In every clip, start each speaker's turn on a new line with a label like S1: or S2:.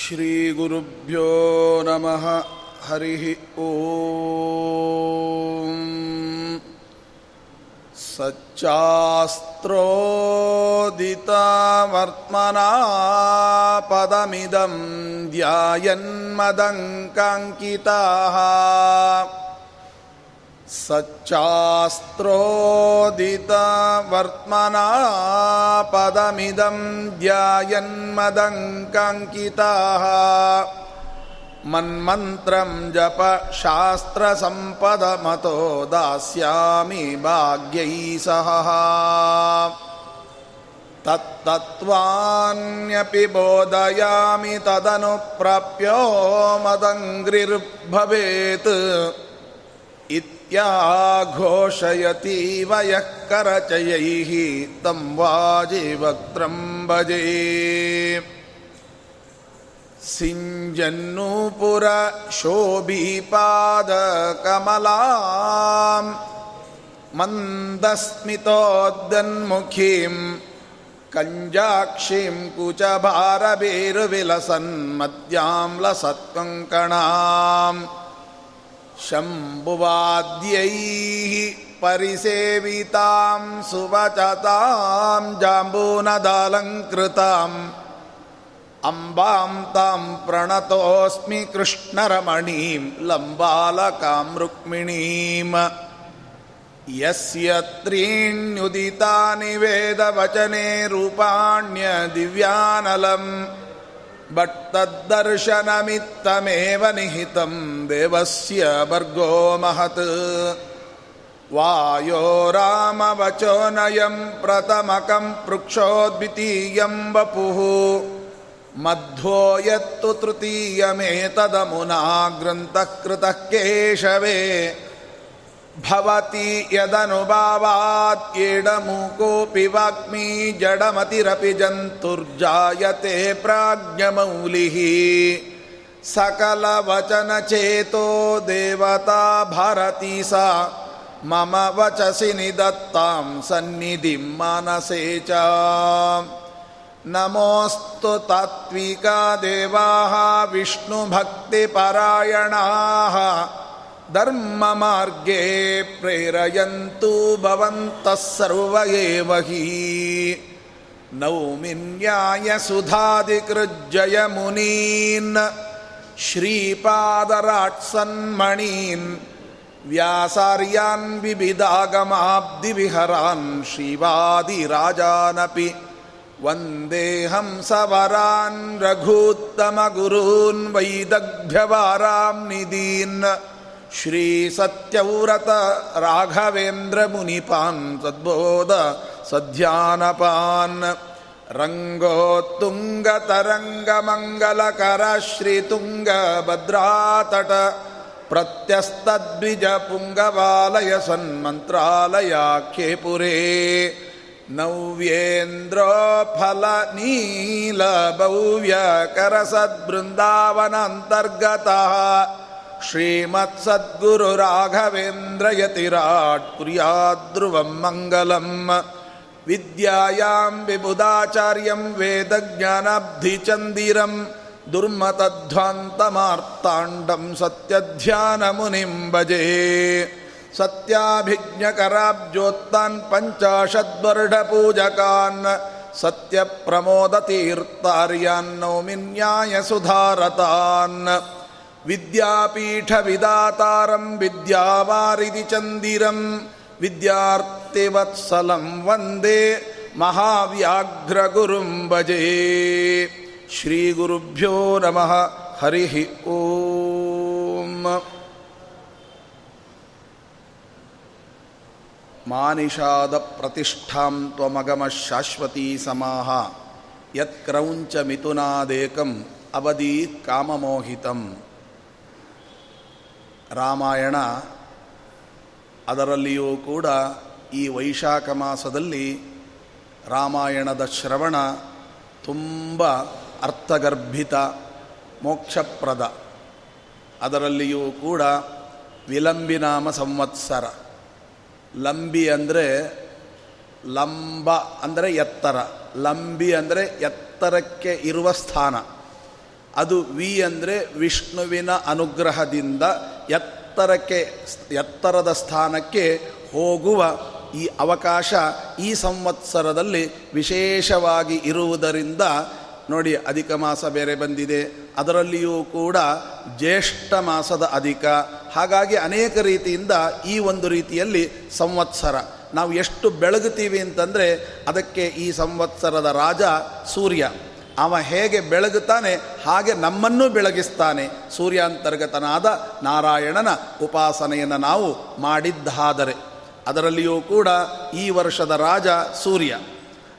S1: श्रीगुरुभ्यो नमः हरिः ॐ सच्चास्त्रोदितावर्त्मना पदमिदं ध्यायन्मदङ्काङ्किताः सच्चास्त्रोदितवर्त्मना पदमिदं ध्यायन्मदङ्काङ्किताः। मन्मन्त्रं जप शास्त्रसम्पदमतो दास्यामि भाग्यै सह। तत्तत्त्वान्यपि बोधयामि तदनुप्राप्यो मदङ्घ्रिर्भवेत् इत्याघोषयतीव यः करचयैः तं वाजिवक्त्रं भजे सिञ्जन्नूपुरशोभीपादकमलां मन्दस्मितोद्यन्मुखीं कञ्जाक्षीं कुचभारभेरुविलसन्मद्यां लसत्कङ्कणाम् शम्भुवाद्यैः परिसेवितां सुवचतां जाम्बूनदालङ्कृताम् अम्बां तां प्रणतोऽस्मि कृष्णरमणीं लम्बालकां रुक्मिणीम् यस्य त्रीण्युदितानि वेदवचने रूपाण्यदिव्यानलम् भट्तद्दर्शनमित्तमेव निहितं देवस्य भर्गो महत् वायो रामवचो नयं प्रथमकं पृक्षोद्वितीयं वपुः मध्वो यत्तु तृतीयमेतदमुना ग्रन्थः कृतः केशवे भवति यदनुभावात्येडमूकोऽपि वाग्मी जडमतिरपि जन्तुर्जायते प्राज्ञमौलिः सकलवचनचेतो देवता भारती सा मम वचसि निदत्तां सन्निधिं मानसे च नमोऽस्तु तात्विका देवाः विष्णुभक्तिपरायणाः धर्ममार्गे प्रेरयन्तु भवन्तः सर्व एव हि नौमिन्यायसुधादिकृज्जयमुनीन् श्रीपादराट्सन्मणीन् व्यासार्यान् विविधागमाब्धिविहरान् शिवादिराजानपि वन्देऽहं सवरान् रघूत्तमगुरून् वैदग्ध्यवारां निदीन् श्रीसत्यव्रत राघवेन्द्रमुनिपान् तद्बोध सध्यानपान् रङ्गोत्तुङ्गतरङ्गमङ्गलकर श्रीतुङ्गभद्रातट प्रत्यस्तद्विजपुङ्गवालय सन्मन्त्रालयाख्ये पुरे नव्येन्द्रोफलनीलभव्यकरसद्बृन्दावनान्तर्गतः ಶ್ರೀಮತ್ ಸದ್ಗುರು ರಾಘವೇಂದ್ರ ಯತಿರಾಟ್ ಕುರ್ಯಾದ್ರುವಂ ಮಂಗಲಂ. ವಿದ್ಯಾಯಾಂ ವಿಬುಧಾಚಾರ್ಯಂ ವೇದಜ್ಞಾನಾಬ್ಧಿಚಂದಿರಂ ದುರ್ಮತಧ್ವಾಂತಮಾರ್ತಾಂಡಂ ಸತ್ಯಧ್ಯಾನಮುನಿಂ ಭಜೇ. ಸತ್ಯಾಭಿಜ್ಞಕರಾಬ್ಜೋತ್ತಾನ್ ಪಂಚಾಶದ್ವರ್ಢಪೂಜಕಾನ್ ಸತ್ಯಪ್ರಮೋದತೀರ್ಥಾರ್ಯಾನ್ನೌಮಿನ್ಯಾಯಸುಧಾರತಾನ್. विद्यापीठविदातारं विद्यावारिदिचन्दिरं विद्यार्तिवत्सलं वन्दे महाव्याघ्रगुरुं भजे श्रीगुरुभ्यो नमः हरिः ॐ मानिषादप्रतिष्ठां त्वमगमः शाश्वती क्रौञ्च यत्क्रौञ्चमिथुनादेकम् अवधि काममोहितम् ರಾಮಾಯಣ, ಅದರಲ್ಲಿಯೂ ಕೂಡ ಈ ವೈಶಾಖ ಮಾಸದಲ್ಲಿ ರಾಮಾಯಣದ ಶ್ರವಣ ತುಂಬ ಅರ್ಥಗರ್ಭಿತ, ಮೋಕ್ಷಪ್ರದ. ಅದರಲ್ಲಿಯೂ ಕೂಡ ವಿಲಂಬಿನಾಮ ಸಂವತ್ಸರ. ಲಂಬಿ ಅಂದರೆ ಲಂಬ ಅಂದರೆ ಎತ್ತರ. ಲಂಬಿ ಅಂದರೆ ಎತ್ತರಕ್ಕೆ ಇರುವ ಸ್ಥಾನ. ಅದು ವಿ ಅಂದರೆ ವಿಷ್ಣುವಿನ ಅನುಗ್ರಹದಿಂದ ಎತ್ತರಕ್ಕೆ, ಎತ್ತರದ ಸ್ಥಾನಕ್ಕೆ ಹೋಗುವ ಈ ಅವಕಾಶ ಈ ಸಂವತ್ಸರದಲ್ಲಿ ವಿಶೇಷವಾಗಿ ಇರುವುದರಿಂದ ನೋಡಿ ಅಧಿಕ ಮಾಸ ಬೇರೆ ಬಂದಿದೆ. ಅದರಲ್ಲಿಯೂ ಕೂಡ ಜ್ಯೇಷ್ಠ ಮಾಸದ ಅಧಿಕ. ಹಾಗಾಗಿ ಅನೇಕ ರೀತಿಯಿಂದ ಈ ಒಂದು ರೀತಿಯಲ್ಲಿ ಸಂವತ್ಸರ. ನಾವು ಎಷ್ಟು ಬೆಳಗುತ್ತೀವಿ ಅಂತಂದರೆ ಅದಕ್ಕೆ ಈ ಸಂವತ್ಸರದ ರಾಜ ಸೂರ್ಯ. ಅವ ಹೇಗೆ ಬೆಳಗುತ್ತಾನೆ, ಹಾಗೆ ನಮ್ಮನ್ನೂ ಬೆಳಗಿಸ್ತಾನೆ. ಸೂರ್ಯಾಂತರ್ಗತನಾದ ನಾರಾಯಣನ ಉಪಾಸನೆಯನ್ನು ನಾವು ಮಾಡಿದ್ದಾದರೆ. ಅದರಲ್ಲಿಯೂ ಕೂಡ ಈ ವರ್ಷದ ರಾಜ ಸೂರ್ಯ.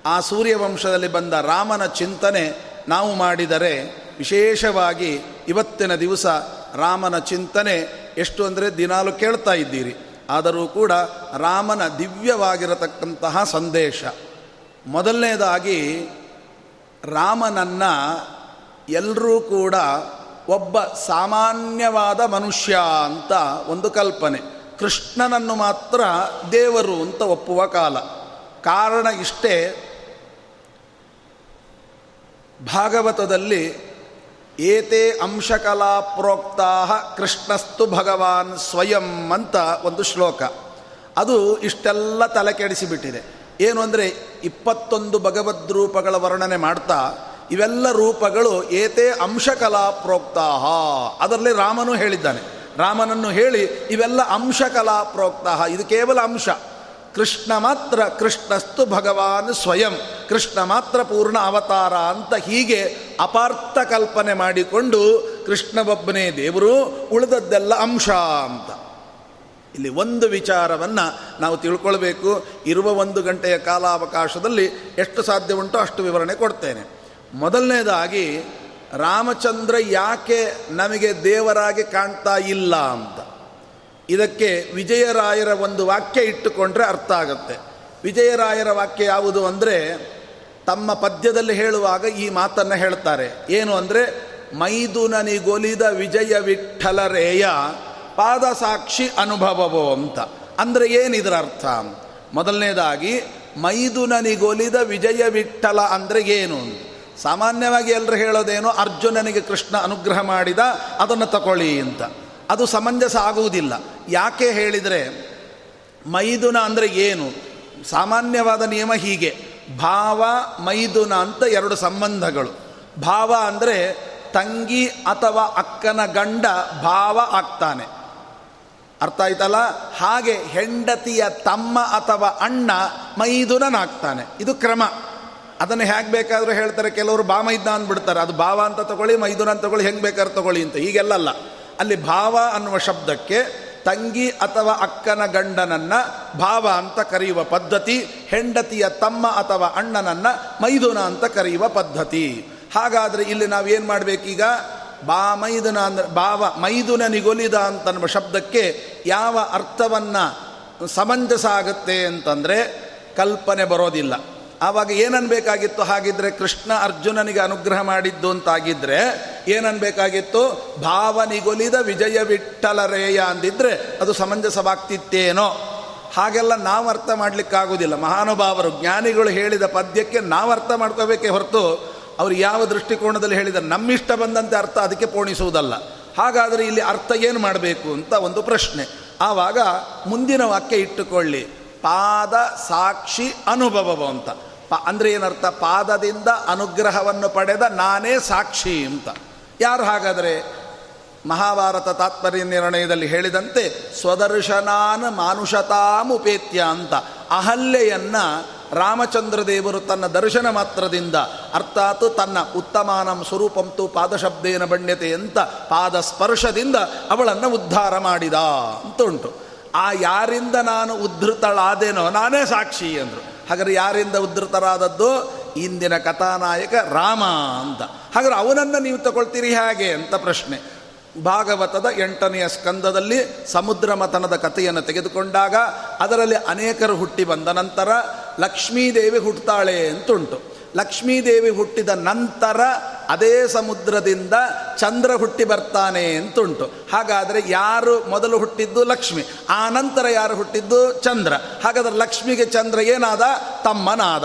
S1: ಆ ಸೂರ್ಯವಂಶದಲ್ಲಿ ಬಂದ ರಾಮನ ಚಿಂತನೆ ನಾವು ಮಾಡಿದರೆ, ವಿಶೇಷವಾಗಿ ಇವತ್ತಿನ ದಿವಸ ರಾಮನ ಚಿಂತನೆ ಎಷ್ಟು ಅಂದರೆ ದಿನಾಲು ಕೇಳ್ತಾ ಇದ್ದೀರಿ. ಆದರೂ ಕೂಡ ರಾಮನ ದಿವ್ಯವಾಗಿರತಕ್ಕಂತಹ ಸಂದೇಶ. ಮೊದಲನೇದಾಗಿ ರಾಮನನ್ನು ಎಲ್ಲರೂ ಕೂಡ ಒಬ್ಬ ಸಾಮಾನ್ಯವಾದ ಮನುಷ್ಯ ಅಂತ ಒಂದು ಕಲ್ಪನೆ. ಕೃಷ್ಣನನ್ನು ಮಾತ್ರ ದೇವರು ಅಂತ ಒಪ್ಪುವ ಕಾಲ. ಕಾರಣ ಇಷ್ಟೇ, ಭಾಗವತದಲ್ಲಿ ಏತೆ ಅಂಶಕಲಾ ಪ್ರೋಕ್ತಾ ಕೃಷ್ಣಸ್ತು ಭಗವಾನ್ ಸ್ವಯಂ ಅಂತ ಒಂದು ಶ್ಲೋಕ. ಅದು ಇಷ್ಟೆಲ್ಲ ತಲೆ ಕೆಡಿಸಿಬಿಟ್ಟಿದೆ ಏನು ಅಂದರೆ ಇಪ್ಪತ್ತೊಂದು ಭಗವದ್ ರೂಪಗಳ ವರ್ಣನೆ ಮಾಡ್ತಾ ಇವೆಲ್ಲ ರೂಪಗಳು ಏತೆ ಅಂಶಕಲಾ ಪ್ರೋಕ್ತಾಹ. ಅದರಲ್ಲಿ ರಾಮನು ಹೇಳಿದ್ದಾನೆ. ರಾಮನನ್ನು ಹೇಳಿ ಇವೆಲ್ಲ ಅಂಶಕಲಾ ಪ್ರೋಕ್ತಾಹ. ಇದು ಕೇವಲ ಅಂಶ. ಕೃಷ್ಣ ಮಾತ್ರ ಕೃಷ್ಣಸ್ತು ಭಗವಾನ್ ಸ್ವಯಂ. ಕೃಷ್ಣ ಮಾತ್ರ ಪೂರ್ಣ ಅವತಾರ ಅಂತ ಹೀಗೆ ಅಪಾರ್ಥ ಕಲ್ಪನೆ ಮಾಡಿಕೊಂಡು ಕೃಷ್ಣವೊಬ್ಬನೇ ದೇವರು ಉಳಿದದ್ದೆಲ್ಲ ಅಂಶ ಅಂತ. ಇಲ್ಲಿ ಒಂದು ವಿಚಾರವನ್ನು ನಾವು ತಿಳ್ಕೊಳ್ಬೇಕು. ಇರುವ ಒಂದು ಗಂಟೆಯ ಕಾಲಾವಕಾಶದಲ್ಲಿ ಎಷ್ಟು ಸಾಧ್ಯ ಉಂಟೋ ಅಷ್ಟು ವಿವರಣೆ ಕೊಡ್ತೇನೆ. ಮೊದಲನೇದಾಗಿ, ರಾಮಚಂದ್ರ ಯಾಕೆ ನಮಗೆ ದೇವರಾಗಿ ಕಾಣ್ತಾ ಇಲ್ಲ ಅಂತ. ಇದಕ್ಕೆ ವಿಜಯರಾಯರ ಒಂದು ವಾಕ್ಯ ಇಟ್ಟುಕೊಂಡ್ರೆ ಅರ್ಥ ಆಗುತ್ತೆ. ವಿಜಯರಾಯರ ವಾಕ್ಯ ಯಾವುದು ಅಂದರೆ, ತಮ್ಮ ಪದ್ಯದಲ್ಲಿ ಹೇಳುವಾಗ ಈ ಮಾತನ್ನು ಹೇಳ್ತಾರೆ. ಏನು ಅಂದರೆ, ಮೈದುನನಿಗೊಲಿದ ವಿಜಯ ವಿಠಲರೇಯ. ಪಾದಸಾಕ್ಷಿ ಅನುಭವವೋ ಅಂತ. ಅಂದರೆ ಇದರ ಅರ್ಥ ಮೊದಲನೇದಾಗಿ, ಮೈದುನನಿಗೊಲಿದ ವಿಜಯ ವಿಠಲ ಅಂದರೆ ಏನು? ಸಾಮಾನ್ಯವಾಗಿ ಎಲ್ಲರೂ ಹೇಳೋದೇನು, ಅರ್ಜುನನಿಗೆ ಕೃಷ್ಣ ಅನುಗ್ರಹ ಮಾಡಿದ, ಅದನ್ನು ತಗೊಳ್ಳಿ ಅಂತ. ಅದು ಸಮಂಜಸ ಆಗುವುದಿಲ್ಲ. ಯಾಕೆ ಹೇಳಿದರೆ, ಮೈದುನ ಅಂದರೆ ಏನು? ಸಾಮಾನ್ಯವಾದ ನಿಯಮ ಹೀಗೆ. ಭಾವ, ಮೈದುನ ಅಂತ ಎರಡು ಸಂಬಂಧಗಳು. ಭಾವ ಅಂದರೆ ತಂಗಿ ಅಥವಾ ಅಕ್ಕನ ಗಂಡ ಭಾವ ಆಗ್ತಾನೆ. ಅರ್ಥ ಆಯ್ತಲ್ಲ? ಹಾಗೆ ಹೆಂಡತಿಯ ತಮ್ಮ ಅಥವಾ ಅಣ್ಣ ಮೈದುನನಾಗ್ತಾನೆ. ಇದು ಕ್ರಮ. ಅದನ್ನು ಹೇಗೆ ಬೇಕಾದರೂ ಹೇಳ್ತಾರೆ, ಕೆಲವರು ಬಾ ಮೈದ್ನ ಅಂದ್ಬಿಡ್ತಾರೆ. ಅದು ಭಾವ ಅಂತ ತಗೊಳ್ಳಿ, ಮೈದುನ ಅಂತ ತಗೊಳ್ಳಿ, ಹೆಂಗೆ ಬೇಕಾದ್ರೆ ತಗೊಳ್ಳಿ ಅಂತ. ಹೀಗೆಲ್ಲಲ್ಲ ಅಲ್ಲಿ ಭಾವ ಅನ್ನುವ ಶಬ್ದಕ್ಕೆ ತಂಗಿ ಅಥವಾ ಅಕ್ಕನ ಗಂಡನನ್ನ ಭಾವ ಅಂತ ಕರೆಯುವ ಪದ್ಧತಿ, ಹೆಂಡತಿಯ ತಮ್ಮ ಅಥವಾ ಅಣ್ಣನನ್ನ ಮೈದುನ ಅಂತ ಕರೆಯುವ ಪದ್ಧತಿ. ಹಾಗಾದರೆ ಇಲ್ಲಿ ನಾವು ಏನು ಮಾಡಬೇಕೀಗ? ಬಾ ಮೈದುನ ಅಂದರೆ ಬಾವ ಮೈದುನ ನಿಗೊಲಿದ ಅಂತನ್ನುವ ಶಬ್ದಕ್ಕೆ ಯಾವ ಅರ್ಥವನ್ನು ಸಮಂಜಸ ಆಗುತ್ತೆ ಅಂತಂದರೆ ಕಲ್ಪನೆ ಬರೋದಿಲ್ಲ. ಆವಾಗ ಏನನ್ಬೇಕಾಗಿತ್ತು? ಹಾಗಿದ್ರೆ ಕೃಷ್ಣ ಅರ್ಜುನನಿಗೆ ಅನುಗ್ರಹ ಮಾಡಿದ್ದು ಅಂತಾಗಿದ್ರೆ ಏನನ್ಬೇಕಾಗಿತ್ತು? ಭಾವನಿಗೊಲಿದ ವಿಜಯ ವಿಠಲರೇಯ ಅಂದಿದ್ರೆ ಅದು ಸಮಂಜಸವಾಗ್ತಿತ್ತೇನೋ. ಹಾಗೆಲ್ಲ ನಾವು ಅರ್ಥ ಮಾಡಲಿಕ್ಕಾಗೋದಿಲ್ಲ. ಮಹಾನುಭಾವರು ಜ್ಞಾನಿಗಳು ಹೇಳಿದ ಪದ್ಯಕ್ಕೆ ನಾವು ಅರ್ಥ ಮಾಡ್ಕೋಬೇಕೇ ಹೊರತು ಅವರು ಯಾವ ದೃಷ್ಟಿಕೋನದಲ್ಲಿ ಹೇಳಿದರು ನಮ್ಮಿಷ್ಟ ಬಂದಂತೆ ಅರ್ಥ ಅದಕ್ಕೆ ಪೋಣಿಸುವುದಲ್ಲ. ಹಾಗಾದರೆ ಇಲ್ಲಿ ಅರ್ಥ ಏನು ಮಾಡಬೇಕು ಅಂತ ಒಂದು ಪ್ರಶ್ನೆ. ಆವಾಗ ಮುಂದಿನ ವಾಕ್ಯ ಇಟ್ಟುಕೊಳ್ಳಿ. ಪಾದ ಸಾಕ್ಷಿ ಅನುಭವವು ಅಂತ. ಪ ಅಂದರೆ ಏನರ್ಥ? ಪಾದದಿಂದ ಅನುಗ್ರಹವನ್ನು ಪಡೆದ ನಾನೇ ಸಾಕ್ಷಿ ಅಂತ. ಯಾರು ಹಾಗಾದರೆ? ಮಹಾಭಾರತ ತಾತ್ಪರ್ಯ ನಿರ್ಣಯದಲ್ಲಿ ಹೇಳಿದಂತೆ, ಸ್ವದರ್ಶನಾನ ಮಾನುಷತಾಮುಪೇತ್ಯ ಅಂತ. ಅಹಲ್ಯೆಯನ್ನು ರಾಮಚಂದ್ರ ದೇವರು ತನ್ನ ದರ್ಶನ ಮಾತ್ರದಿಂದ, ಅರ್ಥಾತ್ ತನ್ನ ಉತ್ತಮಾನಂ ಸ್ವರೂಪಂತು ಪಾದಶಬ್ದೇನ ಬಣ್ಯತೆ ಅಂತ ಪಾದ ಸ್ಪರ್ಶದಿಂದ ಅವಳನ್ನು ಉದ್ಧಾರ ಮಾಡಿದ ಅಂತ ಉಂಟು ಆ ಯಾರಿಂದ ನಾನು ಉದ್ಧತಳಾದೇನೋ ನಾನೇ ಸಾಕ್ಷಿ ಅಂದರು. ಹಾಗಾದ್ರೆ ಯಾರಿಂದ ಉದ್ಧತರಾದದ್ದು? ಇಂದಿನ ಕಥಾನಾಯಕ ರಾಮ ಅಂತ. ಹಾಗಾದ್ರೆ ಅವನನ್ನು ನೀವು ತಗೊಳ್ತೀರಿ ಹೇಗೆ ಅಂತ ಪ್ರಶ್ನೆ. ಭಾಗವತದ ಎಂಟನೆಯ ಸ್ಕಂದದಲ್ಲಿ ಸಮುದ್ರ ಮತನದ ಕಥೆಯನ್ನು ತೆಗೆದುಕೊಂಡಾಗ ಅದರಲ್ಲಿ ಅನೇಕರು ಹುಟ್ಟಿ ಬಂದ ನಂತರ ಲಕ್ಷ್ಮೀದೇವಿ ಹುಟ್ಟುತ್ತಾಳೆ ಅಂತುಂಟು. ಲಕ್ಷ್ಮೀದೇವಿ ಹುಟ್ಟಿದ ನಂತರ ಅದೇ ಸಮುದ್ರದಿಂದ ಚಂದ್ರ ಹುಟ್ಟಿ ಬರ್ತಾನೆ ಅಂತುಂಟು. ಹಾಗಾದರೆ ಯಾರು ಮೊದಲು ಹುಟ್ಟಿದ್ದು ಲಕ್ಷ್ಮಿ, ಆ ನಂತರ ಯಾರು ಹುಟ್ಟಿದ್ದು ಚಂದ್ರ. ಹಾಗಾದರೆ ಲಕ್ಷ್ಮಿಗೆ ಚಂದ್ರ ಏನಾದ? ತಮ್ಮನಾದ.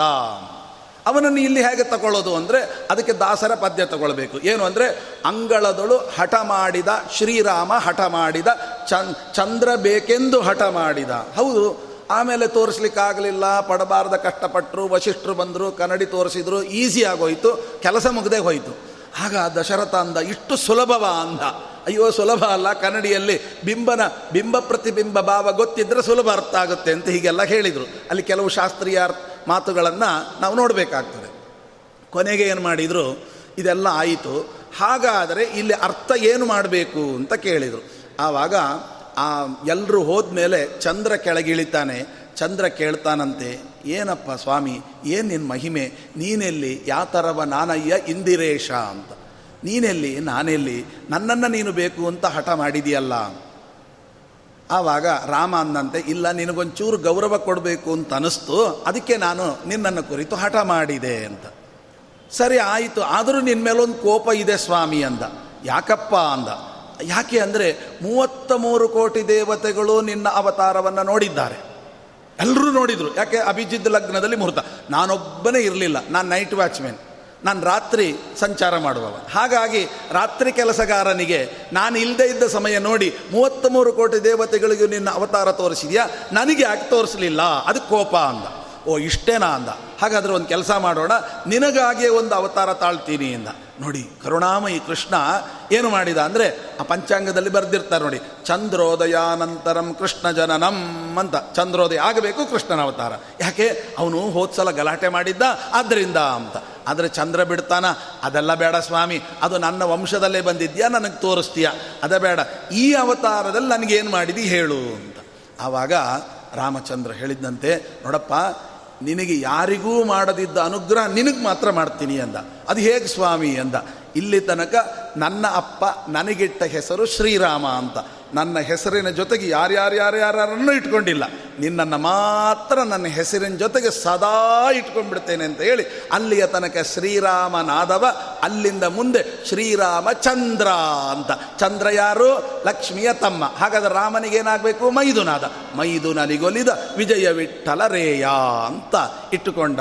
S1: ಅವನನ್ನು ಇಲ್ಲಿ ಹೇಗೆ ತಗೊಳ್ಳೋದು ಅಂದರೆ ಅದಕ್ಕೆ ದಾಸರ ಪದ್ಯ ತಗೊಳ್ಬೇಕು. ಏನು ಅಂದರೆ ಅಂಗಳದಳು ಹಠ ಮಾಡಿದ, ಶ್ರೀರಾಮ ಹಠ ಮಾಡಿದ ಚಂದ್ರ ಬೇಕೆಂದು ಹಠ ಮಾಡಿದ. ಹೌದು, ಆಮೇಲೆ ತೋರಿಸ್ಲಿಕ್ಕಾಗಲಿಲ್ಲ, ಪಡಬಾರದ ಕಷ್ಟಪಟ್ಟರು ವಶಿಷ್ಠರು ಬಂದರು, ಕನ್ನಡಿ ತೋರಿಸಿದ್ರು, ಈಸಿ ಆಗೋಯ್ತು, ಕೆಲಸ ಮುಗದೆ ಹೋಯಿತು. ಆಗ ದಶರಥ ಅಂದ, ಇಷ್ಟು ಸುಲಭವ ಅಂದ. ಅಯ್ಯೋ, ಸುಲಭ ಅಲ್ಲ, ಕನ್ನಡಿಯಲ್ಲಿ ಬಿಂಬನ, ಬಿಂಬ ಪ್ರತಿಬಿಂಬ ಭಾವ ಗೊತ್ತಿದ್ರೆ ಸುಲಭ ಅರ್ಥ ಆಗುತ್ತೆ ಅಂತ ಹೀಗೆಲ್ಲ ಹೇಳಿದರು. ಅಲ್ಲಿ ಕೆಲವು ಶಾಸ್ತ್ರೀಯ ಮಾತುಗಳನ್ನು ನಾವು ನೋಡಬೇಕಾಗ್ತದೆ. ಕೊನೆಗೆ ಏನು ಮಾಡಿದರು, ಇದೆಲ್ಲ ಆಯಿತು. ಹಾಗಾದರೆ ಇಲ್ಲಿ ಅರ್ಥ ಏನು ಮಾಡಬೇಕು ಅಂತ ಕೇಳಿದರು. ಆವಾಗ, ಆ ಎಲ್ಲರೂ ಹೋದ್ಮೇಲೆ ಚಂದ್ರ ಕೆಳಗಿಳಿತಾನೆ. ಚಂದ್ರ ಕೇಳ್ತಾನಂತೆ, ಏನಪ್ಪ ಸ್ವಾಮಿ, ಏನು ನಿನ್ನ ಮಹಿಮೆ? ನೀನೆಲ್ಲಿ? ಯಾವ ಥರವ ನಾನಯ್ಯ ಇಂದಿರೇಶ ಅಂತ. ನೀನೆಲ್ಲಿ? ನಾನೆಲ್ಲಿ? ನನ್ನನ್ನು ನೀನು ಬೇಕು ಅಂತ ಹಠ ಮಾಡಿದೆಯಲ್ಲ ಆವಾಗ ರಾಮ ಅಂದಂತೆ, ಇಲ್ಲ, ನಿನಗೊಂಚೂರು ಗೌರವ ಕೊಡಬೇಕು ಅಂತ ಅನಿಸ್ತು. ಅದಕ್ಕೆ ನಾನು ನಿನ್ನನ್ನು ಕುರಿತು ಹಠ ಮಾಡಿದೆ ಅಂತ. ಸರಿ, ಆಯಿತು. ಆದರೂ ನಿನ್ನ ಮೇಲೊಂದು ಕೋಪ ಇದೆ ಸ್ವಾಮಿ ಅಂದ. ಯಾಕಪ್ಪ ಅಂದ. ಯಾಕೆ ಅಂದರೆ ಮೂವತ್ತ ಮೂರು ಕೋಟಿ ದೇವತೆಗಳು ನಿನ್ನ ಅವತಾರವನ್ನು ನೋಡಿದ್ದಾರೆ. ಎಲ್ಲರೂ ನೋಡಿದರು. ಯಾಕೆ? ಅಭಿಜಿತ್ ಲಗ್ನದಲ್ಲಿ ಮುಹೂರ್ತ. ನಾನೊಬ್ಬನೇ ಇರಲಿಲ್ಲ. ನಾನು ನೈಟ್ ವಾಚ್ಮೆನ್ ನಾನು ರಾತ್ರಿ ಸಂಚಾರ ಮಾಡುವವ. ಹಾಗಾಗಿ ರಾತ್ರಿ ಕೆಲಸಗಾರನಿಗೆ ನಾನು ಇಲ್ಲದೆ ಇದ್ದ ಸಮಯ ನೋಡಿ ಮೂವತ್ತ್ಮೂರು ಕೋಟಿ ದೇವತೆಗಳಿಗೂ ನಿನ್ನ ಅವತಾರ ತೋರಿಸಿದ್ಯಾ? ನನಗೆ ಯಾಕೆ ತೋರಿಸಲಿಲ್ಲ? ಅದು ಕೋಪ ಅಂದ. ಓ, ಇಷ್ಟೇನಾ ಅಂದ. ಹಾಗಾದರೆ ಒಂದು ಕೆಲಸ ಮಾಡೋಣ. ನಿನಗಾಗಿಯೇ ಒಂದು ಅವತಾರ ತಾಳ್ತೀನಿ ಅಂದ. ನೋಡಿ, ಕರುಣಾಮಯಿ ಕೃಷ್ಣ ಏನು ಮಾಡಿದ ಅಂದರೆ ಆ ಪಂಚಾಂಗದಲ್ಲಿ ಬರೆದಿರ್ತಾರೆ ನೋಡಿ, ಚಂದ್ರೋದಯಾನಂತರಂ ಕೃಷ್ಣ ಜನನಂ ಅಂತ. ಚಂದ್ರೋದಯ ಆಗಬೇಕು ಕೃಷ್ಣನ ಅವತಾರ. ಯಾಕೆ? ಅವನು ಹೋದ್ಸಲ ಗಲಾಟೆ ಮಾಡಿದ್ದ ಆದ್ದರಿಂದ ಅಂತ. ಆದರೆ ಚಂದ್ರ ಬಿಡ್ತಾನ? ಅದೆಲ್ಲ ಬೇಡ ಸ್ವಾಮಿ, ಅದು ನನ್ನ ವಂಶದಲ್ಲೇ ಬಂದಿದ್ಯಾ? ನನಗೆ ತೋರಿಸ್ತೀಯ? ಅದೇ ಬೇಡ. ಈ ಅವತಾರದಲ್ಲಿ ನನಗೇನು ಮಾಡಿದಿ ಹೇಳು ಅಂತ. ಆವಾಗ ರಾಮಚಂದ್ರ ಹೇಳಿದ್ದಂತೆ ನೋಡಪ್ಪ ನಿನಗೆ ಯಾರಿಗೂ ಮಾಡದಿದ್ದ ಅನುಗ್ರಹ ನಿನಗೆ ಮಾತ್ರ ಮಾಡ್ತೀನಿ ಅಂದ. ಅದು ಹೇಗೆ ಸ್ವಾಮಿ ಅಂದ. ಇಲ್ಲಿ ತನಕ ನನ್ನ ಅಪ್ಪ ನನಗಿಟ್ಟ ಹೆಸರು ಶ್ರೀರಾಮ ಅಂತ. ನನ್ನ ಹೆಸರಿನ ಜೊತೆಗೆ ಯಾರ್ಯಾರು ಯಾರ್ಯಾರನ್ನು ಇಟ್ಕೊಂಡಿಲ್ಲ. ನಿನ್ನನ್ನು ಮಾತ್ರ ನನ್ನ ಹೆಸರಿನ ಜೊತೆಗೆ ಸದಾ ಇಟ್ಕೊಂಡ್ಬಿಡ್ತೇನೆ ಅಂತ ಹೇಳಿ ಅಲ್ಲಿಯ ತನಕ ಶ್ರೀರಾಮನಾದವ ಅಲ್ಲಿಂದ ಮುಂದೆ ಶ್ರೀರಾಮ ಚಂದ್ರ ಅಂತ. ಚಂದ್ರ ಯಾರು? ಲಕ್ಷ್ಮಿಯ ತಮ್ಮ. ಹಾಗಾದ್ರೆ ರಾಮನಿಗೇನಾಗಬೇಕು ಮೈದುನಾದ. ಮೈದುನನಿಗೊಲಿದ ವಿಜಯ ವಿಠಲ ರೇಯ ಅಂತ ಇಟ್ಟುಕೊಂಡ.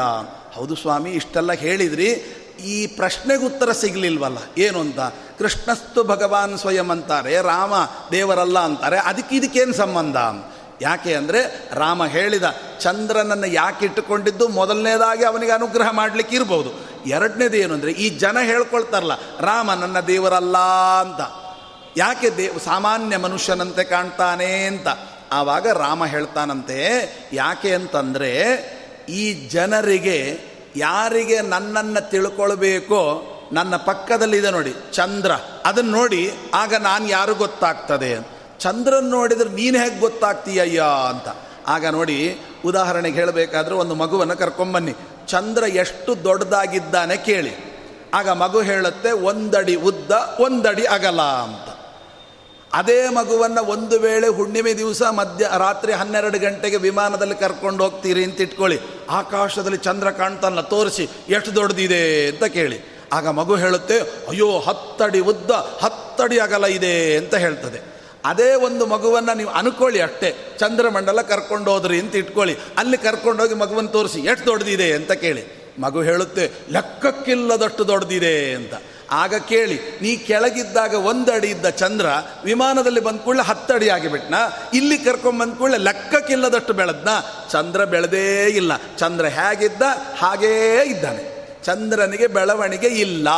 S1: ಹೌದು ಸ್ವಾಮಿ, ಇಷ್ಟೆಲ್ಲ ಹೇಳಿದ್ರಿ. ಈ ಪ್ರಶ್ನೆಗೆ ಉತ್ತರ ಸಿಗಲಿಲ್ವಲ್ಲ. ಏನು ಅಂತ ಕೃಷ್ಣಸ್ತು ಭಗವಾನ್ ಸ್ವಯಂ ಅಂತಾರೆ, ರಾಮ ದೇವರಲ್ಲ ಅಂತಾರೆ, ಅದಕ್ಕೆ ಇದಕ್ಕೇನು ಸಂಬಂಧ? ಯಾಕೆ ಅಂದರೆ ರಾಮ ಹೇಳಿದ ಚಂದ್ರನನ್ನು ಯಾಕೆ ಇಟ್ಟುಕೊಂಡಿದ್ದು? ಮೊದಲನೇದಾಗಿ ಅವನಿಗೆ ಅನುಗ್ರಹ ಮಾಡಲಿಕ್ಕೆ ಇರ್ಬೋದು. ಎರಡನೇದು ಏನು ಅಂದರೆ ಈ ಜನ ಹೇಳ್ಕೊಳ್ತಾರಲ್ಲ, ರಾಮ ನನ್ನ ದೇವರಲ್ಲ ಅಂತ. ಯಾಕೆ ದೇವ್ ಸಾಮಾನ್ಯ ಮನುಷ್ಯನಂತೆ ಕಾಣ್ತಾನೆ ಅಂತ. ಆವಾಗ ರಾಮ ಹೇಳ್ತಾನಂತೆ, ಯಾಕೆ ಅಂತಂದರೆ ಈ ಜನರಿಗೆ ಯಾರಿಗೆ ನನ್ನನ್ನು ತಿಳ್ಕೊಳ್ಬೇಕೋ ನನ್ನ ಪಕ್ಕದಲ್ಲಿದೆ ನೋಡಿ, ಚಂದ್ರ. ಅದನ್ನು ನೋಡಿ, ಆಗ ನಾನು ಯಾರು ಗೊತ್ತಾಗ್ತದೆ? ಚಂದ್ರನ್ ನೋಡಿದ್ರೆ ನೀನು ಹೇಗೆ ಗೊತ್ತಾಗ್ತೀಯಯ್ಯ ಅಂತ. ಆಗ ನೋಡಿ, ಉದಾಹರಣೆಗೆ ಹೇಳಬೇಕಾದ್ರೆ ಒಂದು ಮಗುವನ್ನು ಕರ್ಕೊಂಬನ್ನಿ. ಚಂದ್ರ ಎಷ್ಟು ದೊಡ್ಡದಾಗಿದ್ದಾನೆ ಕೇಳಿ. ಆಗ ಮಗು ಹೇಳುತ್ತೆ, ಒಂದಡಿ ಉದ್ದ, ಒಂದಡಿ ಅಗಲ ಅಂತ. ಅದೇ ಮಗುವನ್ನು ಒಂದು ವೇಳೆ ಹುಣ್ಣಿಮೆ ದಿವಸ, ಮಧ್ಯ, ರಾತ್ರಿ ಹನ್ನೆರಡು ಗಂಟೆಗೆ ವಿಮಾನದಲ್ಲಿ ಕರ್ಕೊಂಡು ಹೋಗ್ತೀರಿ ಅಂತ ಇಟ್ಕೊಳ್ಳಿ. ಆಕಾಶದಲ್ಲಿ ಚಂದ್ರ ಕಾಣ್ತಾನಲ್ಲ, ತೋರಿಸಿ ಎಷ್ಟು ದೊಡ್ಡದಿದೆ ಅಂತ ಕೇಳಿ. ಆಗ ಮಗು ಹೇಳುತ್ತೆ, ಅಯ್ಯೋ, ಹತ್ತಡಿ ಉದ್ದ, ಹತ್ತಡಿ ಅಗಲ ಇದೆ ಅಂತ ಹೇಳ್ತದೆ. ಅದೇ ಒಂದು ಮಗುವನ್ನು ನೀವು ಅನ್ಕೊಳ್ಳಿ ಅಷ್ಟೇ. ಚಂದ್ರಮಂಡಲ ಕರ್ಕೊಂಡು ಹೋದ್ರಿ ಅಂತ ಇಟ್ಕೊಳ್ಳಿ. ಅಲ್ಲಿ ಕರ್ಕೊಂಡೋಗಿ ಮಗುವನ್ನು ತೋರಿಸಿ, ಎಷ್ಟು ದೊಡ್ಡದಿದೆ ಅಂತ ಕೇಳಿ. ಮಗು ಹೇಳುತ್ತೆ, ಲೆಕ್ಕಕ್ಕಿಲ್ಲದಷ್ಟು ದೊಡ್ಡದಿದೆ ಅಂತ. ಆಗ ಕೇಳಿ, ನೀ ಕೆಳಗಿದ್ದಾಗ ಒಂದಡಿ ಇದ್ದ ಚಂದ್ರ ವಿಮಾನದಲ್ಲಿ ಬಂದ ಕೂಡಲೇ ಹತ್ತಡಿ ಆಗಿಬಿಟ್ನ? ಇಲ್ಲಿ ಕರ್ಕೊಂಬಂದ ಕೂಡಲೇ ಲೆಕ್ಕಕ್ಕಿಲ್ಲದಷ್ಟು ಬೆಳೆದ್ನ? ಚಂದ್ರ ಬೆಳೆದೇ ಇಲ್ಲ. ಚಂದ್ರ ಹೇಗಿದ್ದ? ಹಾಗೇ ಇದ್ದಾನೆ. ಚಂದ್ರನಿಗೆ ಬೆಳವಣಿಗೆ ಇಲ್ಲ.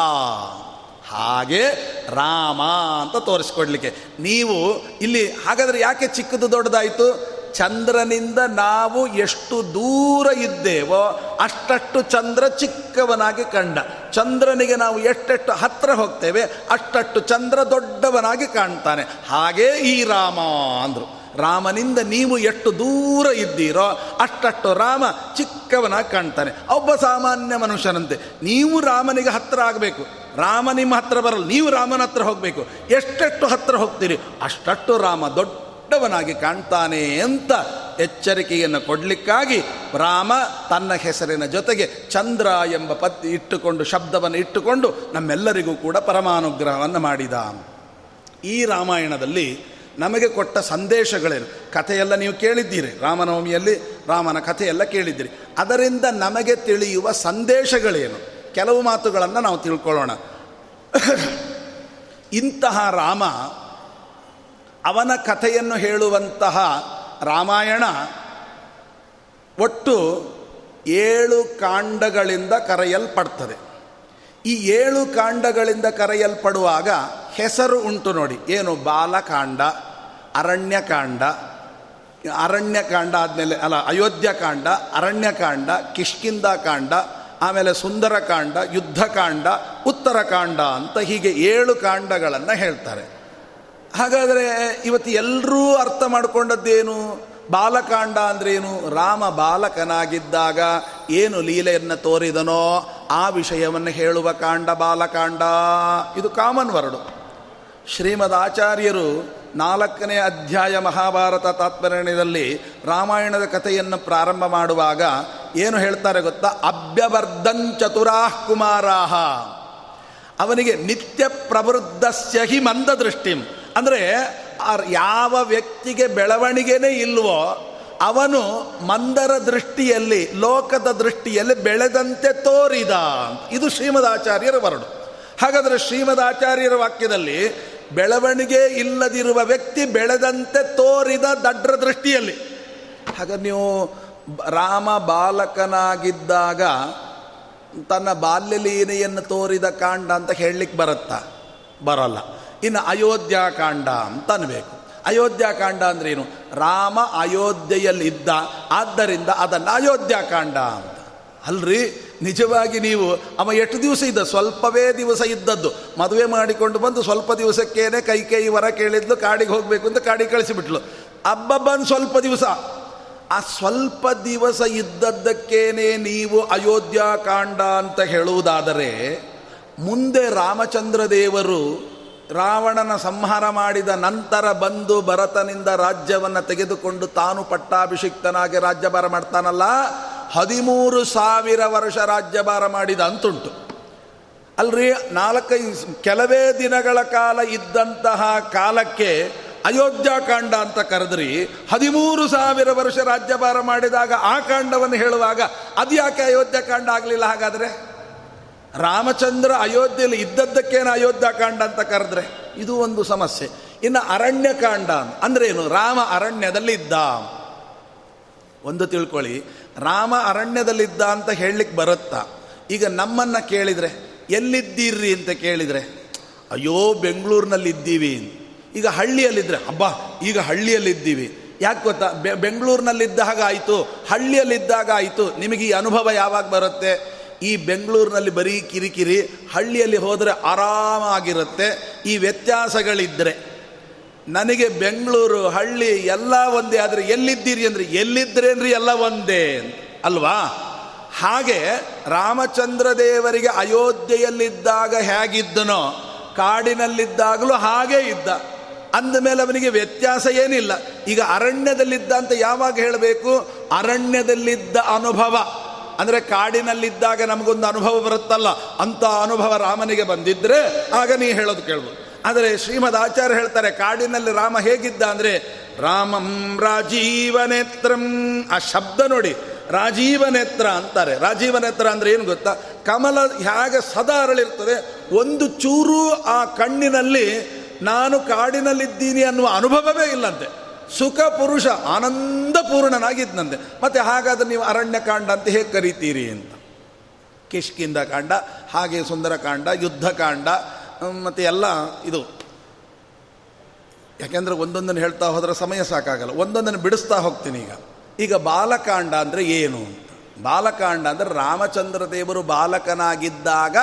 S1: ಹಾಗೆ ರಾಮ ಅಂತ ತೋರಿಸ್ಕೊಡ್ಲಿಕ್ಕೆ. ನೀವು ಇಲ್ಲಿ ಹಾಗಾದ್ರೆ ಯಾಕೆ ಚಿಕ್ಕದು ದೊಡ್ಡದಾಯಿತು? ಚಂದ್ರನಿಂದ ನಾವು ಎಷ್ಟು ದೂರ ಇದ್ದೇವೋ ಅಷ್ಟಷ್ಟು ಚಂದ್ರ ಚಿಕ್ಕವನಾಗಿ ಕಂಡ. ಚಂದ್ರನಿಗೆ ನಾವು ಎಷ್ಟೆಷ್ಟು ಹತ್ರ ಹೋಗ್ತೇವೆ ಅಷ್ಟಷ್ಟು ಚಂದ್ರ ದೊಡ್ಡವನಾಗಿ ಕಾಣ್ತಾನೆ. ಹಾಗೇ ಈ ರಾಮ ಅಂದರು. ರಾಮನಿಂದ ನೀವು ಎಷ್ಟು ದೂರ ಇದ್ದೀರೋ ಅಷ್ಟಷ್ಟು ರಾಮ ಚಿಕ್ಕವನಾಗಿ ಕಾಣ್ತಾನೆ. ಒಬ್ಬ ಸಾಮಾನ್ಯ ಮನುಷ್ಯನಂತೆ. ನೀವು ರಾಮನಿಗೆ ಹತ್ತಿರ ಆಗಬೇಕು. ರಾಮ ನಿಮ್ಮ ಹತ್ರ ಬರಲ್ಲ. ನೀವು ರಾಮನ ಹತ್ರ ಹೋಗಬೇಕು. ಎಷ್ಟೆಷ್ಟು ಹತ್ತಿರ ಹೋಗ್ತೀರಿ? ಅಷ್ಟಷ್ಟು ರಾಮ ದೊಡ್ಡವನಾಗಿ ಕಾಣ್ತಾನೆ ಅಂತ ಎಚ್ಚರಿಕೆಯನ್ನು ಕೊಡಲಿಕ್ಕಾಗಿ ರಾಮ ತನ್ನ ಹೆಸರಿನ ಜೊತೆಗೆ ಚಂದ್ರ ಎಂಬ ಪತ್ತಿ ಇಟ್ಟುಕೊಂಡು, ಶಬ್ದವನ್ನು ಇಟ್ಟುಕೊಂಡು ನಮ್ಮೆಲ್ಲರಿಗೂ ಕೂಡ ಪರಮಾನುಗ್ರಹವನ್ನು ಮಾಡಿದ. ಈ ರಾಮಾಯಣದಲ್ಲಿ ನಮಗೆ ಕೊಟ್ಟ ಸಂದೇಶಗಳೇನು? ಕಥೆಯೆಲ್ಲ ನೀವು ಕೇಳಿದ್ದೀರಿ. ರಾಮನವಮಿಯಲ್ಲಿ ರಾಮನ ಕಥೆಯೆಲ್ಲ ಕೇಳಿದ್ದೀರಿ. ಅದರಿಂದ ನಮಗೆ ತಿಳಿಯುವ ಸಂದೇಶಗಳೇನು? ಕೆಲವು ಮಾತುಗಳನ್ನು ನಾವು ತಿಳ್ಕೊಳ್ಳೋಣ. ಇಂತಹ ರಾಮ, ಅವನ ಕಥೆಯನ್ನು ಹೇಳುವಂತಹ ರಾಮಾಯಣ ಒಟ್ಟು ಏಳು ಕಾಂಡಗಳಿಂದ ಕರೆಯಲ್ಪಡ್ತದೆ. ಈ ಏಳು ಕಾಂಡಗಳಿಂದ ಕರೆಯಲ್ಪಡುವಾಗ ಹೆಸರು ಉಂಟು ನೋಡಿ. ಏನು? ಬಾಲಕಾಂಡ. ಅರಣ್ಯಕಾಂಡ ಅರಣ್ಯಕಾಂಡ ಆದಮೇಲೆ, ಅಲ್ಲ, ಅಯೋಧ್ಯಕಾಂಡ, ಅರಣ್ಯಕಾಂಡ ಕಿಷ್ಕಿಂದ ಕಾಂಡ ಆಮೇಲೆ ಸುಂದರಕಾಂಡ, ಯುದ್ಧಕಾಂಡ, ಉತ್ತರಕಾಂಡ ಅಂತ ಹೀಗೆ ಏಳು ಕಾಂಡಗಳನ್ನು ಹೇಳ್ತಾರೆ. ಹಾಗಾದರೆ ಇವತ್ತು ಎಲ್ಲರೂ ಅರ್ಥ ಮಾಡಿಕೊಂಡದ್ದೇನು? ಬಾಲಕಾಂಡ ಅಂದ್ರೇನು? ರಾಮ ಬಾಲಕನಾಗಿದ್ದಾಗ ಏನು ಲೀಲೆಯನ್ನು ತೋರಿದನೋ ಆ ವಿಷಯವನ್ನು ಹೇಳುವ ಕಾಂಡ, ಬಾಲಕಾಂಡ. ಇದು ಕಾಮನ್ ವರ್ಡು. ಶ್ರೀಮದ್ ಆಚಾರ್ಯರು ನಾಲ್ಕನೇ ಅಧ್ಯಾಯ ಮಹಾಭಾರತ ತಾತ್ಪರ್ಯದಲ್ಲಿ ರಾಮಾಯಣದ ಕಥೆಯನ್ನು ಪ್ರಾರಂಭ ಮಾಡುವಾಗ ಏನು ಹೇಳ್ತಾರೆ ಗೊತ್ತಾ? ಅಭ್ಯವರ್ಧಂಚತುರಾಹ್ ಕುಮಾರಾಹ. ಅವನಿಗೆ ನಿತ್ಯ ಪ್ರವೃದ್ಧಸ್ಯ ಹಿ ಮಂದ ದೃಷ್ಟಿಂ ಅಂದರೆ ಯಾವ ವ್ಯಕ್ತಿಗೆ ಬೆಳವಣಿಗೆನೇ ಇಲ್ವೋ, ಅವನು ಮಂದರ ದೃಷ್ಟಿಯಲ್ಲಿ, ಲೋಕದ ದೃಷ್ಟಿಯಲ್ಲಿ ಬೆಳೆದಂತೆ ತೋರಿದ. ಇದು ಶ್ರೀಮದಾಚಾರ್ಯರ ವರಡು. ಹಾಗಾದರೆ ಶ್ರೀಮದಾಚಾರ್ಯರ ವಾಕ್ಯದಲ್ಲಿ ಬೆಳವಣಿಗೆ ಇಲ್ಲದಿರುವ ವ್ಯಕ್ತಿ ಬೆಳೆದಂತೆ ತೋರಿದ ದಡ್ರ ದೃಷ್ಟಿಯಲ್ಲಿ. ಹಾಗ ನೀವು ರಾಮ ಬಾಲಕನಾಗಿದ್ದಾಗ ತನ್ನ ಬಾಲ್ಯಲೀನೆಯನ್ನು ತೋರಿದ ಕಾಂಡ ಅಂತ ಹೇಳಲಿಕ್ಕೆ ಬರುತ್ತಾ? ಬರಲ್ಲ. ಇನ್ನು ಅಯೋಧ್ಯ ಕಾಂಡ ಅಂತ ಅನ್ಬೇಕು. ಅಯೋಧ್ಯಾಕಾಂಡ ಅಂದ್ರೇನು ರಾಮ ಅಯೋಧ್ಯೆಯಲ್ಲಿದ್ದ, ಆದ್ದರಿಂದ ಅದನ್ನು ಅಯೋಧ್ಯಾಕಾಂಡ ಅಂತ. ಅಲ್ರಿ? ನಿಜವಾಗಿ ನೀವು, ಅವ ಎಷ್ಟು ದಿವಸ ಇದ್ದ? ಸ್ವಲ್ಪವೇ ದಿವಸ ಇದ್ದದ್ದು. ಮದುವೆ ಮಾಡಿಕೊಂಡು ಬಂದು ಸ್ವಲ್ಪ ದಿವಸಕ್ಕೇನೆ ಕೈ ಕೈ ವರ ಕೇಳಿದ್ಲು, ಕಾಡಿಗೆ ಹೋಗಬೇಕು ಅಂತ ಕಾಡಿಗೆ ಕಳಿಸಿಬಿಟ್ಲು. ಹಬ್ಬ ಬಂದು ಸ್ವಲ್ಪ ದಿವಸ. ಆ ಸ್ವಲ್ಪ ದಿವಸ ಇದ್ದದ್ದಕ್ಕೇನೆ ನೀವು ಅಯೋಧ್ಯಾಕಾಂಡ ಅಂತ ಹೇಳುವುದಾದರೆ, ಮುಂದೆ ರಾಮಚಂದ್ರ ದೇವರು ರಾವಣನ ಸಂಹಾರ ಮಾಡಿದ ನಂತರ ಬಂದು ಭರತನಿಂದ ರಾಜ್ಯವನ್ನು ತೆಗೆದುಕೊಂಡು ತಾನು ಪಟ್ಟಾಭಿಷಿಕ್ತನಾಗಿ ರಾಜ್ಯಭಾರ ಮಾಡ್ತಾನಲ್ಲ ಹದಿಮೂರು ಸಾವಿರ ವರ್ಷ ರಾಜ್ಯಭಾರ ಮಾಡಿದ ಅಂತುಂಟು ಅಲ್ರಿ ನಾಲ್ಕೈದು ಕೆಲವೇ ದಿನಗಳ ಕಾಲ ಇದ್ದಂತಹ ಕಾಲಕ್ಕೆ ಅಯೋಧ್ಯಾಕಾಂಡ ಅಂತ ಕರೆದ್ರಿ, ಹದಿಮೂರು ಸಾವಿರ ವರ್ಷ ರಾಜ್ಯಭಾರ ಮಾಡಿದಾಗ ಆ ಕಾಂಡವನ್ನು ಹೇಳುವಾಗ, ಅದು ಯಾಕೆ ಅಯೋಧ್ಯಕಾಂಡ ಆಗಲಿಲ್ಲ ಹಾಗಾದರೆ? ರಾಮಚಂದ್ರ ಅಯೋಧ್ಯೆಯಲ್ಲಿ ಇದ್ದದ್ದಕ್ಕೇನು ಅಯೋಧ್ಯಕಾಂಡ ಅಂತ ಕರೆದ್ರೆ? ಇದು ಒಂದು ಸಮಸ್ಯೆ. ಇನ್ನು ಅರಣ್ಯಕಾಂಡ ಅಂದ್ರೆ ಏನು? ರಾಮ ಅರಣ್ಯದಲ್ಲಿ ಇದ್ದ ಒಂದು ತಿಳ್ಕೊಳ್ಳಿ ರಾಮ ಅರಣ್ಯದಲ್ಲಿದ್ದ ಅಂತ ಹೇಳಲಿಕ್ಕೆ ಬರುತ್ತಾ? ಈಗ ನಮ್ಮನ್ನು ಕೇಳಿದರೆ, ಎಲ್ಲಿದ್ದೀರ್ರಿ ಅಂತ ಕೇಳಿದರೆ, ಅಯ್ಯೋ, ಬೆಂಗಳೂರಿನಲ್ಲಿದ್ದೀವಿ ಈಗ ಹಳ್ಳಿಯಲ್ಲಿದ್ದರೆ ಹಬ್ಬ, ಈಗ ಹಳ್ಳಿಯಲ್ಲಿದ್ದೀವಿ. ಯಾಕೆ ಗೊತ್ತಾ? ಬೆಂಗಳೂರಿನಲ್ಲಿದ್ದ ಹಾಗೆ ಆಯಿತು ಹಳ್ಳಿಯಲ್ಲಿದ್ದಾಗ ಆಯಿತು. ನಿಮಗೆ ಈ ಅನುಭವ ಯಾವಾಗ ಬರುತ್ತೆ? ಈ ಬೆಂಗಳೂರಿನಲ್ಲಿ ಬರೀ ಕಿರಿಕಿರಿ, ಹಳ್ಳಿಯಲ್ಲಿ ಹೋದರೆ ಆರಾಮಾಗಿರುತ್ತೆ. ಈ ವ್ಯತ್ಯಾಸಗಳಿದ್ದರೆ ನನಗೆ ಬೆಂಗಳೂರು, ಹಳ್ಳಿ ಎಲ್ಲ ಒಂದೇ. ಆದರೆ ಎಲ್ಲಿದ್ದೀರಿ ಅಂದರೆ ಎಲ್ಲಿದ್ದರೇನ್ರಿ ಎಲ್ಲ ಒಂದೇ ಅಲ್ವಾ? ಹಾಗೆ ರಾಮಚಂದ್ರ ದೇವರಿಗೆ ಅಯೋಧ್ಯೆಯಲ್ಲಿದ್ದಾಗ ಹೇಗಿದ್ದನೋ, ಕಾಡಿನಲ್ಲಿದ್ದಾಗಲೂ ಹಾಗೇ ಇದ್ದ. ಅಂದಮೇಲೆ ಅವನಿಗೆ ವ್ಯತ್ಯಾಸ ಏನಿಲ್ಲ. ಈಗ ಅರಣ್ಯದಲ್ಲಿದ್ದ ಅಂತ ಯಾವಾಗ ಹೇಳಬೇಕು? ಅರಣ್ಯದಲ್ಲಿದ್ದ ಅನುಭವ. ಅಂದರೆ ಕಾಡಿನಲ್ಲಿದ್ದಾಗ ನಮಗೊಂದು ಅನುಭವ ಬರುತ್ತಲ್ಲ, ಅಂತ ಅನುಭವ ರಾಮನಿಗೆ ಬಂದಿದ್ದರೆ ಆಗ ನೀ ಹೇಳೋದು ಕೇಳ್ಬೋದು. ಆದರೆ ಶ್ರೀಮದ್ ಆಚಾರ್ಯ ಹೇಳ್ತಾರೆ, ಕಾಡಿನಲ್ಲಿ ರಾಮ ಹೇಗಿದ್ದ ಅಂದರೆ, ರಾಮಂ ರಾಜೀವನೇತ್ರಂ. ಆ ಶಬ್ದ ನೋಡಿ, ರಾಜೀವನೇತ್ರ ಅಂತಾರೆ. ರಾಜೀವನೇತ್ರ ಅಂದರೆ ಏನು ಗೊತ್ತಾ? ಕಮಲ ಹೇಗೆ ಸದಾ ಅರಳಿರ್ತದೆ, ಒಂದು ಚೂರು ಆ ಕಣ್ಣಿನಲ್ಲಿ, ನಾನು ಕಾಡಿನಲ್ಲಿದ್ದೀನಿ ಅನ್ನುವ ಅನುಭವವೇ ಇಲ್ಲಂತೆ. ಸುಖ ಪುರುಷ ಆನಂದ ಪೂರ್ಣನಾಗಿದ್ದಂತೆ ಮತ್ತೆ ಹಾಗಾದ್ರೆ ನೀವು ಅರಣ್ಯಕಾಂಡ ಅಂತ ಹೇಗೆ ಕರಿತೀರಿ ಅಂತ? ಕಿಷ್ಕಿಂದ ಕಾಂಡ, ಹಾಗೆ ಸುಂದರಕಾಂಡ ಯುದ್ಧಕಾಂಡ ಮತ್ತು ಎಲ್ಲ ಇದು. ಯಾಕೆಂದರೆ ಒಂದೊಂದನ್ನು ಹೇಳ್ತಾ ಹೋದರೆ ಸಮಯ ಸಾಕಾಗಲ್ಲ. ಒಂದೊಂದನ್ನು ಬಿಡಿಸ್ತಾ ಹೋಗ್ತೀನಿ ಈಗ. ಈಗ ಬಾಲಕಾಂಡ ಅಂದರೆ ಏನು ಅಂತ. ಬಾಲಕಾಂಡ ಅಂದರೆ ರಾಮಚಂದ್ರ ದೇವರು ಬಾಲಕನಾಗಿದ್ದಾಗ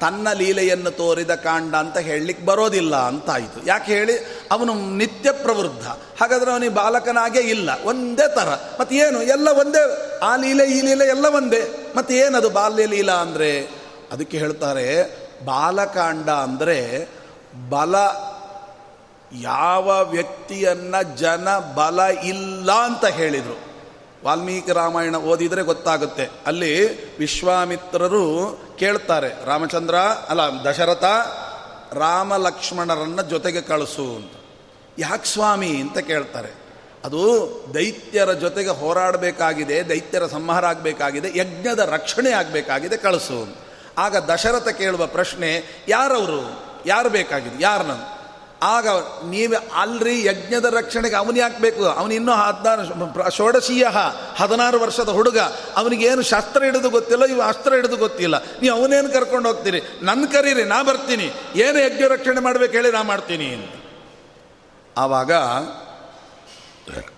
S1: ತನ್ನ ಲೀಲೆಯನ್ನು ತೋರಿದ ಕಾಂಡ ಅಂತ ಹೇಳಲಿಕ್ಕೆ ಬರೋದಿಲ್ಲ ಅಂತಾಯಿತು. ಯಾಕೆ ಹೇಳಿ? ಅವನು ನಿತ್ಯ ಪ್ರವೃದ್ಧ. ಹಾಗಾದರೆ ಅವನಿಗೆ ಬಾಲಕನಾಗೇ ಇಲ್ಲ. ಒಂದೇ ಥರ ಮತ್ತು ಏನು? ಎಲ್ಲ ಒಂದೇ. ಆ ಲೀಲೆ, ಈ ಲೀಲೆ ಎಲ್ಲ ಒಂದೇ. ಮತ್ತು ಏನದು ಬಾಲ್ಯ ಲೀಲಾ ಅಂದರೆ? ಅದಕ್ಕೆ ಹೇಳ್ತಾರೆ ಬಾಲಕಾಂಡ ಅಂದರೆ ಬಲ, ಯಾವ ವ್ಯಕ್ತಿಯನ್ನ ಜನ ಬಲ ಇಲ್ಲ ಅಂತ ಹೇಳಿದರು. ವಾಲ್ಮೀಕಿ ರಾಮಾಯಣ ಓದಿದರೆ ಗೊತ್ತಾಗುತ್ತೆ. ಅಲ್ಲಿ ವಿಶ್ವಾಮಿತ್ರರು ಕೇಳ್ತಾರೆ, ರಾಮಚಂದ್ರ, ಅಲ್ಲ, ದಶರಥ ರಾಮ ಲಕ್ಷ್ಮಣರನ್ನ ಜೊತೆಗೆ ಕಳಿಸು ಅಂತ. ಯಾಕೆ ಸ್ವಾಮಿ ಅಂತ ಕೇಳ್ತಾರೆ. ಅದು ದೈತ್ಯರ ಜೊತೆಗೆ ಹೋರಾಡಬೇಕಾಗಿದೆ, ದೈತ್ಯರ ಸಂಹಾರ ಆಗಬೇಕಾಗಿದೆ, ಯಜ್ಞದ ರಕ್ಷಣೆ ಆಗಬೇಕಾಗಿದೆ, ಕಳಿಸು ಆಗ ದಶರಥ ಕೇಳುವ ಪ್ರಶ್ನೆ, ಯಾರವರು? ಯಾರು ಬೇಕಾಗಿದೆ ಯಾರು ನಾನು ಆಗ ನೀವು ಅಲ್ರಿ ಯಜ್ಞದ ರಕ್ಷಣೆಗೆ ಅವನು ಯಾಕೆ ಬೇಕು? ಅವನು ಇನ್ನೂ ಹದಿನಾರು ಷೋಡಶೀಯ ಹದಿನಾರು ವರ್ಷದ ಹುಡುಗ. ಅವನಿಗೇನು ಶಾಸ್ತ್ರ ಹಿಡಿದು ಗೊತ್ತಿಲ್ಲ, ಇವು ಅಸ್ತ್ರ ಹಿಡಿದು ಗೊತ್ತಿಲ್ಲ. ನೀವು ಅವನೇನು ಕರ್ಕೊಂಡು ಹೋಗ್ತೀರಿ? ನನ್ನ ಕರೀರಿ, ನಾ ಬರ್ತೀನಿ. ಏನು ಯಜ್ಞ ರಕ್ಷಣೆ ಮಾಡಬೇಕು ಹೇಳಿ ನಾ ಮಾಡ್ತೀನಿ ಅಂತ. ಆವಾಗ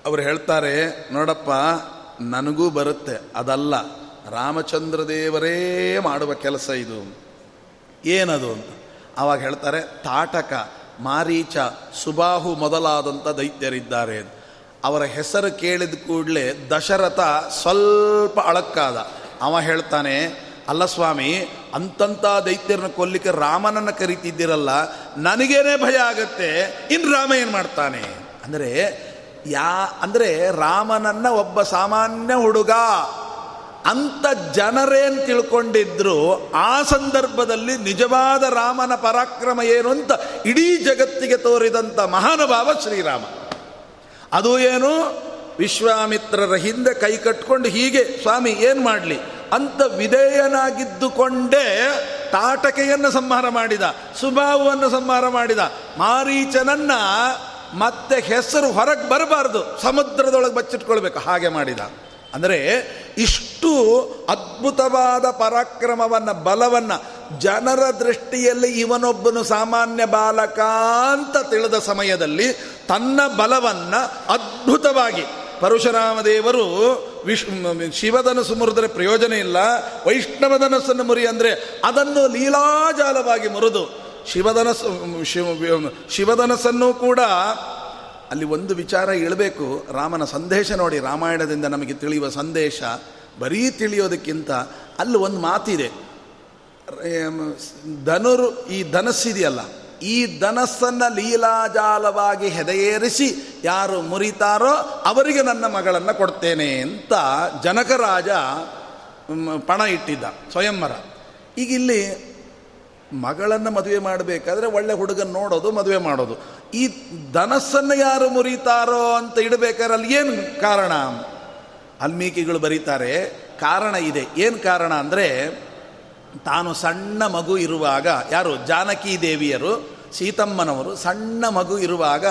S1: ಅವರು ಹೇಳ್ತಾರೆ, ನೋಡಪ್ಪ, ನನಗೂ ಬರುತ್ತೆ, ಅದಲ್ಲ. ರಾಮಚಂದ್ರ ದೇವರೇ ಮಾಡುವ ಕೆಲಸ ಇದು. ಏನದು ಅಂತ. ಆವಾಗ ಹೇಳ್ತಾರೆ, ತಾಟಕ, ಮಾರೀಚ, ಸುಬಾಹು ಮೊದಲಾದಂಥ ದೈತ್ಯರಿದ್ದಾರೆ ಅವರ ಹೆಸರು ಕೇಳಿದ ಕೂಡಲೇ ದಶರಥ ಸ್ವಲ್ಪ ಅಳಕ್ಕಾದ. ಅವ ಹೇಳ್ತಾನೆ, ಅಲ್ಲ ಸ್ವಾಮಿ ಅಂತಂಥ ದೈತ್ಯರನ್ನ ಕೊಲ್ಲಿಕ್ಕೆ ರಾಮನನ್ನು ಕರಿತಿದ್ದಿರಲ್ಲ, ನನಗೇನೆ ಭಯ ಆಗತ್ತೆ, ಇನ್ನು ರಾಮ ಏನು ಮಾಡ್ತಾನೆ? ಅಂದರೆ ಯಾ, ಅಂದರೆ ರಾಮನನ್ನು ಒಬ್ಬ ಸಾಮಾನ್ಯ ಹುಡುಗ ಅಂತ ಜನರೇನು ತಿಳ್ಕೊಂಡಿದ್ರು, ಆ ಸಂದರ್ಭದಲ್ಲಿ ನಿಜವಾದ ರಾಮನ ಪರಾಕ್ರಮ ಏನು ಅಂತ ಇಡೀ ಜಗತ್ತಿಗೆ ತೋರಿದಂಥ ಮಹಾನುಭಾವ ಶ್ರೀರಾಮ. ಅದು ಏನು? ವಿಶ್ವಾಮಿತ್ರರ ಹಿಂದೆ ಕೈ ಕಟ್ಕೊಂಡು ಹೀಗೆ, ಸ್ವಾಮಿ, ಏನು ಮಾಡಲಿ? ಅಂತ ವಿಧೇಯನಾಗಿದ್ದುಕೊಂಡೇ ತಾಟಕೆಯನ್ನು ಸಂಹಾರ ಮಾಡಿದ ಸುಭಾವವನ್ನು ಸಂಹಾರ ಮಾಡಿದ. ಮಾರೀಚನನ್ನ ಮತ್ತೆ ಹೆಸರು ಹೊರಗೆ ಬರಬಾರ್ದು, ಸಮುದ್ರದೊಳಗೆ ಬಚ್ಚಿಟ್ಕೊಳ್ಬೇಕು, ಹಾಗೆ ಮಾಡಿದ. ಅಂದರೆ ಇಷ್ಟು ಅದ್ಭುತವಾದ ಪರಾಕ್ರಮವನ್ನು, ಬಲವನ್ನು ಜನರ ದೃಷ್ಟಿಯಲ್ಲಿ ಇವನೊಬ್ಬನು ಸಾಮಾನ್ಯ ಬಾಲಕ ಅಂತ ತಿಳಿದ ಸಮಯದಲ್ಲಿ ತನ್ನ ಬಲವನ್ನು ಅದ್ಭುತವಾಗಿ ಪರಶುರಾಮ ದೇವರು ವಿಶ್ ಶಿವಧನಸು ಮುರಿದ್ರೆ ಪ್ರಯೋಜನ ಇಲ್ಲ, ವೈಷ್ಣವಧನಸ್ಸನ್ನು ಮುರಿ ಅಂದರೆ ಅದನ್ನು ಲೀಲಾಜಾಲವಾಗಿ ಮುರಿದು ಶಿವಧನಸ್ಸು ಶಿವ, ಶಿವಧನಸ್ಸನ್ನು ಕೂಡ ಅಲ್ಲಿ ಒಂದು ವಿಚಾರ ಇಳಬೇಕು ರಾಮನ ಸಂದೇಶ ನೋಡಿ, ರಾಮಾಯಣದಿಂದ ನಮಗೆ ತಿಳಿಯುವ ಸಂದೇಶ, ಬರೀ ತಿಳಿಯೋದಕ್ಕಿಂತ ಅಲ್ಲಿ ಒಂದು ಮಾತಿದೆ. ಧನುರು, ಈ ಧನಸ್ಸಿದೆಯಲ್ಲ, ಈ ಧನಸ್ಸನ್ನು ಲೀಲಾಜಾಲವಾಗಿ ಹೆದೆಯೇರಿಸಿ ಯಾರು ಮುರಿತಾರೋ ಅವರಿಗೆ ನನ್ನ ಮಗಳನ್ನು ಕೊಡ್ತೇನೆ ಅಂತ ಜನಕರಾಜ ಪಣ ಇಟ್ಟಿದ್ದ, ಸ್ವಯಂವರ. ಈಗ ಇಲ್ಲಿ ಮಗಳನ್ನು ಮದುವೆ ಮಾಡಬೇಕಾದ್ರೆ ಒಳ್ಳೆ ಹುಡುಗನ ನೋಡೋದು, ಮದುವೆ ಮಾಡೋದು. ಈ ಧನಸ್ಸನ್ನು ಯಾರು ಮುರಿತಾರೋ ಅಂತ ಇಡಬೇಕಾದ್ರೆ ಅಲ್ಲಿ ಏನು ಕಾರಣ? ಅಲ್ಮೀಕಿಗಳು ಬರೀತಾರೆ, ಕಾರಣ ಇದೆ. ಏನು ಕಾರಣ ಅಂದರೆ, ತಾನು ಸಣ್ಣ ಮಗು ಇರುವಾಗ, ಯಾರು? ಜಾನಕಿ ದೇವಿಯರು, ಸೀತಮ್ಮನವರು ಸಣ್ಣ ಮಗು ಇರುವಾಗ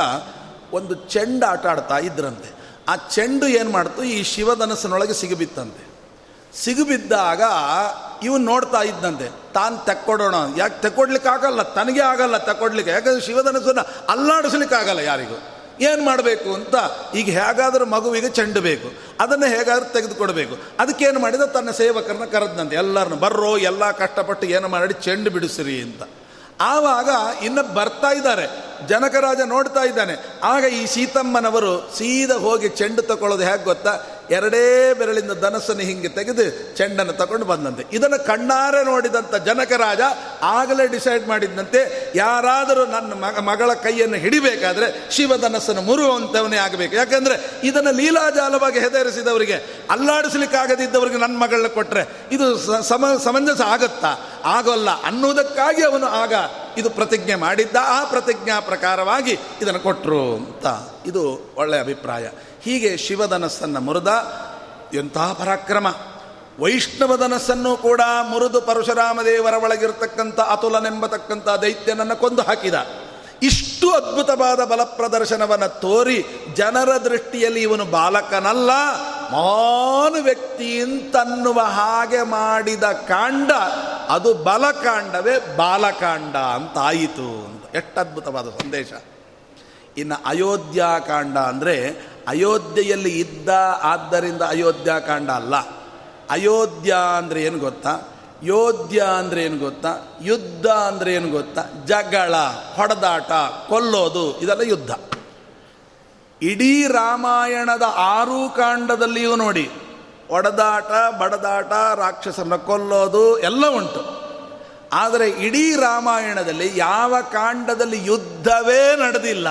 S1: ಒಂದು ಚೆಂಡು ಆಟ ಆಡ್ತಾ ಇದ್ರಂತೆ. ಆ ಚೆಂಡು ಏನು ಮಾಡ್ತು? ಈ ಶಿವಧನಸ್ಸಿನೊಳಗೆ ಸಿಗುಬಿತ್ತಂತೆ. ಸಿಗುಬಿದ್ದಾಗ ಇವನು ನೋಡ್ತಾ ಇದ್ದಂತೆ ತಾನು ತೆಕ್ಕೊಡೋಣ. ಯಾಕೆ ತೆಕ್ಕೊಡ್ಲಿಕ್ಕೆ ಆಗಲ್ಲ ತನಗೆ ಆಗಲ್ಲ ತೆಕ್ಕೊಡ್ಲಿಕ್ಕೆ. ಯಾಕಂದ್ರೆ ಶಿವಧನಸ್ಸನ್ನು ಅಲ್ಲಾಡಿಸ್ಲಿಕ್ಕೆ ಆಗಲ್ಲ ಯಾರಿಗೂ. ಏನು ಮಾಡಬೇಕು ಅಂತ? ಈಗ ಹೇಗಾದರೂ ಮಗುವಿಗೆ ಚೆಂಡು ಬೇಕು ಅದನ್ನು ಹೇಗಾದ್ರೂ ತೆಗೆದುಕೊಡಬೇಕು. ಅದಕ್ಕೇನು ಮಾಡಿದ? ತನ್ನ ಸೇವಕರನ್ನ ಕರೆದಂತೆ ಎಲ್ಲರನ್ನು ಬರ್ರೋ, ಎಲ್ಲ ಕಷ್ಟಪಟ್ಟು ಏನು ಮಾಡಿ ಚೆಂಡು ಬಿಡಿಸ್ರಿ ಅಂತ. ಆವಾಗ ಇನ್ನು ಬರ್ತಾ ಇದ್ದಾರೆ. ಜನಕರಾಜ ನೋಡ್ತಾ ಇದ್ದಾನೆ. ಆಗ ಈ ಸೀತಮ್ಮನವರು ಸೀದಾ ಹೋಗಿ ಚೆಂಡು ತಗೊಳ್ಳೋದು ಹೇಗೆ ಗೊತ್ತಾ? ಎರಡೇ ಬೆರಳಿಂದ ಧನಸ್ಸನ್ನು ಹಿಂಗೆ ತೆಗೆದು ಚೆಂಡನ್ನು ತಗೊಂಡು ಬಂದಂತೆ. ಇದನ್ನು ಕಣ್ಣಾರೆ ನೋಡಿದಂಥ ಜನಕರಾಜ ಆಗಲೇ ಡಿಸೈಡ್ ಮಾಡಿದಂತೆ ಯಾರಾದರೂ ನನ್ನ ಮಗ, ಮಗಳ ಕೈಯನ್ನು ಹಿಡಿಬೇಕಾದ್ರೆ ಶಿವಧನಸ್ಸನ್ನು ಮುರುವಂಥವನೇ ಆಗಬೇಕು. ಯಾಕಂದರೆ ಇದನ್ನು ಲೀಲಾಜಾಲವಾಗಿ ಹೆದರಿಸಿದವರಿಗೆ, ಅಲ್ಲಾಡಿಸಲಿಕ್ಕಾಗದಿದ್ದವರಿಗೆ ನನ್ನ ಮಗಳನ್ನ ಕೊಟ್ಟರೆ ಇದು ಸಮ, ಸಮಂಜಸ ಆಗುತ್ತಾ? ಆಗೋಲ್ಲ. ಅನ್ನುವುದಕ್ಕಾಗಿ ಅವನು ಆಗ ಇದು ಪ್ರತಿಜ್ಞೆ ಮಾಡಿದ್ದ. ಆ ಪ್ರತಿಜ್ಞಾ ಪ್ರಕಾರವಾಗಿ ಇದನ್ನು ಕೊಟ್ಟರು ಅಂತ. ಇದು ಒಳ್ಳೆಯ ಅಭಿಪ್ರಾಯ. ಹೀಗೆ ಶಿವಧನಸ್ಸನ್ನು ಮುರಿದ ಎಂತಹ ಪರಾಕ್ರಮ. ವೈಷ್ಣವಧನಸ್ಸನ್ನು ಕೂಡ ಮುರಿದು ಪರಶುರಾಮ ದೇವರ ಒಳಗಿರತಕ್ಕಂಥ ಅತುಲನೆಂಬತಕ್ಕಂಥ ದೈತ್ಯನನ್ನು ಕೊಂದು ಹಾಕಿದ. ಇಷ್ಟು ಅದ್ಭುತವಾದ ಬಲ ಪ್ರದರ್ಶನವನ್ನು ತೋರಿ ಜನರ ದೃಷ್ಟಿಯಲ್ಲಿ ಇವನು ಬಾಲಕನಲ್ಲ ಮಾನು ವ್ಯಕ್ತಿ ಅಂತನ್ನುವ ಹಾಗೆ ಮಾಡಿದ ಕಾಂಡ, ಅದು ಬಲಕಾಂಡವೇ ಬಾಲಕಾಂಡ ಅಂತಾಯಿತು ಅಂತ. ಎಷ್ಟು ಅದ್ಭುತವಾದ ಸಂದೇಶ. ಇನ್ನು ಅಯೋಧ್ಯಾಕಾಂಡ ಅಂದರೆ ಅಯೋಧ್ಯೆಯಲ್ಲಿ ಇದ್ದ ಆದ್ದರಿಂದ ಅಯೋಧ್ಯಾಕಾಂಡ ಅಲ್ಲ. ಅಯೋಧ್ಯ ಅಂದರೆ ಏನು ಗೊತ್ತಾ? ಯೋಧ್ಯ ಅಂದರೆ ಏನು ಗೊತ್ತಾ? ಯುದ್ಧ ಅಂದರೆ ಏನು ಗೊತ್ತಾ? ಜಗಳ, ಹೊಡೆದಾಟ, ಕೊಲ್ಲೋದು, ಇದೆಲ್ಲ ಯುದ್ಧ. ಇಡೀ ರಾಮಾಯಣದ ಆರು ಕಾಂಡದಲ್ಲಿಯೂ ನೋಡಿ, ಒಡದಾಟ, ಬಡದಾಟ ರಾಕ್ಷಸನ ಕೊಲ್ಲೋದು ಎಲ್ಲ ಉಂಟು. ಆದರೆ ಇಡೀ ರಾಮಾಯಣದಲ್ಲಿ ಯಾವ ಕಾಂಡದಲ್ಲಿ ಯುದ್ಧವೇ ನಡೆದಿಲ್ಲ.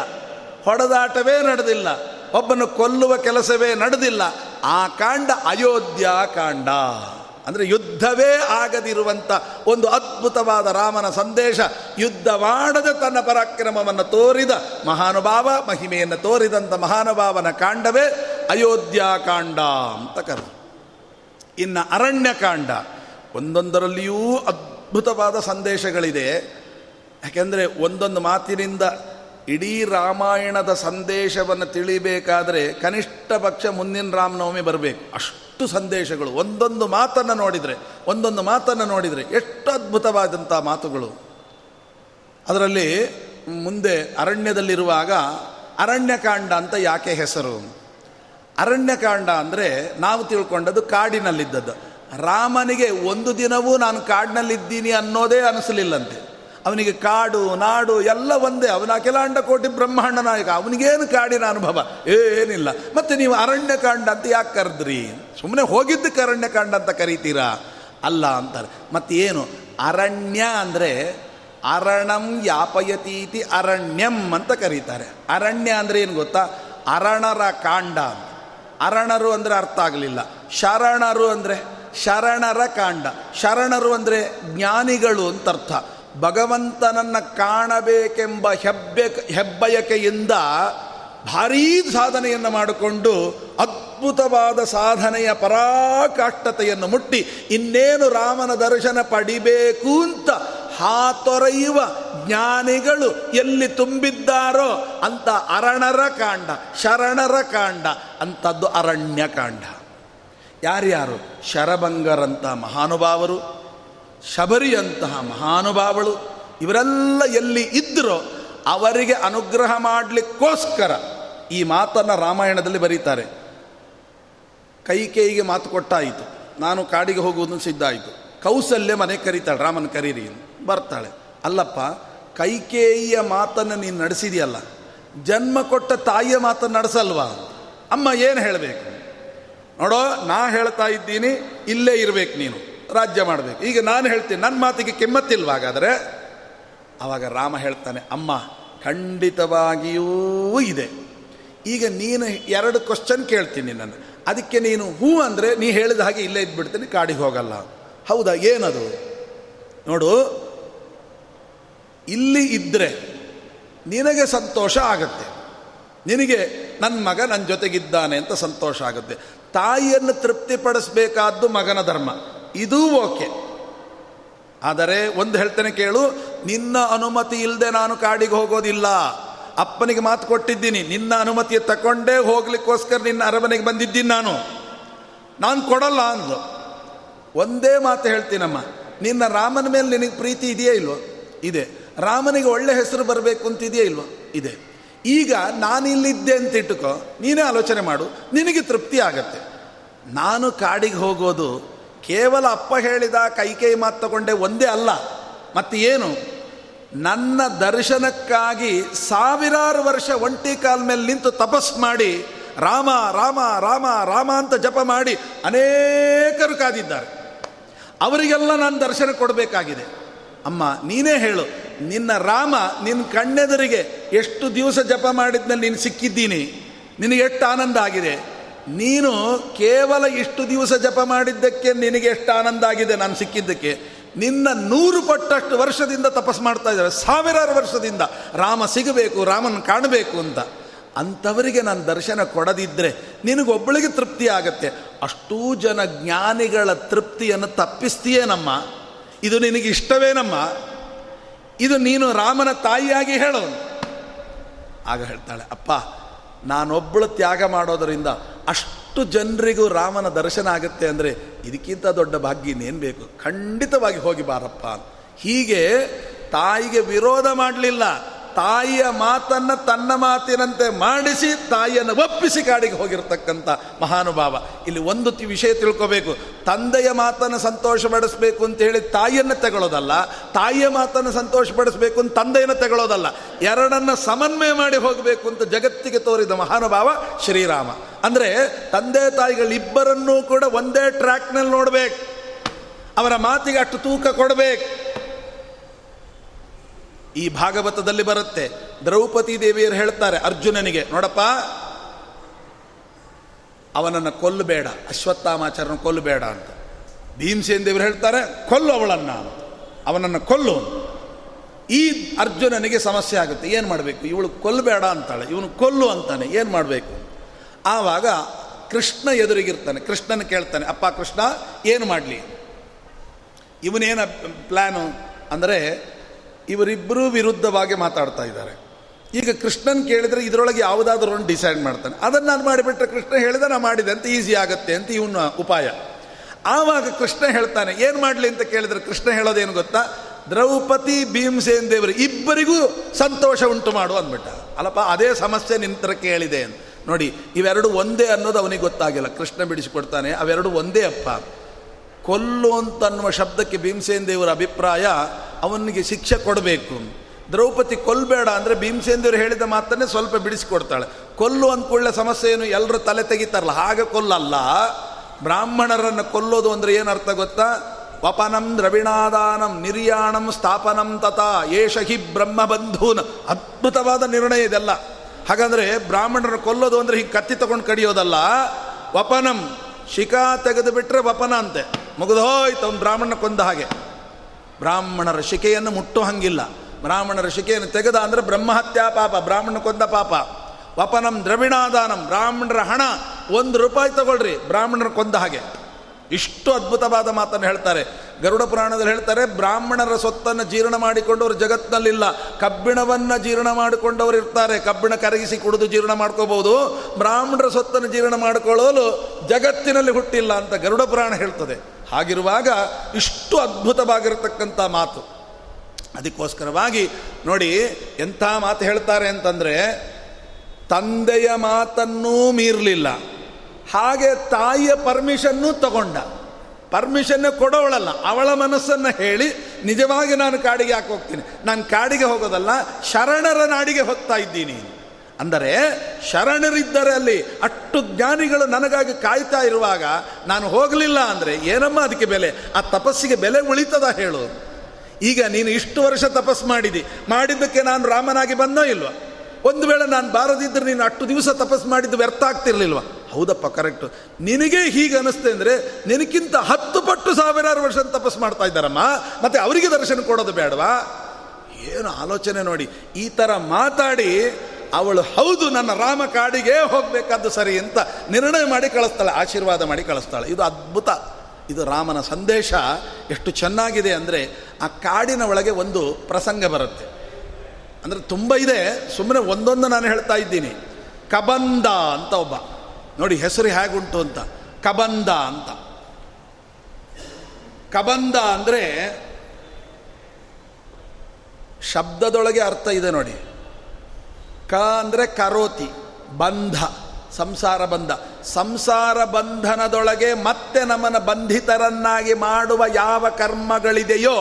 S1: ಹೊಡೆದಾಟವೇ ನಡೆದಿಲ್ಲ. ಒಬ್ಬನು ಕೊಲ್ಲುವ ಕೆಲಸವೇ ನಡೆದಿಲ್ಲ. ಆ ಕಾಂಡ ಅಯೋಧ್ಯ ಕಾಂಡ. ಅಂದರೆ ಯುದ್ಧವೇ ಆಗದಿರುವಂಥ ಒಂದು ಅದ್ಭುತವಾದ ರಾಮನ ಸಂದೇಶ ಯುದ್ಧ ಮಾಡದೆ ತನ್ನ ಪರಾಕ್ರಮವನ್ನು ತೋರಿದ ಮಹಾನುಭಾವ, ಮಹಿಮೆಯನ್ನು ತೋರಿದಂಥ ಮಹಾನುಭಾವನ ಕಾಂಡವೇ ಅಯೋಧ್ಯಾಕಾಂಡ ಅಂತ ಕರೆ ಇನ್ನು ಅರಣ್ಯಕಾಂಡ ಒಂದೊಂದರಲ್ಲಿಯೂ ಅದ್ಭುತವಾದ ಸಂದೇಶಗಳಿದೆ. ಯಾಕೆಂದರೆ ಒಂದೊಂದು ಮಾತಿನಿಂದ ಇಡೀ ರಾಮಾಯಣದ ಸಂದೇಶವನ್ನು ತಿಳಿಬೇಕಾದರೆ ಕನಿಷ್ಠ ಪಕ್ಷ ಮುಂದಿನ ರಾಮನವಮಿ ಬರಬೇಕು. ಅಷ್ಟು ಸಂದೇಶಗಳು. ಒಂದೊಂದು ಮಾತನ್ನು ನೋಡಿದರೆ, ಒಂದೊಂದು ಮಾತನ್ನು ನೋಡಿದರೆ ಎಷ್ಟು ಅದ್ಭುತವಾದಂಥ ಮಾತುಗಳು. ಅದರಲ್ಲಿ ಮುಂದೆ ಅರಣ್ಯದಲ್ಲಿರುವಾಗ ಅರಣ್ಯಕಾಂಡ ಅಂತ ಯಾಕೆ ಹೆಸರು? ಅರಣ್ಯಕಾಂಡ ಅಂದರೆ ನಾವು ತಿಳ್ಕೊಂಡದ್ದು ಕಾಡಿನಲ್ಲಿದ್ದದ್ದು. ರಾಮನಿಗೆ ಒಂದು ದಿನವೂ ನಾನು ಕಾಡಿನಲ್ಲಿದ್ದೀನಿ ಅನ್ನೋದೇ ಅನಿಸಲಿಲ್ಲಂತೆ. ಅವನಿಗೆ ಕಾಡು, ನಾಡು ಎಲ್ಲ ಒಂದೇ. ಅವನ ಅಖಿಲಾಂಡ ಕೋಟಿ ಬ್ರಹ್ಮಾಂಡ ನಾಯಕ. ಅವನಿಗೇನು ಕಾಡಿನ ಅನುಭವ? ಏನಿಲ್ಲ. ಮತ್ತು ನೀವು ಅರಣ್ಯಕಾಂಡ ಅಂತ ಯಾಕೆ ಕರೆದ್ರಿ? ಸುಮ್ಮನೆ ಹೋಗಿದ್ದಕ್ಕೆ ಅರಣ್ಯಕಾಂಡ ಅಂತ ಕರೀತೀರಾ? ಅಲ್ಲ ಅಂತಾರೆ. ಏನು? ಅರಣ್ಯ ಅಂದರೆ ಅರಣಂ ಯಾಪಯತೀತಿ ಅರಣ್ಯಂ ಅಂತ ಕರೀತಾರೆ. ಅರಣ್ಯ ಅಂದರೆ ಏನು ಗೊತ್ತಾ? ಅರಣರ ಕಾಂಡ ಅರಣರು ಅಂದರೆ ಅರ್ಥ ಆಗಲಿಲ್ಲ. ಶರಣರು ಅಂದರೆ ಶರಣರ ಕಾಂಡ. ಶರಣರು ಅಂದರೆ ಜ್ಞಾನಿಗಳು ಅಂತ ಅರ್ಥ. ಭಗವಂತನನ್ನು ಕಾಣಬೇಕೆಂಬ ಹೆಬ್ಬೆ ಹೆಬ್ಬಯಕೆಯಿಂದ ಭಾರೀ ಸಾಧನೆಯನ್ನು ಮಾಡಿಕೊಂಡು ಅದ್ಭುತವಾದ ಸಾಧನೆಯ ಪರಾಕಾಷ್ಠತೆಯನ್ನು ಮುಟ್ಟಿ, ಇನ್ನೇನು ರಾಮನ ದರ್ಶನ ಪಡಿಬೇಕು ಅಂತ ಹಾತೊರೆಯುವ ಜ್ಞಾನಿಗಳು ಎಲ್ಲಿ ತುಂಬಿದ್ದಾರೋ ಅಂತ ಅರಣರ ಕಾಂಡ, ಶರಣರ ಕಾಂಡ ಅಂಥದ್ದು ಅರಣ್ಯಕಾಂಡ. ಯಾರ್ಯಾರು? ಶರಭಂಗರಂಥ ಮಹಾನುಭಾವರು ಶಬರಿಯಂತಹ ಮಹಾನುಭಾವಳು ಇವರೆಲ್ಲ ಎಲ್ಲಿ ಇದ್ದರೋ ಅವರಿಗೆ ಅನುಗ್ರಹ ಮಾಡಲಿಕ್ಕೋಸ್ಕರ ಈ ಮಾತನ್ನು ರಾಮಾಯಣದಲ್ಲಿ ಬರೀತಾರೆ. ಕೈಕೇಯಿಗೆ ಮಾತು ಕೊಟ್ಟಾಯಿತು. ನಾನು ಕಾಡಿಗೆ ಹೋಗುವುದನ್ನು ಸಿದ್ಧ ಆಯಿತು ಕೌಸಲ್ಯ ಮನೆ ಕರೀತಾಳೆ, ರಾಮನ ಕರೀರಿ ಬರ್ತಾಳೆ, ಅಲ್ಲಪ್ಪ ಕೈಕೇಯಿಯ ಮಾತನ್ನು ನೀನು ನಡೆಸಿದೆಯಲ್ಲ, ಜನ್ಮ ಕೊಟ್ಟ ತಾಯಿಯ ಮಾತನ್ನು ನಡೆಸಲ್ವಾ? ಅಮ್ಮ, ಏನು ಹೇಳಬೇಕು? ನೋಡೋ, ನಾ ಹೇಳ್ತಾ ಇದ್ದೀನಿ, ಇಲ್ಲೇ ಇರಬೇಕು ನೀನು. ರಾಜ್ಯ ಮಾಡಬೇಕು. ಈಗ ನಾನು ಹೇಳ್ತೀನಿ ನನ್ನ ಮಾತಿಗೆ ಕೆಮ್ಮತ್ತಿಲ್ವಾಗಾದರೆ ಆವಾಗ ರಾಮ ಹೇಳ್ತಾನೆ, ಅಮ್ಮ, ಖಂಡಿತವಾಗಿಯೂ ಇದೆ. ಈಗ ನೀನು ಎರಡು ಕ್ವಶನ್ ಕೇಳ್ತೀನಿ ನಾನು ಅದಕ್ಕೆ ನೀನು ಹೂ ಅಂದರೆ ನೀ ಹೇಳಿದ ಹಾಗೆ ಇಲ್ಲೇ ಇದ್ಬಿಡ್ತೀನಿ, ಕಾಡಿಗೆ ಹೋಗಲ್ಲ. ಹೌದಾ, ಏನದು? ನೋಡು, ಇಲ್ಲಿ ಇದ್ದರೆ ನಿನಗೆ ಸಂತೋಷ ಆಗುತ್ತೆ. ನಿನಗೆ ನನ್ನ ಮಗ ನನ್ನ ಜೊತೆಗಿದ್ದಾನೆ ಅಂತ ಸಂತೋಷ ಆಗುತ್ತೆ. ತಾಯಿಯನ್ನು ತೃಪ್ತಿಪಡಿಸಬೇಕಾದ್ದು ಮಗನ ಧರ್ಮ. ಇದೂ ಓಕೆ. ಆದರೆ ಒಂದು ಹೇಳ್ತೇನೆ ಕೇಳು, ನಿನ್ನ ಅನುಮತಿ ಇಲ್ಲದೆ ನಾನು ಕಾಡಿಗೆ ಹೋಗೋದಿಲ್ಲ. ಅಪ್ಪನಿಗೆ ಮಾತು ಕೊಟ್ಟಿದ್ದೀನಿ, ನಿನ್ನ ಅನುಮತಿ ತಗೊಂಡೇ ಹೋಗ್ಲಿಕ್ಕೋಸ್ಕರ ನಿನ್ನ ಅರಮನೆಗೆ ಬಂದಿದ್ದೀನಿ ನಾನು. ನಾನು ಕೊಡಲ್ಲ ಅಂದು ಒಂದೇ ಮಾತು ಹೇಳ್ತೀನಮ್ಮ, ನಿನ್ನ ರಾಮನ ಮೇಲೆ ನಿನಗೆ ಪ್ರೀತಿ ಇದೆಯೇ ಇಲ್ವೋ? ಇದೆ. ರಾಮನಿಗೆ ಒಳ್ಳೆ ಹೆಸರು ಬರಬೇಕು ಅಂತಿದೆಯೇ ಇಲ್ವೋ? ಇದೆ. ಈಗ ನಾನಿಲ್ಲಿದ್ದೆ ಅಂತ ಇಟ್ಟುಕೋ, ನೀನೇ ಆಲೋಚನೆ ಮಾಡು, ನಿನಗೆ ತೃಪ್ತಿ ಆಗತ್ತೆ. ನಾನು ಕಾಡಿಗೆ ಹೋಗೋದು ಕೇವಲ ಅಪ್ಪ ಹೇಳಿದ ಕೈಕೈ ಮಾತು ತಗೊಂಡೆ ಒಂದೇ ಅಲ್ಲ. ಮತ್ತೆ ಏನು? ನನ್ನ ದರ್ಶನಕ್ಕಾಗಿ ಸಾವಿರಾರು ವರ್ಷ ಒಂಟಿ ಕಾಲ ಮೇಲೆ ನಿಂತು ತಪಸ್ ಮಾಡಿ, ರಾಮ ರಾಮ ರಾಮ ರಾಮ ಅಂತ ಜಪ ಮಾಡಿ ಅನೇಕರು ಕಾದಿದ್ದಾರೆ. ಅವರಿಗೆಲ್ಲ ನಾನು ದರ್ಶನ ಕೊಡಬೇಕಾಗಿದೆ. ಅಮ್ಮ, ನೀನೇ ಹೇಳು, ನಿನ್ನ ರಾಮ ನಿನ್ನ ಕಣ್ಣೆದರಿಗೆ ಎಷ್ಟು ದಿವಸ ಜಪ ಮಾಡಿದ್ಮೇಲೆ ನೀನು ಸಿಕ್ಕಿದ್ದೀನಿ. ನಿನಗೆ ಎಷ್ಟು ಆನಂದ ಆಗಿದೆ? ನೀನು ಕೇವಲ ಇಷ್ಟು ದಿವಸ ಜಪ ಮಾಡಿದ್ದಕ್ಕೆ ನಿನಗೆ ಎಷ್ಟು ಆನಂದ ಆಗಿದೆ? ನಾನು ಸಿಕ್ಕಿದ್ದಕ್ಕೆ. ನಿನ್ನ ನೂರು ಪಟ್ಟಷ್ಟು ವರ್ಷದಿಂದ ತಪಸ್ ಮಾಡ್ತಾ ಇದ್ದಾರೆ. ಸಾವಿರಾರು ವರ್ಷದಿಂದ. ರಾಮ ಸಿಗಬೇಕು, ರಾಮನ ಕಾಣಬೇಕು ಅಂತ. ಅಂಥವರಿಗೆ ನಾನು ದರ್ಶನ ಕೊಡದಿದ್ದರೆ ನಿನಗೊಬ್ಬಳಿಗೆ ತೃಪ್ತಿ ಆಗತ್ತೆ. ಅಷ್ಟೂ ಜನ ಜ್ಞಾನಿಗಳ ತೃಪ್ತಿಯನ್ನು ತಪ್ಪಿಸ್ತೀಯೇನಮ್ಮ ಇದು ನಿನಗೆ ಇಷ್ಟವೇನಮ್ಮ ಇದು ನೀನು ರಾಮನ ತಾಯಿಯಾಗಿ ಹೇಳೋನು. ಆಗ ಹೇಳ್ತಾಳೆ, ಅಪ್ಪ ನಾನೊಬ್ಬಳು ತ್ಯಾಗ ಮಾಡೋದರಿಂದ ಅಷ್ಟು ಜನರಿಗೂ ರಾಮನ ದರ್ಶನ ಆಗುತ್ತೆ ಅಂದರೆ ಇದಕ್ಕಿಂತ ದೊಡ್ಡ ಭಾಗ್ಯ ಇನ್ನೇನು ಬೇಕು? ಖಂಡಿತವಾಗಿ ಹೋಗಿ ಬಾರಪ್ಪ ಹೀಗೆ ತಾಯಿಗೆ ವಿರೋಧ ಮಾಡಲಿಲ್ಲ. ತಾಯಿಯ ಮಾತನ್ನು ತನ್ನ ಮಾತಿನಂತೆ ಮಾಡಿಸಿ ತಾಯಿಯನ್ನು ಒಪ್ಪಿಸಿ ಕಾಡಿಗೆ ಹೋಗಿರ್ತಕ್ಕಂಥ ಮಹಾನುಭಾವ. ಇಲ್ಲಿ ಒಂದು ವಿಷಯ ತಿಳ್ಕೋಬೇಕು. ತಂದೆಯ ಮಾತನ್ನು ಸಂತೋಷಪಡಿಸ್ಬೇಕು ಅಂತ ಹೇಳಿ ತಾಯಿಯನ್ನು ತಗೊಳ್ಳೋದಲ್ಲ ತಾಯಿಯ ಮಾತನ್ನು ಸಂತೋಷ ಪಡಿಸ್ಬೇಕು ಅಂತ ತಂದೆಯನ್ನು ತಗೊಳ್ಳೋದಲ್ಲ ಎರಡನ್ನ ಸಮನ್ವಯ ಮಾಡಿ ಹೋಗಬೇಕು ಅಂತ ಜಗತ್ತಿಗೆ ತೋರಿದ ಮಹಾನುಭಾವ ಶ್ರೀರಾಮ. ಅಂದರೆ ತಂದೆ ತಾಯಿಗಳಿಬ್ಬರನ್ನೂ ಕೂಡ ಒಂದೇ ಟ್ರ್ಯಾಕ್ನಲ್ಲಿ ನೋಡಬೇಕು. ಅವರ ಮಾತಿಗೆ ಅಷ್ಟು ತೂಕ ಕೊಡಬೇಕು. ಈ ಭಾಗವತದಲ್ಲಿ ಬರುತ್ತೆ. ದ್ರೌಪದಿ ದೇವಿಯರು ಹೇಳ್ತಾರೆ ಅರ್ಜುನನಿಗೆ, ನೋಡಪ್ಪ, ಅವನನ್ನು ಕೊಲ್ಲಬೇಡ ಅಶ್ವತ್ಥಾಮಾಚಾರನ ಕೊಲ್ಲಬೇಡ ಅಂತ. ಭೀಮಸೇನ್ ದೇವರು ಹೇಳ್ತಾರೆ, ಕೊಲ್ಲು ಅವಳನ್ನು ಅವನನ್ನು ಕೊಲ್ಲು ಈ ಅರ್ಜುನನಿಗೆ ಸಮಸ್ಯೆ ಆಗುತ್ತೆ, ಏನು ಮಾಡಬೇಕು? ಇವಳು ಕೊಲ್ಲಬೇಡ ಅಂತಾಳೆ, ಇವನು ಕೊಲ್ಲು ಅಂತಾನೆ, ಏನು ಮಾಡಬೇಕು? ಆವಾಗ ಕೃಷ್ಣ ಎದುರಿಗಿರ್ತಾನೆ, ಕೃಷ್ಣನ ಕೇಳ್ತಾನೆ, ಅಪ್ಪ ಕೃಷ್ಣ, ಏನು ಮಾಡಲಿ? ಇವನೇನ ಪ್ಲ್ಯಾನು ಅಂದರೆ ಇವರಿಬ್ಬರೂ ವಿರುದ್ಧವಾಗಿ ಮಾತಾಡ್ತಾ ಇದ್ದಾರೆ. ಈಗ ಕೃಷ್ಣನ್ ಕೇಳಿದ್ರೆ ಇದರೊಳಗೆ ಯಾವುದಾದ್ರೂ ಒಂದು ಡಿಸೈಡ್ ಮಾಡ್ತಾನೆ. ಅದನ್ನು ನಾನು ಮಾಡಿಬಿಟ್ರೆ ಕೃಷ್ಣ ಹೇಳಿದ ನಾನು ಮಾಡಿದೆ ಅಂತ ಈಸಿ ಆಗುತ್ತೆ ಅಂತ ಇವನ ಉಪಾಯ. ಆವಾಗ ಕೃಷ್ಣ ಹೇಳ್ತಾನೆ, ಏನು ಮಾಡಲಿ ಅಂತ ಕೇಳಿದ್ರೆ ಕೃಷ್ಣ ಹೇಳೋದೇನು ಗೊತ್ತಾ? ದ್ರೌಪದಿ, ಭೀಮಸೇನ್ ದೇವರು ಇಬ್ಬರಿಗೂ ಸಂತೋಷ ಉಂಟು ಮಾಡು ಅಂದ್ಬಿಟ್ಟ. ಅಲ್ಲಪ್ಪ, ಅದೇ ಸಮಸ್ಯೆ ನಿಂತರ ಕೇಳಿದೆ ಅಂತ. ನೋಡಿ, ಇವೆರಡು ಒಂದೇ ಅನ್ನೋದು ಅವನಿಗೆ ಗೊತ್ತಾಗಿಲ್ಲ. ಕೃಷ್ಣ ಬಿಡಿಸಿಕೊಡ್ತಾನೆ, ಅವೆರಡು ಒಂದೇ ಅಪ್ಪ. ಕೊಲ್ಲು ಅಂತನ್ನುವ ಶಬ್ದಕ್ಕೆ ಭೀಮಸೇನ ದೇವರ ಅಭಿಪ್ರಾಯ, ಅವನಿಗೆ ಶಿಕ್ಷೆ ಕೊಡಬೇಕು. ದ್ರೌಪದಿ ಕೊಲ್ಲಬೇಡ ಅಂದರೆ ಭೀಮಸೇನ ದೇವರು ಹೇಳಿದ ಮಾತನ್ನೇ ಸ್ವಲ್ಪ ಬಿಡಿಸಿಕೊಡ್ತಾಳೆ. ಕೊಲ್ಲು ಅಂದ್ಕೊಳ್ಳೆ ಸಮಸ್ಯೆ ಏನು ಎಲ್ಲರೂ ತಲೆ ತೆಗಿತಾರಲ್ಲ, ಹಾಗೆ ಕೊಲ್ಲಲ್ಲ. ಬ್ರಾಹ್ಮಣರನ್ನು ಕೊಲ್ಲೋದು ಅಂದರೆ ಏನರ್ಥ ಗೊತ್ತಾ? ವಪನಂ ದ್ರವಿಣಾದಾನಂ ನಿರ್ಯಾಣಂ ಸ್ಥಾಪನಂ ತಥಾ ಏಷ ಹಿ ಬ್ರಹ್ಮಬಂಧೂನ್. ಅದ್ಭುತವಾದ ನಿರ್ಣಯ ಇದೆಲ್ಲ. ಹಾಗಂದ್ರೆ ಬ್ರಾಹ್ಮಣರು ಕೊಲ್ಲೋದು ಅಂದರೆ ಹೀಗೆ ಕತ್ತಿ ತಗೊಂಡು ಕಡಿಯೋದಲ್ಲ. ವಪನಂ ಶಿಖಾ ತೆಗೆದು ಬಿಟ್ಟರೆ ವಪನ ಅಂತೆ. ಮುಗಿದೋಯ್ತು, ಅವನು ಬ್ರಾಹ್ಮಣ ಕೊಂದ ಹಾಗೆ. ಬ್ರಾಹ್ಮಣರ ಶಿಕೆಯನ್ನು ಮುಟ್ಟೋ ಹಂಗಿಲ್ಲ. ಬ್ರಾಹ್ಮಣರ ಶಿಕೆಯನ್ನು ತೆಗೆದ ಅಂದರೆ ಬ್ರಹ್ಮಹತ್ಯಾ ಪಾಪ ಬ್ರಾಹ್ಮಣ ಕೊಂದ ಪಾಪ. ವಪನಂ ದ್ರವಿಣಾದಾನಂ, ಬ್ರಾಹ್ಮಣರ ಹಣ ಒಂದು ರೂಪಾಯಿ ತಗೊಳ್ರಿ, ಬ್ರಾಹ್ಮಣರ ಕೊಂದ ಹಾಗೆ. ಇಷ್ಟು ಅದ್ಭುತವಾದ ಮಾತನ್ನು ಹೇಳ್ತಾರೆ. ಗರುಡ ಪುರಾಣದಲ್ಲಿ ಹೇಳ್ತಾರೆ, ಬ್ರಾಹ್ಮಣರ ಸೊತ್ತನ್ನು ಜೀರ್ಣ ಮಾಡಿಕೊಂಡವರು ಜಗತ್ತಿನಲ್ಲಿಲ್ಲ. ಕಬ್ಬಿಣವನ್ನು ಜೀರ್ಣ ಮಾಡಿಕೊಂಡವರು ಇರ್ತಾರೆ. ಕಬ್ಬಿಣ ಕರಗಿಸಿ ಕುಡಿದು ಜೀರ್ಣ ಮಾಡ್ಕೋಬಹುದು. ಬ್ರಾಹ್ಮಣರ ಸೊತ್ತನ್ನು ಜೀರ್ಣ ಮಾಡಿಕೊಳ್ಳಲು ಜಗತ್ತಿನಲ್ಲಿ ಹುಟ್ಟಿಲ್ಲ ಅಂತ ಗರುಡ ಪುರಾಣ ಹೇಳ್ತದೆ. ಹಾಗಿರುವಾಗ ಇಷ್ಟು ಅದ್ಭುತವಾಗಿರತಕ್ಕಂಥ ಮಾತು. ಅದಕ್ಕೋಸ್ಕರವಾಗಿ ನೋಡಿ, ಎಂಥ ಮಾತು ಹೇಳ್ತಾರೆ ಅಂತಂದರೆ, ತಂದೆಯ ಮಾತನ್ನೂ ಮೀರಲಿಲ್ಲ. ಹಾಗೆ ತಾಯಿಯ ಪರ್ಮಿಷನ್ನು ತಗೊಂಡ. ಪರ್ಮಿಷನ್ನೇ ಕೊಡೋವಳಲ್ಲ, ಅವಳ ಮನಸ್ಸನ್ನು ಹೇಳಿ ನಿಜವಾಗಿ ನಾನು ಕಾಡಿಗೆ ಯಾಕೆ ಹೋಗ್ತೀನಿ? ನಾನು ಕಾಡಿಗೆ ಹೋಗೋದಲ್ಲ, ಶರಣರ ನಾಡಿಗೆ ಹೋಗ್ತಾ ಇದ್ದೀನಿ. ಅಂದರೆ ಶರಣರಿದ್ದರೆ ಅಲ್ಲಿ ಅಷ್ಟು ಜ್ಞಾನಿಗಳು ನನಗಾಗಿ ಕಾಯ್ತಾ ಇರುವಾಗ ನಾನು ಹೋಗಲಿಲ್ಲ ಅಂದರೆ ಏನಮ್ಮ ಅದಕ್ಕೆ ಬೆಲೆ? ಆ ತಪಸ್ಸಿಗೆ ಬೆಲೆ ಉಳಿತದ ಹೇಳು. ಈಗ ನೀನು ಇಷ್ಟು ವರ್ಷ ತಪಸ್ ಮಾಡಿದಿ. ಮಾಡಿದ್ದಕ್ಕೆ ನಾನು ರಾಮನಾಗಿ ಬಂದೋ ಇಲ್ವಾ? ಒಂದು ವೇಳೆ ನಾನು ಬಾರದಿದ್ದರೆ ನೀನು ಅಷ್ಟು ದಿವಸ ತಪಸ್ಸು ಮಾಡಿದ್ದು ವ್ಯರ್ಥ ಆಗ್ತಿರ್ಲಿಲ್ವ? ಹೌದಪ್ಪ ಕರೆಕ್ಟು ನಿನಗೆ ಹೀಗೆ ಅನಿಸ್ತೆ ಅಂದರೆ ನಿನಗಿಂತ ಹತ್ತು ಪಟ್ಟು ಸಾವಿರಾರು ವರ್ಷ ತಪಸ್ ಮಾಡ್ತಾ ಇದ್ದಾರಮ್ಮ. ಮತ್ತೆ ಅವರಿಗೆ ದರ್ಶನ ಕೊಡೋದು ಬೇಡವಾ? ಏನು ಆಲೋಚನೆ ನೋಡಿ, ಈ ಥರ ಮಾತಾಡಿ ಅವಳು, ಹೌದು, ನನ್ನ ರಾಮ ಕಾಡಿಗೆ ಹೋಗಬೇಕಾದ್ದು ಸರಿ ಅಂತ ನಿರ್ಣಯ ಮಾಡಿ ಕಳಿಸ್ತಾಳೆ, ಆಶೀರ್ವಾದ ಮಾಡಿ ಕಳಿಸ್ತಾಳೆ. ಇದು ಅದ್ಭುತ. ಇದು ರಾಮನ ಸಂದೇಶ. ಎಷ್ಟು ಚೆನ್ನಾಗಿದೆ ಅಂದರೆ ಆ ಕಾಡಿನ ಒಳಗೆ ಒಂದು ಪ್ರಸಂಗ ಬರುತ್ತೆ. ಅಂದರೆ ತುಂಬ ಇದೆ ಸುಮ್ಮನೆ ಒಂದೊಂದು ನಾನು ಹೇಳ್ತಾ ಇದ್ದೀನಿ. ಕಬಂದ ಅಂತ ಒಬ್ಬ. ನೋಡಿ ಹೆಸರು ಹೇಗುಂಟು ಅಂತ. ಕಬಂದ ಅಂತ. ಕಬಂದ ಅಂದರೆ ಶಬ್ದದೊಳಗೆ ಅರ್ಥ ಇದೆ ನೋಡಿ. ಕ ಅಂದರೆ ಕರೋತಿ, ಬಂಧ, ಸಂಸಾರ ಬಂಧ. ಸಂಸಾರ ಬಂಧನದೊಳಗೆ ಮತ್ತೆ ನಮ್ಮನ್ನು ಬಂಧಿತರನ್ನಾಗಿ ಮಾಡುವ ಯಾವ ಕರ್ಮಗಳಿದೆಯೋ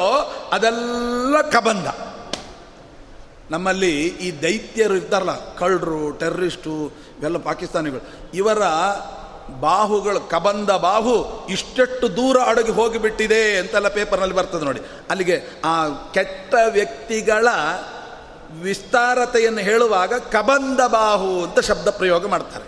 S1: ಅದೆಲ್ಲ ಕಬಂಧ. ನಮ್ಮಲ್ಲಿ ಈ ದೈತ್ಯರು ಇರ್ತಾರಲ್ಲ, ಕಳ್ಳರು, ಟೆರ್ರಿಸ್ಟು ಇವೆಲ್ಲ ಪಾಕಿಸ್ತಾನಿಗಳು. ಇವರ ಬಾಹುಗಳು ಕಬಂದ ಬಾಹು ಇಷ್ಟೆಷ್ಟು ದೂರ ಅಡಗಿ ಹೋಗಿಬಿಟ್ಟಿದೆ ಅಂತೆಲ್ಲ ಪೇಪರ್ನಲ್ಲಿ ಬರ್ತದೆ ನೋಡಿ. ಅಲ್ಲಿಗೆ ಆ ಕೆಟ್ಟ ವ್ಯಕ್ತಿಗಳ ವಿಸ್ತಾರತೆಯನ್ನು ಹೇಳುವಾಗ ಕಬಂದ ಬಾಹು ಅಂತ ಶಬ್ದ ಪ್ರಯೋಗ ಮಾಡ್ತಾರೆ.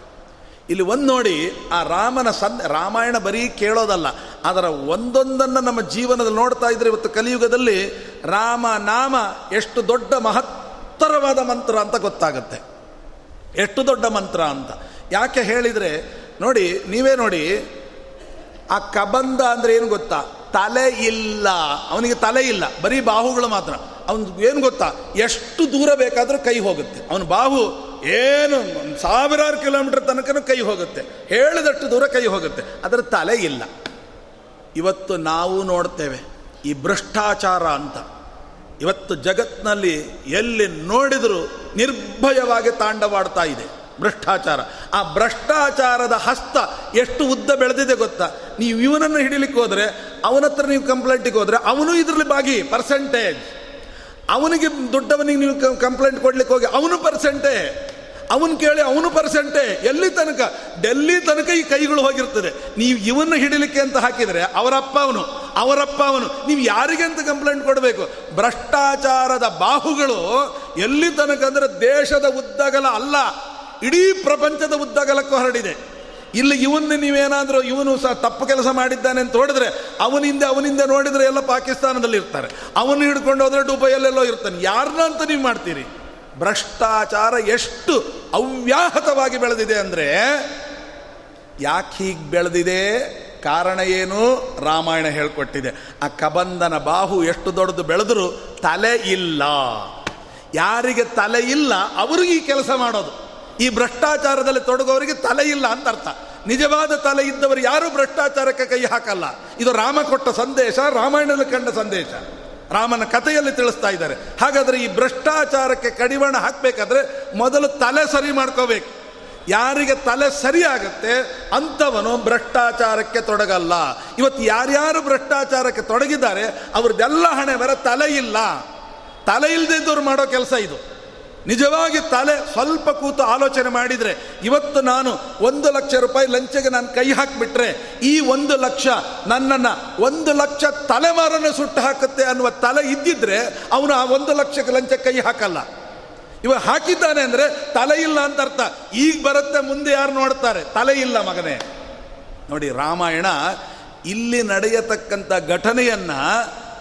S1: ಇಲ್ಲಿ ಒಂದು ನೋಡಿ, ಆ ರಾಮನ ಸನ್, ರಾಮಾಯಣ ಬರೀ ಕೇಳೋದಲ್ಲ, ಅದರ ಒಂದೊಂದನ್ನು ನಮ್ಮ ಜೀವನದಲ್ಲಿ ನೋಡ್ತಾ ಇದ್ರೆ ಇವತ್ತು ಕಲಿಯುಗದಲ್ಲಿ ರಾಮ ನಾಮ ಎಷ್ಟು ದೊಡ್ಡ ಮಹತ್ತರವಾದ ಮಂತ್ರ ಅಂತ ಗೊತ್ತಾಗುತ್ತೆ. ಎಷ್ಟು ದೊಡ್ಡ ಮಂತ್ರ ಅಂತ. ಯಾಕೆ ಹೇಳಿದರೆ, ನೋಡಿ, ನೀವೇ ನೋಡಿ, ಆ ಕಬಂಧ ಅಂದರೆ ಏನು ಗೊತ್ತಾ? ತಲೆ ಇಲ್ಲ. ಅವನಿಗೆ ತಲೆ ಇಲ್ಲ. ಬರೀ ಬಾಹುಗಳು ಮಾತ್ರ. ಅವನು ಏನು ಗೊತ್ತಾ? ಎಷ್ಟು ದೂರ ಬೇಕಾದರೂ ಕೈ ಹೋಗುತ್ತೆ. ಅವನ ಬಾಹು ಏನು ಸಾವಿರಾರು ಕಿಲೋಮೀಟರ್ ತನಕ ಕೈ ಹೋಗುತ್ತೆ. ಹೇಳಿದಷ್ಟು ದೂರ ಕೈ ಹೋಗುತ್ತೆ. ಅದರ ತಲೆ ಇಲ್ಲ. ಇವತ್ತು ನಾವು ನೋಡ್ತೇವೆ ಈ ಭ್ರಷ್ಟಾಚಾರ ಅಂತ. ಇವತ್ತು ಜಗತ್ನಲ್ಲಿ ಎಲ್ಲಿ ನೋಡಿದರೂ ನಿರ್ಭಯವಾಗಿ ತಾಂಡವಾಡ್ತಾ ಇದೆ ಭ್ರಷ್ಟಾಚಾರ. ಆ ಭ್ರಷ್ಟಾಚಾರದ ಹಸ್ತ ಎಷ್ಟು ಉದ್ದ ಬೆಳೆದಿದೆ ಗೊತ್ತಾ? ನೀವು ಇವನನ್ನು ಹಿಡಿಲಿಕ್ಕೆ ಹೋದರೆ, ಅವನ ಹತ್ರ ನೀವು ಕಂಪ್ಲೇಂಟಿಗೆ ಹೋದರೆ ಅವನು ಇದರಲ್ಲಿ ಬಾಗಿ ಪರ್ಸೆಂಟೇಜ್ ಅವನಿಗೆ ದೊಡ್ಡವನಿಗೆ ನೀವು ಕಂಪ್ಲೇಂಟ್ ಕೊಡ್ಲಿಕ್ಕೆ ಹೋಗಿ ಅವನು ಪರ್ಸೆಂಟೇ ಅವನು ಕೇಳಿ ಅವನು ಪರ್ಸೆಂಟೇ ಎಲ್ಲಿ ತನಕ? ಡೆಲ್ಲಿ ತನಕ ಈ ಕೈಗಳು ಹೋಗಿರ್ತದೆ. ನೀವು ಇವನ್ನ ಹಿಡಿಲಿಕ್ಕೆ ಅಂತ ಹಾಕಿದರೆ ಅವರಪ್ಪ ಅವನು ಅವರಪ್ಪ ಅವನು. ನೀವು ಯಾರಿಗೆ ಅಂತ ಕಂಪ್ಲೇಂಟ್ ಕೊಡಬೇಕು? ಭ್ರಷ್ಟಾಚಾರದ ಬಾಹುಗಳು ಎಲ್ಲಿ ತನಕ ಅಂದರೆ ದೇಶದ ಉದ್ದಗಲ ಅಲ್ಲ. ಇಡೀ ಪ್ರಪಂಚದ ಉದ್ದಗಲಕ್ಕೂ ಹರಡಿದೆ. ಇಲ್ಲಿ ಇವನ್ನ ನೀವೇನಾದರೂ ಇವನು ಸಹ ತಪ್ಪು ಕೆಲಸ ಮಾಡಿದ್ದಾನೆ ಅಂತ ಹೊಡೆದ್ರೆ ಅವನಿಂದ ಅವನಿಂದ ನೋಡಿದರೆ ಎಲ್ಲ ಪಾಕಿಸ್ತಾನದಲ್ಲಿ ಇರ್ತಾರೆ. ಅವನು ಹಿಡ್ಕೊಂಡು ಹೋದ್ರೆ ಡುಬೈಯಲ್ಲೆಲ್ಲೋ ಇರ್ತಾನೆ. ಯಾರನ್ನ ಅಂತ ನೀವು ಮಾಡ್ತೀರಿ? ಭ್ರಷ್ಟಾಚಾರ ಎಷ್ಟು ಅವ್ಯಾಹತವಾಗಿ ಬೆಳೆದಿದೆ ಅಂದರೆ ಯಾಕೆ ಹೀಗೆ ಬೆಳೆದಿದೆ? ಕಾರಣ ಏನು? ರಾಮಾಯಣ ಹೇಳ್ಕೊಟ್ಟಿದೆ. ಆ ಕಬಂಧನ ಬಾಹು ಎಷ್ಟು ದೊಡ್ಡದು ಬೆಳೆದರೂ ತಲೆ ಇಲ್ಲ. ಯಾರಿಗೆ ತಲೆ ಇಲ್ಲ, ಅವ್ರಿಗೆ ಈ ಕೆಲಸ ಮಾಡೋದು. ಈ ಭ್ರಷ್ಟಾಚಾರದಲ್ಲಿ ತೊಡಗೋರಿಗೆ ತಲೆ ಇಲ್ಲ ಅಂತ ಅರ್ಥ. ನಿಜವಾದ ತಲೆ ಇದ್ದವರು ಯಾರು ಭ್ರಷ್ಟಾಚಾರಕ್ಕೆ ಕೈ ಹಾಕಲ್ಲ. ಇದು ರಾಮ ಕೊಟ್ಟ ಸಂದೇಶ, ರಾಮಾಯಣದಲ್ಲಿ ಕಂಡ ಸಂದೇಶ. ರಾಮನ ಕಥೆಯಲ್ಲಿ ತಿಳಿಸ್ತಾ ಇದ್ದಾರೆ. ಹಾಗಾದ್ರೆ ಈ ಭ್ರಷ್ಟಾಚಾರಕ್ಕೆ ಕಡಿವಾಣ ಹಾಕಬೇಕಾದ್ರೆ ಮೊದಲು ತಲೆ ಸರಿ ಮಾಡ್ಕೋಬೇಕು. ಯಾರಿಗೆ ತಲೆ ಸರಿಯಾಗತ್ತೆ ಅಂಥವನು ಭ್ರಷ್ಟಾಚಾರಕ್ಕೆ ತೊಡಗಲ್ಲ. ಇವತ್ತು ಯಾರ್ಯಾರು ಭ್ರಷ್ಟಾಚಾರಕ್ಕೆ ತೊಡಗಿದ್ದಾರೆ, ಅವ್ರದ್ದೆಲ್ಲ ಹಣೆ ಬರ, ತಲೆ ಇಲ್ಲ. ತಲೆ ಇಲ್ಲದಿದ್ದವ್ರು ಮಾಡೋ ಕೆಲಸ ಇದು. ನಿಜವಾಗಿ ತಲೆ ಸ್ವಲ್ಪ ಕೂತು ಆಲೋಚನೆ ಮಾಡಿದರೆ, ಇವತ್ತು ನಾನು ಒಂದು ಲಕ್ಷ ರೂಪಾಯಿ ಲಂಚಗೆ ನಾನು ಕೈ ಹಾಕಿಬಿಟ್ರೆ, ಈ ಒಂದು ಲಕ್ಷ ನನ್ನನ್ನು ಒಂದು ಲಕ್ಷ ತಲೆಮಾರನ್ನು ಸುಟ್ಟು ಹಾಕುತ್ತೆ ಅನ್ನುವ ತಲೆ ಇದ್ದಿದ್ರೆ, ಅವನು ಆ ಒಂದು ಲಕ್ಷಕ್ಕೆ ಲಂಚ ಕೈ ಹಾಕಲ್ಲ. ಇವ ಹಾಕಿದ್ದಾನೆ ಅಂದರೆ ತಲೆ ಇಲ್ಲ ಅಂತ ಅರ್ಥ. ಈಗ ಬರುತ್ತೆ, ಮುಂದೆ ಯಾರು ನೋಡ್ತಾರೆ? ತಲೆ ಇಲ್ಲ ಮಗನೇ. ನೋಡಿ, ರಾಮಾಯಣ ಇಲ್ಲಿ ನಡೆಯತಕ್ಕಂಥ ಘಟನೆಯನ್ನ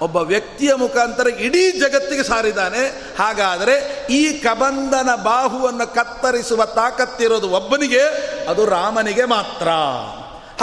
S1: ಒಬ್ಬ ವ್ಯಕ್ತಿಯ ಮುಖಾಂತರ ಇಡೀ ಜಗತ್ತಿಗೆ ಸಾರಿದ್ದಾನೆ. ಹಾಗಾದರೆ ಈ ಕಬಂಧನ ಬಾಹುವನ್ನು ಕತ್ತರಿಸುವ ತಾಕತ್ತಿರೋದು ಒಬ್ಬನಿಗೆ, ಅದು ರಾಮನಿಗೆ ಮಾತ್ರ.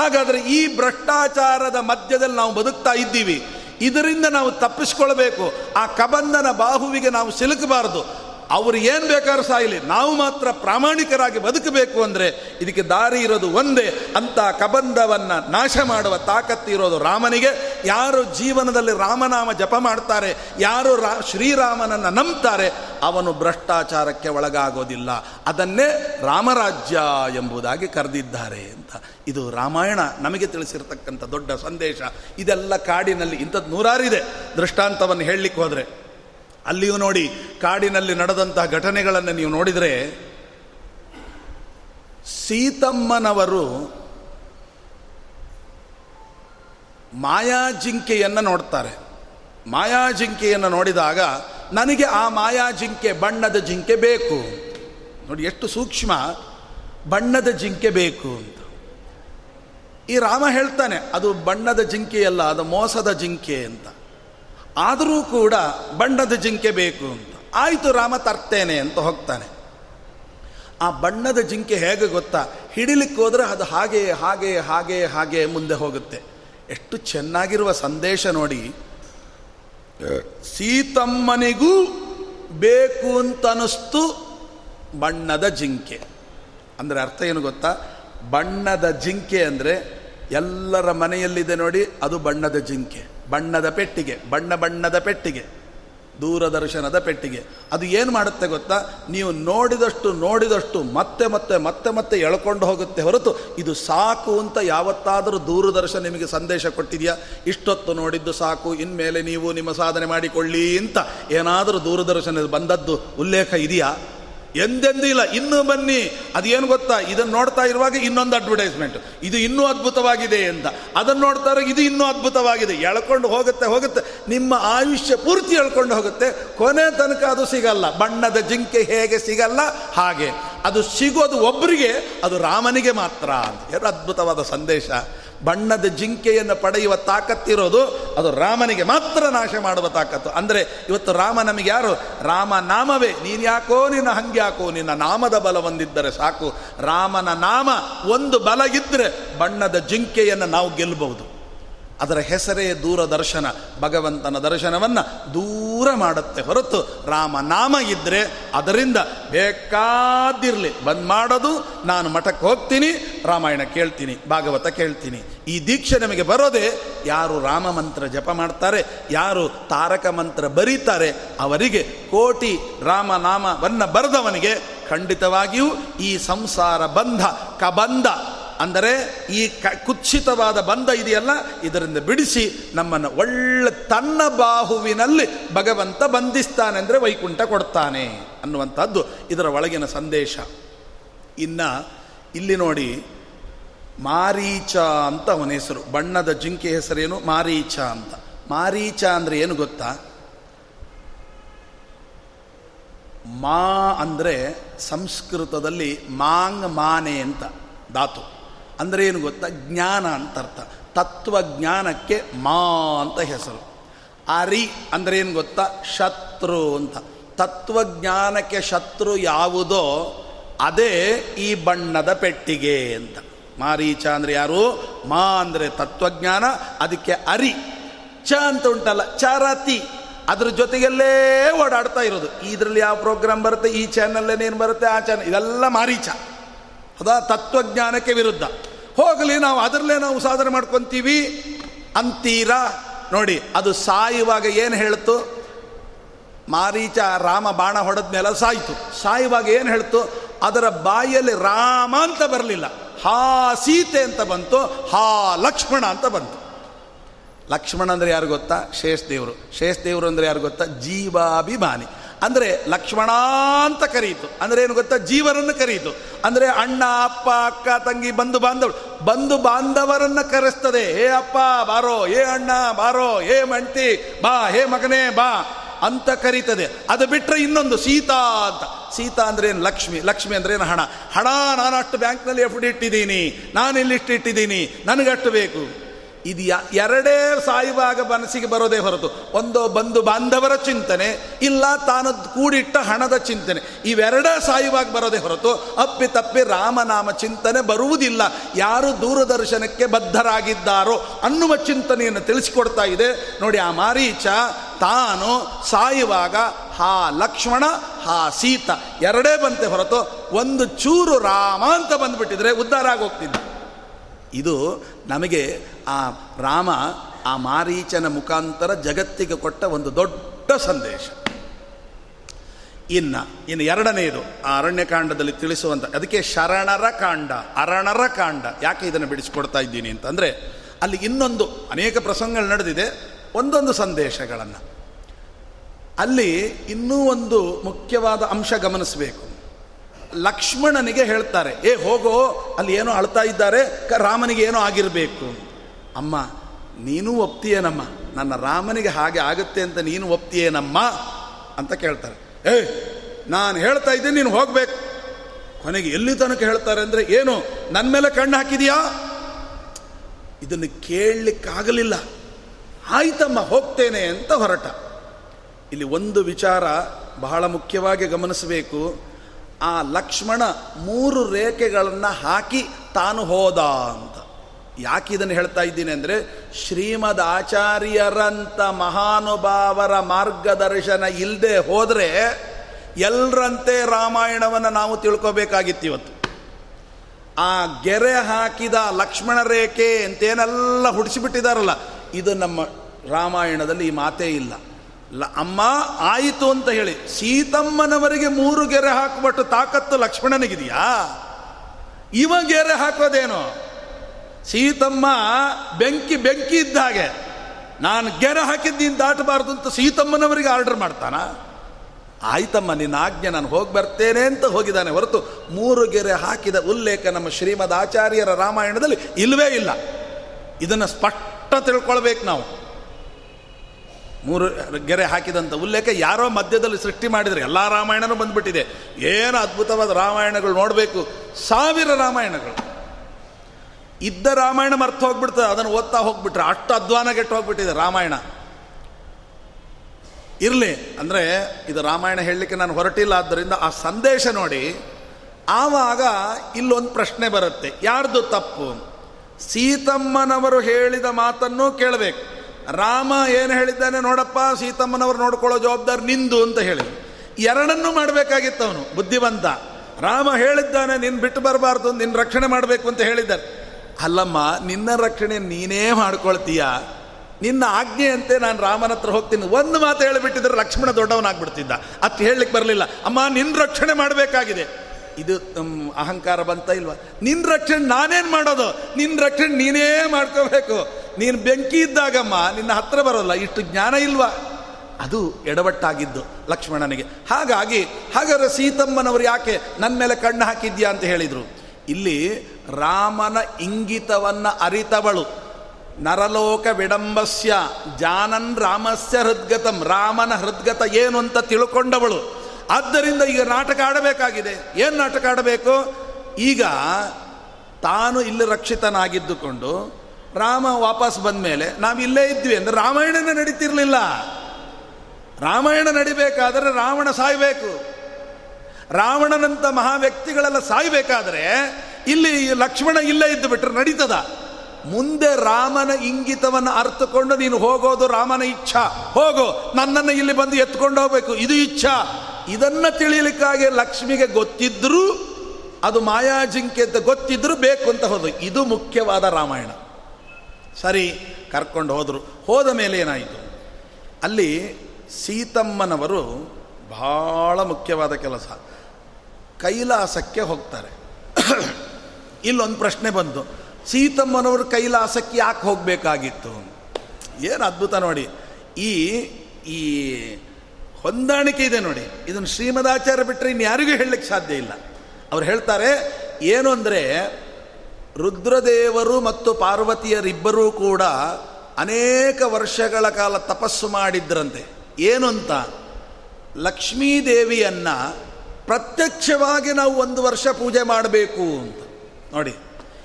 S1: ಹಾಗಾದರೆ ಈ ಭ್ರಷ್ಟಾಚಾರದ ಮಧ್ಯದಲ್ಲಿ ನಾವು ಬದುಕ್ತಾ ಇದ್ದೀವಿ. ಇದರಿಂದ ನಾವು ತಪ್ಪಿಸ್ಕೊಳ್ಬೇಕು. ಆ ಕಬಂಧನ ಬಾಹುವಿಗೆ ನಾವು ಸಿಲುಕಬಾರದು. ಅವರು ಏನು ಬೇಕಾದ್ರೂ ಸಾಯಲಿ. ನಾವು ಮಾತ್ರ ಪ್ರಾಮಾಣಿಕರಾಗಿ ಬದುಕಬೇಕು ಅಂದರೆ ಇದಕ್ಕೆ ದಾರಿ ಇರೋದು ಒಂದೇ. ಅಂತ ಕಬಂಧವನ್ನು ನಾಶ ಮಾಡುವ ತಾಕತ್ತಿರೋದು ರಾಮನಿಗೆ. ಯಾರು ಜೀವನದಲ್ಲಿ ರಾಮನಾಮ ಜಪ ಮಾಡ್ತಾರೆ, ಯಾರು ರಾ, ಶ್ರೀರಾಮನನ್ನು ನಂಬ್ತಾರೆ, ಅವನು ಭ್ರಷ್ಟಾಚಾರಕ್ಕೆ ಒಳಗಾಗೋದಿಲ್ಲ. ಅದನ್ನೇ ರಾಮರಾಜ್ಯ ಎಂಬುದಾಗಿ ಕರೆದಿದ್ದಾರೆ ಅಂತ. ಇದು ರಾಮಾಯಣ ನಮಗೆ ತಿಳಿಸಿರ್ತಕ್ಕಂಥ ದೊಡ್ಡ ಸಂದೇಶ. ಇದೆಲ್ಲ ಕಾಡಿನಲ್ಲಿ ಇಂಥದ್ದು ನೂರಾರಿದೆ. ದೃಷ್ಟಾಂತವನ್ನು ಹೇಳಲಿಕ್ಕೆ ಹೋದರೆ. ಅಲ್ಲಿಯೂ ನೋಡಿ ಕಾಡಿನಲ್ಲಿ ನಡೆದಂತಹ ಘಟನೆಗಳನ್ನು ನೀವು ನೋಡಿದರೆ ಸೀತಮ್ಮನವರು ಮಾಯಾಜಿಂಕೆಯನ್ನು ನೋಡ್ತಾರೆ. ಮಾಯಾಜಿಂಕೆಯನ್ನು ನೋಡಿದಾಗ ನನಗೆ ಆ ಮಾಯಾಜಿಂಕೆ ಬಣ್ಣದ ಜಿಂಕೆ ಬೇಕು. ನೋಡಿ ಎಷ್ಟು ಸೂಕ್ಷ್ಮ, ಬಣ್ಣದ ಜಿಂಕೆ ಬೇಕು ಅಂತ. ಈ ರಾಮ ಹೇಳ್ತಾನೆ, ಅದು ಬಣ್ಣದ ಜಿಂಕೆಯಲ್ಲ, ಅದು ಮೋಸದ ಜಿಂಕೆ ಅಂತ. ಆದರೂ ಕೂಡ ಬಣ್ಣದ ಜಿಂಕೆ ಬೇಕು ಅಂತ. ಆಯಿತು ರಾಮ ತರ್ತೇನೆ ಅಂತ ಹೋಗ್ತಾನೆ. ಆ ಬಣ್ಣದ ಜಿಂಕೆ ಹೇಗೆ ಗೊತ್ತಾ? ಹಿಡಿಲಿಕ್ಕೆ ಹೋದರೆ ಅದು ಹಾಗೆ ಹಾಗೆ ಹಾಗೆ ಹಾಗೆ ಮುಂದೆ ಹೋಗುತ್ತೆ. ಎಷ್ಟು ಚೆನ್ನಾಗಿರುವ ಸಂದೇಶ ನೋಡಿ. ಸೀತಮ್ಮನಿಗೂ ಬೇಕು ಅಂತನಿಸ್ತು ಬಣ್ಣದ ಜಿಂಕೆ. ಅಂದರೆ ಅರ್ಥ ಏನು ಗೊತ್ತಾ? ಬಣ್ಣದ ಜಿಂಕೆ ಅಂದರೆ ಎಲ್ಲರ ಮನೆಯಲ್ಲಿದೆ ನೋಡಿ ಅದು ಬಣ್ಣದ ಜಿಂಕೆ. ಬಣ್ಣದ ಪೆಟ್ಟಿಗೆ, ಬಣ್ಣ ಬಣ್ಣದ ಪೆಟ್ಟಿಗೆ, ದೂರದರ್ಶನದ ಪೆಟ್ಟಿಗೆ. ಅದು ಏನು ಮಾಡುತ್ತೆ ಗೊತ್ತಾ? ನೀವು ನೋಡಿದಷ್ಟು ನೋಡಿದಷ್ಟು ಮತ್ತೆ ಮತ್ತೆ ಮತ್ತೆ ಮತ್ತೆ ಎಳ್ಕೊಂಡು ಹೋಗುತ್ತೆ ಹೊರತು ಇದು ಸಾಕು ಅಂತ ಯಾವತ್ತಾದರೂ ದೂರದರ್ಶನ ನಿಮಗೆ ಸಂದೇಶ ಕೊಟ್ಟಿದೆಯಾ? ಇಷ್ಟೊತ್ತು ನೋಡಿದ್ದು ಸಾಕು, ಇನ್ಮೇಲೆ ನೀವು ನಿಮ್ಮ ಸಾಧನೆ ಮಾಡಿಕೊಳ್ಳಿ ಅಂತ ಏನಾದರೂ ದೂರದರ್ಶನ ಬಂದದ್ದು ಉಲ್ಲೇಖ ಇದೆಯಾ? ಎಂದೆಂದೂ ಇಲ್ಲ. ಇನ್ನೂ ಬನ್ನಿ. ಅದೇನು ಗೊತ್ತಾ? ಇದನ್ನು ನೋಡ್ತಾ ಇರುವಾಗ ಇನ್ನೊಂದು ಅಡ್ವರ್ಟೈಸ್ಮೆಂಟ್ ಇದು ಇನ್ನೂ ಅದ್ಭುತವಾಗಿದೆ ಅಂತ ಅದನ್ನು ನೋಡ್ತಾ ಇದು ಇನ್ನೂ ಅದ್ಭುತವಾಗಿದೆ. ಎಳ್ಕೊಂಡು ಹೋಗುತ್ತೆ ಹೋಗುತ್ತೆ. ನಿಮ್ಮ ಆಯುಷ್ಯ ಪೂರ್ತಿ ಎಳ್ಕೊಂಡು ಹೋಗುತ್ತೆ. ಕೊನೆ ತನಕ ಅದು ಸಿಗಲ್ಲ. ಬಣ್ಣದ ಜಿಂಕೆ ಹೇಗೆ ಸಿಗಲ್ಲ? ಹಾಗೆ. ಅದು ಸಿಗೋದು ಒಬ್ಬರಿಗೆ ಅದು ರಾಮನಿಗೆ ಮಾತ್ರ ಅಂತ. ಅದ್ಭುತವಾದ ಸಂದೇಶ. ಬಣ್ಣದ ಜಿಂಕೆಯನ್ನು ಪಡೆಯುವ ತಾಕತ್ತಿರೋದು ಅದು ರಾಮನಿಗೆ ಮಾತ್ರ ನಾಶ ಮಾಡುವ ತಾಕತ್ತು. ಅಂದರೆ ಇವತ್ತು ರಾಮ ನಮಗೆ ಯಾರು? ರಾಮ ನಾಮವೇ. ನೀನು ಯಾಕೋ ನಿನ್ನ ಹಂಗ್ಯಾಕೋ ನಿನ್ನ ನಾಮದ ಬಲ ಹೊಂದಿದ್ದರೆ ಸಾಕು. ರಾಮನ ನಾಮ ಒಂದು ಬಲ ಇದ್ದರೆ ಬಣ್ಣದ ಜಿಂಕೆಯನ್ನು ನಾವು ಗೆಲ್ಲಬಹುದು. ಅದರ ಹೆಸರೇ ದೂರದರ್ಶನ. ಭಗವಂತನ ದರ್ಶನವನ್ನು ದೂರ ಮಾಡುತ್ತೆ ಹೊರತು ರಾಮನಾಮ ಇದ್ದರೆ ಅದರಿಂದ ಬೇಕಾದಿರಲಿ. ಬಂದ್ ಮಾಡೋದು, ನಾನು ಮಠಕ್ಕೆ ಹೋಗ್ತೀನಿ, ರಾಮಾಯಣ ಕೇಳ್ತೀನಿ, ಭಾಗವತ ಕೇಳ್ತೀನಿ. ಈ ದೀಕ್ಷೆ ನಮಗೆ ಬರೋದೇ ಯಾರು ರಾಮ ಮಂತ್ರ ಜಪ ಮಾಡ್ತಾರೆ, ಯಾರು ತಾರಕ ಮಂತ್ರ ಬರೀತಾರೆ, ಅವರಿಗೆ ಕೋಟಿ ರಾಮನಾಮವನ್ನು ಬರೆದವನಿಗೆ ಖಂಡಿತವಾಗಿಯೂ ಈ ಸಂಸಾರ ಬಂಧ, ಕಬಂಧ ಅಂದರೆ ಈ ಕ ಕುತ್ಸಿತವಾದ ಬಂಧ ಇದೆಯಲ್ಲ, ಇದರಿಂದ ಬಿಡಿಸಿ ನಮ್ಮನ್ನು ಒಳ್ಳೆ ತನ್ನ ಬಾಹುವಿನಲ್ಲಿ ಭಗವಂತ ಬಂಧಿಸ್ತಾನೆ ಅಂದರೆ ವೈಕುಂಠ ಕೊಡ್ತಾನೆ ಅನ್ನುವಂಥದ್ದು ಇದರ ಒಳಗಿನ ಸಂದೇಶ. ಇನ್ನು ಇಲ್ಲಿ ನೋಡಿ, ಮಾರೀಚ ಅಂತ ಅವನ ಹೆಸರು. ಬಣ್ಣದ ಜಿಂಕೆ ಹೆಸರೇನು? ಮಾರೀಚ ಅಂತ. ಮಾರೀಚ ಅಂದರೆ ಏನು ಗೊತ್ತಾ? ಮಾ ಅಂದರೆ ಸಂಸ್ಕೃತದಲ್ಲಿ ಮಾಂಗ್ ಮಾನೆ ಅಂತ, ಧಾತು. ಅಂದರೆ ಏನು ಗೊತ್ತಾ? ಜ್ಞಾನ ಅಂತ ಅರ್ಥ. ತತ್ವಜ್ಞಾನಕ್ಕೆ ಮಾ ಅಂತ ಹೆಸರು. ಅರಿ ಅಂದರೆ ಏನು ಗೊತ್ತಾ? ಶತ್ರು ಅಂತ. ತತ್ವಜ್ಞಾನಕ್ಕೆ ಶತ್ರು ಯಾವುದೋ ಅದೇ ಈ ಬಣ್ಣದ ಪೆಟ್ಟಿಗೆ ಅಂತ. ಮಾರೀಚ ಅಂದರೆ ಯಾರು? ಮಾ ಅಂದರೆ ತತ್ವಜ್ಞಾನ, ಅದಕ್ಕೆ ಅರಿ. ಚ ಅಂತ ಉಂಟಲ್ಲ ಚರತಿ ಅದ್ರ ಜೊತೆಗೆಲ್ಲೇ ಓಡಾಡ್ತಾ ಇರೋದು. ಇದರಲ್ಲಿ ಯಾವ ಪ್ರೋಗ್ರಾಮ್ ಬರುತ್ತೆ? ಈ ಚಾನಲ್ಲೇನೇನು ಬರುತ್ತೆ? ಆ ಚಾನಲ್ ಇದೆಲ್ಲ ಮಾರೀಚ ಹೌದಾ ತತ್ವಜ್ಞಾನಕ್ಕೆ ವಿರುದ್ಧ. ಹೋಗಲಿ, ನಾವು ಅದರಲ್ಲೇ ನಾವು ಸಾಧನೆ ಮಾಡ್ಕೊತೀವಿ ಅಂತೀರಾ? ನೋಡಿ, ಅದು ಸಾಯುವಾಗ ಏನು ಹೇಳ್ತು? ಮಾರೀಚ ರಾಮ ಬಾಣ ಹೊಡೆದ ಮೇಲೆ ಸಾಯಿತು. ಸಾಯುವಾಗ ಏನು ಹೇಳ್ತು? ಅದರ ಬಾಯಲ್ಲಿ ರಾಮ ಅಂತ ಬರಲಿಲ್ಲ. ಹಾ ಸೀತೆ ಅಂತ ಬಂತು, ಹಾ ಲಕ್ಷ್ಮಣ ಅಂತ ಬಂತು. ಲಕ್ಷ್ಮಣ ಅಂದರೆ ಯಾರು ಗೊತ್ತಾ? ಶೇಷದೇವರು. ಶೇಷದೇವರು ಅಂದರೆ ಯಾರು ಗೊತ್ತಾ? ಜೀವಾಭಿಮಾನಿ. ಅಂದರೆ ಲಕ್ಷ್ಮಣ ಅಂತ ಕರೀತು. ಅಂದರೆ ಏನು ಗೊತ್ತಾ? ಜೀವರನ್ನು ಕರೀತು. ಅಂದರೆ ಅಣ್ಣ, ಅಪ್ಪ, ಅಕ್ಕ, ತಂಗಿ, ಬಂಧು, ಬಾಂಧವರು. ಬಂಧು ಬಾಂಧವರನ್ನು ಕರೆಸ್ತದೆ. ಹೇ ಅಪ್ಪ, ಬಾರೋ. ಹೇ ಅಣ್ಣ, ಬಾರೋ. ಹೇ ಮಂಟಿ ಬಾ. ಹೇ ಮಗನೇ, ಬಾ. ಅಂತ ಕರೀತದೆ. ಅದು ಬಿಟ್ಟರೆ ಇನ್ನೊಂದು ಸೀತಾ ಅಂತ. ಸೀತಾ ಅಂದ್ರೆ ಏನು? ಲಕ್ಷ್ಮಿ. ಲಕ್ಷ್ಮಿ ಅಂದ್ರೆ ಏನು? ಹಣ. ಹಣ ನಾನು ಅಷ್ಟು ಬ್ಯಾಂಕ್ನಲ್ಲಿ ಎಫ್ ಡಿ ಇಟ್ಟಿದ್ದೀನಿ. ನಾನು ಇಲ್ಲಿಷ್ಟು ಇಟ್ಟಿದ್ದೀನಿ. ನನಗಷ್ಟು ಬೇಕು. ಇದು ಎರಡೇ ಸಾಯುವಾಗ ಮನಸ್ಸಿಗೆ ಬರೋದೇ ಹೊರತು. ಒಂದು ಬಂಧು ಬಾಂಧವರ ಚಿಂತನೆ, ಇಲ್ಲ ತಾನು ಕೂಡಿಟ್ಟ ಹಣದ ಚಿಂತನೆ. ಇವೆರಡೇ ಸಾಯುವಾಗ ಬರೋದೇ ಹೊರತು ಅಪ್ಪಿ ತಪ್ಪಿ ರಾಮನಾಮ ಚಿಂತನೆ ಬರುವುದಿಲ್ಲ. ಯಾರು ದೂರದರ್ಶನಕ್ಕೆ ಬದ್ಧರಾಗಿದ್ದಾರೋ ಅನ್ನುವ ಚಿಂತನೆಯನ್ನು ತಿಳಿಸಿಕೊಡ್ತಾ ಇದೆ. ನೋಡಿ ಆ ಮಾರೀಚ, ತಾನು ಸಾಯುವಾಗ ಹಾ ಲಕ್ಷ್ಮಣ, ಹಾ ಸೀತ ಎರಡೇ ಬಂತೆ ಹೊರತು ಒಂದು ಚೂರು ರಾಮ ಅಂತ ಬಂದ್ಬಿಟ್ಟಿದ್ರೆ ಉದ್ಧಾರ ಆಗೋಗ್ತಿದ್ದೆ ಇದು ನಮಗೆ ಆ ರಾಮ, ಆ ಮಾರೀಚನ ಮುಖಾಂತರ ಜಗತ್ತಿಗೆ ಕೊಟ್ಟ ಒಂದು ದೊಡ್ಡ ಸಂದೇಶ. ಇನ್ನು ಇನ್ನು ಎರಡನೆಯದು, ಆ ಅರಣ್ಯಕಾಂಡದಲ್ಲಿ ತಿಳಿಸುವಂಥ ಅದಕ್ಕೆ ಶರಣರ ಕಾಂಡ, ಅರಣರ ಕಾಂಡ, ಯಾಕೆ ಇದನ್ನು ಬಿಡಿಸಿಕೊಡ್ತಾ ಇದ್ದೀನಿ ಅಂತಂದರೆ, ಅಲ್ಲಿ ಇನ್ನೊಂದು ಅನೇಕ ಪ್ರಸಂಗಗಳು ನಡೆದಿದೆ, ಒಂದೊಂದು ಸಂದೇಶಗಳನ್ನು. ಅಲ್ಲಿ ಇನ್ನೂ ಒಂದು ಮುಖ್ಯವಾದ ಅಂಶ ಗಮನಿಸಬೇಕು. ಲಕ್ಷ್ಮಣನಿಗೆ ಹೇಳ್ತಾರೆ, ಏ, ಹೋಗೋ, ಅಲ್ಲಿ ಏನೋ ಅಳ್ತಾ ಇದ್ದಾರೆ ರಾಮನಿಗೆ ಏನೋ ಆಗಿರಬೇಕು. ಅಮ್ಮ, ನೀನು ಒಪ್ತೀಯೇನಮ್ಮ? ನನ್ನ ರಾಮನಿಗೆ ಹಾಗೆ ಆಗುತ್ತೆ ಅಂತ ನೀನು ಒಪ್ತೀಯೇನಮ್ಮ? ಅಂತ ಕೇಳ್ತಾರೆ. ಏ, ನಾನು ಹೇಳ್ತಾ ಇದ್ದೀನಿ, ನೀನು ಹೋಗ್ಬೇಕು. ಕೊನೆಗೆ ಎಲ್ಲಿ ತನಕ ಹೇಳ್ತಾರೆ ಅಂದರೆ, ಏನು ನನ್ನ ಮೇಲೆ ಕಣ್ಣು ಹಾಕಿದೀಯಾ? ಇದನ್ನು ಕೇಳಲಿಕ್ಕಾಗಲಿಲ್ಲ. ಆಯ್ತಮ್ಮ, ಹೋಗ್ತೇನೆ ಅಂತ ಹೊರಟ. ಇಲ್ಲಿ ಒಂದು ವಿಚಾರ ಬಹಳ ಮುಖ್ಯವಾಗಿ ಗಮನಿಸಬೇಕು. ಆ ಲಕ್ಷ್ಮಣ ಮೂರು ರೇಖೆಗಳನ್ನು ಹಾಕಿ ತಾನು ಹೋದ ಅಂತ. ಯಾಕೆ ಇದನ್ನು ಹೇಳ್ತಾ ಇದ್ದೀನಿ ಅಂದರೆ ಶ್ರೀಮದ್ ಆಚಾರ್ಯರಂಥ ಮಹಾನುಭಾವರ ಮಾರ್ಗದರ್ಶನ ಇಲ್ಲದೆ ಹೋದರೆ ಎಲ್ಲರಂತೆ ರಾಮಾಯಣವನ್ನು ನಾವು ತಿಳ್ಕೋಬೇಕಾಗಿತ್ತು ಇವತ್ತು. ಆ ಗೆರೆ ಹಾಕಿದ ಲಕ್ಷ್ಮಣ ರೇಖೆ ಅಂತೇನೆಲ್ಲ ಹುಡಿಸಿಬಿಟ್ಟಿದಾರಲ್ಲ, ಇದು ನಮ್ಮ ರಾಮಾಯಣದಲ್ಲಿ ಈ ಮಾತೇ ಇಲ್ಲ. ಅಮ್ಮ ಆಯಿತು ಅಂತ ಹೇಳಿ ಸೀತಮ್ಮನವರಿಗೆ ಮೂರು ಗೆರೆ ಹಾಕಿಬಿಟ್ಟು ತಾಕತ್ತು ಲಕ್ಷ್ಮಣನಿಗಿದೆಯಾ? ಇವ ಗೆರೆ ಹಾಕೋದೇನು ಸೀತಮ್ಮ ಬೆಂಕಿ ಬೆಂಕಿ ಇದ್ದ ಹಾಗೆ, ನಾನು ಗೆರೆ ಹಾಕಿದ್ದೀನಿ ದಾಟಬಾರ್ದು ಅಂತ ಸೀತಮ್ಮನವರಿಗೆ ಆರ್ಡರ್ ಮಾಡ್ತಾನ? ಆಯ್ತಮ್ಮ, ನಿನ್ನ ಆಜ್ಞೆ, ನಾನು ಹೋಗಿ ಬರ್ತೇನೆ ಅಂತ ಹೋಗಿದ್ದಾನೆ ಹೊರತು ಮೂರು ಗೆರೆ ಹಾಕಿದ ಉಲ್ಲೇಖ ನಮ್ಮ ಶ್ರೀಮದ್ ಆಚಾರ್ಯರ ರಾಮಾಯಣದಲ್ಲಿ ಇಲ್ಲವೇ ಇಲ್ಲ. ಇದನ್ನು ಸ್ಪಷ್ಟ ತಿಳ್ಕೊಳ್ಬೇಕು ನಾವು. ಮೂರು ಗೆರೆ ಹಾಕಿದಂಥ ಉಲ್ಲೇಖ ಯಾರೋ ಮಧ್ಯದಲ್ಲಿ ಸೃಷ್ಟಿ ಮಾಡಿದರೆ ಎಲ್ಲ ರಾಮಾಯಣನೂ ಬಂದುಬಿಟ್ಟಿದೆ. ಏನು ಅದ್ಭುತವಾದ ರಾಮಾಯಣಗಳು ನೋಡಬೇಕು. ಸಾವಿರ ರಾಮಾಯಣಗಳು. ಇದ್ದ ರಾಮಾಯಣ ಮರ್ತು ಹೋಗ್ಬಿಡ್ತದೆ, ಅದನ್ನು ಓದ್ತಾ ಹೋಗ್ಬಿಟ್ರೆ. ಅಷ್ಟು ಅಧ್ವಾನ ಕೆಟ್ಟು ಹೋಗ್ಬಿಟ್ಟಿದೆ ರಾಮಾಯಣ. ಇರಲಿ, ಅಂದರೆ ಇದು ರಾಮಾಯಣ ಹೇಳಲಿಕ್ಕೆ ನಾನು ಹೊರಟಿಲ್ಲ, ಆದ್ದರಿಂದ ಆ ಸಂದೇಶ ನೋಡಿ. ಆವಾಗ ಇಲ್ಲೊಂದು ಪ್ರಶ್ನೆ ಬರುತ್ತೆ. ಯಾರ್ದು ತಪ್ಪು? ಸೀತಮ್ಮನವರು ಹೇಳಿದ ಮಾತನ್ನು ಕೇಳಬೇಕು. ರಾಮ ಏನು ಹೇಳಿದ್ದಾನೆ ನೋಡಪ್ಪ, ಸೀತಮ್ಮನವರು ನೋಡ್ಕೊಳ್ಳೋ ಜವಾಬ್ದಾರಿ ನಿಂದು ಅಂತ ಹೇಳಿ. ಎರಡನ್ನೂ ಮಾಡಬೇಕಾಗಿತ್ತು ಅವನು, ಬುದ್ಧಿವಂತ. ರಾಮ ಹೇಳಿದ್ದಾನೆ ನಿನ್ನ ಬಿಟ್ಟು ಬರಬಾರ್ದು ನಿನ್ನ ರಕ್ಷಣೆ ಮಾಡಬೇಕು ಅಂತ ಹೇಳಿದ್ದಾರೆ. ಅಲ್ಲಮ್ಮ, ನಿನ್ನ ರಕ್ಷಣೆ ನೀನೇ ಮಾಡ್ಕೊಳ್ತೀಯ. ನಿನ್ನ ಆಜ್ಞೆಯಂತೆ ನಾನು ರಾಮನ ಹತ್ರ ಹೋಗ್ತೀನಿ. ಒಂದು ಮಾತು ಹೇಳಿಬಿಟ್ಟಿದ್ರೆ ಲಕ್ಷ್ಮಣ ದೊಡ್ಡವನಾಗ್ಬಿಡ್ತಿದ್ದ. ಅಷ್ಟು ಹೇಳಲಿಕ್ಕೆ ಬರಲಿಲ್ಲ. ಅಮ್ಮ ನಿನ್ನ ರಕ್ಷಣೆ ಮಾಡಬೇಕಾಗಿದೆ. ಇದು ಅಹಂಕಾರ ಬಂತ ಇಲ್ವಾ? ನಿನ್ನ ರಕ್ಷಣೆ ನಾನೇನು ಮಾಡೋದು? ನಿನ್ನ ರಕ್ಷಣೆ ನೀನೇ ಮಾಡ್ಕೋಬೇಕು. ನೀನು ಬೆಂಕಿ ಇದ್ದಾಗಮ್ಮ, ನಿನ್ನ ಹತ್ರ ಬರೋಲ್ಲ, ಇಷ್ಟು ಜ್ಞಾನ ಇಲ್ವಾ? ಅದು ಎಡವಟ್ಟಾಗಿದ್ದು ಲಕ್ಷ್ಮಣನಿಗೆ. ಹಾಗಾಗಿ, ಹಾಗಾದ್ರೆ ಸೀತಮ್ಮನವರು ಯಾಕೆ ನನ್ನ ಮೇಲೆ ಕಣ್ಣು ಹಾಕಿದ್ಯಾ ಅಂತ ಹೇಳಿದರು? ಇಲ್ಲಿ ರಾಮನ ಇಂಗಿತವನ್ನು ಅರಿತವಳು. ನರಲೋಕ ವಿಡಂಬಸ್ಯ, ಜಾನನ್ ರಾಮಸ್ಯ ಹೃದ್ಗತಂ, ರಾಮನ ಹೃದ್ಗತ ಏನು ಅಂತ ತಿಳ್ಕೊಂಡವಳು. ಆದ್ದರಿಂದ ಈಗ ನಾಟಕ ಆಡಬೇಕಾಗಿದೆ. ಏನು ನಾಟಕ ಆಡಬೇಕು? ಈಗ ತಾನು ಇಲ್ಲಿ ರಕ್ಷಿತನಾಗಿದ್ದುಕೊಂಡು ರಾಮ ವಾಪಸ್ ಬಂದ ಮೇಲೆ ನಾವು ಇಲ್ಲೇ ಇದ್ವಿ ಅಂದರೆ ರಾಮಾಯಣನೇ ನಡೀತಿರ್ಲಿಲ್ಲ. ರಾಮಾಯಣ ನಡಿಬೇಕಾದರೆ ರಾವಣ ಸಾಯಬೇಕು. ರಾವಣನಂತ ಮಹಾ ವ್ಯಕ್ತಿಗಳೆಲ್ಲ ಸಾಯಬೇಕಾದ್ರೆ ಇಲ್ಲಿ ಲಕ್ಷ್ಮಣ ಇಲ್ಲೇ ಇದ್ದು ಬಿಟ್ರೆ ನಡೀತದ. ಮುಂದೆ ರಾಮನ ಇಂಗಿತವನ್ನು ಅರ್ಥಕೊಂಡು ನೀನು ಹೋಗೋದು ರಾಮನ ಇಚ್ಛಾ. ಹೋಗೋ, ನನ್ನನ್ನು ಇಲ್ಲಿ ಬಂದು ಎತ್ಕೊಂಡು ಹೋಗ್ಬೇಕು. ಇದು ಇಚ್ಛಾ. ಇದನ್ನ ತಿಳಿಯಲಿಕ್ಕಾಗಿ ಲಕ್ಷ್ಮಿಗೆ ಗೊತ್ತಿದ್ದರೂ ಅದು ಮಾಯಾಜಿಂಕೆ ಅಂತ ಗೊತ್ತಿದ್ದರೂ ಬೇಕು ಅಂತ ಹೋದು ಇದು ಮುಖ್ಯವಾದ ರಾಮಾಯಣ. ಸರಿ, ಕರ್ಕೊಂಡು ಹೋದರು. ಹೋದ ಮೇಲೆ ಏನಾಯಿತು? ಅಲ್ಲಿ ಸೀತಮ್ಮನವರು ಬಹಳ ಮುಖ್ಯವಾದ ಕೆಲಸ. ಕೈಲಾಸಕ್ಕೆ ಹೋಗ್ತಾರೆ. ಇಲ್ಲೊಂದು ಪ್ರಶ್ನೆ ಬಂತು. ಸೀತಮ್ಮನವರು ಕೈಲಾಸಕ್ಕೆ ಯಾಕೆ ಹೋಗಬೇಕಾಗಿತ್ತು? ಏನು ಅದ್ಭುತ ನೋಡಿ. ಈ ಈ ಹೊಂದಾಣಿಕೆ ಇದೆ ನೋಡಿ. ಇದನ್ನು ಶ್ರೀಮದಾಚಾರ್ಯ ಬಿಟ್ಟರೆ ಇನ್ಯಾರಿಗೂ ಹೇಳಲಿಕ್ಕೆ ಸಾಧ್ಯ ಇಲ್ಲ. ಅವ್ರು ಹೇಳ್ತಾರೆ, ಏನು ಅಂದರೆ ರುದ್ರದೇವರು ಮತ್ತು ಪಾರ್ವತಿಯರಿಬ್ಬರೂ ಕೂಡ ಅನೇಕ ವರ್ಷಗಳ ಕಾಲ ತಪಸ್ಸು ಮಾಡಿದ್ರಂತೆ. ಏನು ಅಂತ ಲಕ್ಷ್ಮೀದೇವಿಯನ್ನು ಪ್ರತ್ಯಕ್ಷವಾಗಿ ನಾವು ಒಂದು ವರ್ಷ ಪೂಜೆ ಮಾಡಬೇಕು ಅಂತ. ನೋಡಿ,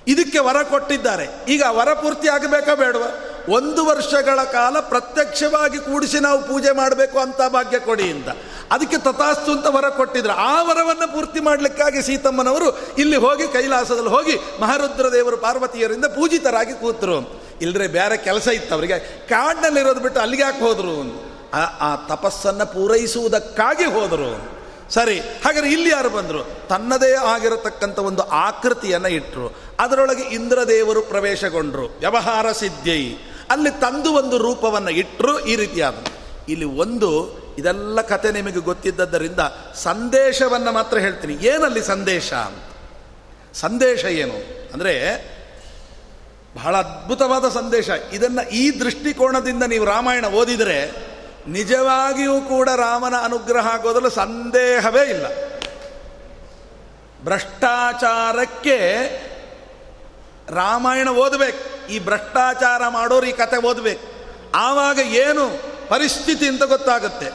S1: ಇದಕ್ಕೆ ವರ ಕೊಟ್ಟಿದ್ದಾರೆ. ಈಗ ವರ ಪೂರ್ತಿ ಆಗಬೇಕಾ ಬೇಡವ? ಒಂದು ವರ್ಷಗಳ ಕಾಲ ಪ್ರತ್ಯಕ್ಷವಾಗಿ ಕೂಡಿಸಿ ನಾವು ಪೂಜೆ ಮಾಡಬೇಕು ಅಂತ ಭಾಗ್ಯ ಕೊಡಿ ಅಂತ. ಅದಕ್ಕೆ ತಥಾಸ್ತು ಅಂತ ವರ ಕೊಟ್ಟಿದ್ರು. ಆ ವರವನ್ನು ಪೂರ್ತಿ ಮಾಡಲಿಕ್ಕಾಗಿ ಸೀತಮ್ಮನವರು ಇಲ್ಲಿ ಹೋಗಿ ಕೈಲಾಸದಲ್ಲಿ ಹೋಗಿ ಮಹಾರುದ್ರ ದೇವರು ಪಾರ್ವತಿಯರಿಂದ ಪೂಜಿತರಾಗಿ ಕೂತರು. ಇಲ್ಲರೆ ಬೇರೆ ಕೆಲಸ ಇತ್ತು ಅವರಿಗೆ. ಕಾಡಿನಲ್ಲಿರೋದು ಬಿಟ್ಟು ಅಲ್ಲಿಗೆ ಯಾಕೆ ಹೋದರು? ಆ ತಪಸ್ಸನ್ನು ಪೂರೈಸುವುದಕ್ಕಾಗಿ ಹೋದರು. ಸರಿ, ಹಾಗಾದ್ರೆ ಇಲ್ಲಿ ಯಾರು ಬಂದರು? ತನ್ನದೇ ಆಗಿರತಕ್ಕಂಥ ಒಂದು ಆಕೃತಿಯನ್ನು ಇಟ್ಟರು ಅದರೊಳಗೆ ಇಂದ್ರದೇವರು ಪ್ರವೇಶಗೊಂಡರು. ವ್ಯವಹಾರ ಸಿದ್ಧೈ. ಅಲ್ಲಿ ತಂದು ಒಂದು ರೂಪವನ್ನು ಇಟ್ಟರು ಈ ರೀತಿಯಾದ ಇಲ್ಲಿ ಒಂದು, ಇದೆಲ್ಲ ಕತೆ ನಿಮಗೆ ಗೊತ್ತಿದ್ದದ್ದರಿಂದ ಸಂದೇಶವನ್ನು ಮಾತ್ರ ಹೇಳ್ತೀನಿ. ಏನಲ್ಲಿ ಸಂದೇಶ? ಅಂತ ಸಂದೇಶ ಏನು? ಅಂದರೆ ಬಹಳ ಅದ್ಭುತವಾದ ಸಂದೇಶ. ಇದನ್ನು ಈ ದೃಷ್ಟಿಕೋನದಿಂದ ನೀವು ರಾಮಾಯಣ ಓದಿದರೆ ನಿಜವಾಗಿಯೂ ಕೂಡ ರಾಮನ ಅನುಗ್ರಹ ಆಗೋದಲ್ಲ ಸಂದೇಹವೇ ಇಲ್ಲ. ಭ್ರಷ್ಟಾಚಾರಕ್ಕೆ ರಾಮಾಯಣ ಓದಬೇಕು, ಈ ಭ್ರಷ್ಟಾಚಾರ ಮಾಡೋರು ಈ ಕತೆ ಓದಬೇಕು. ಆವಾಗ ಏನು ಪರಿಸ್ಥಿತಿ ಅಂತ ಗೊತ್ತಾಗುತ್ತೆ.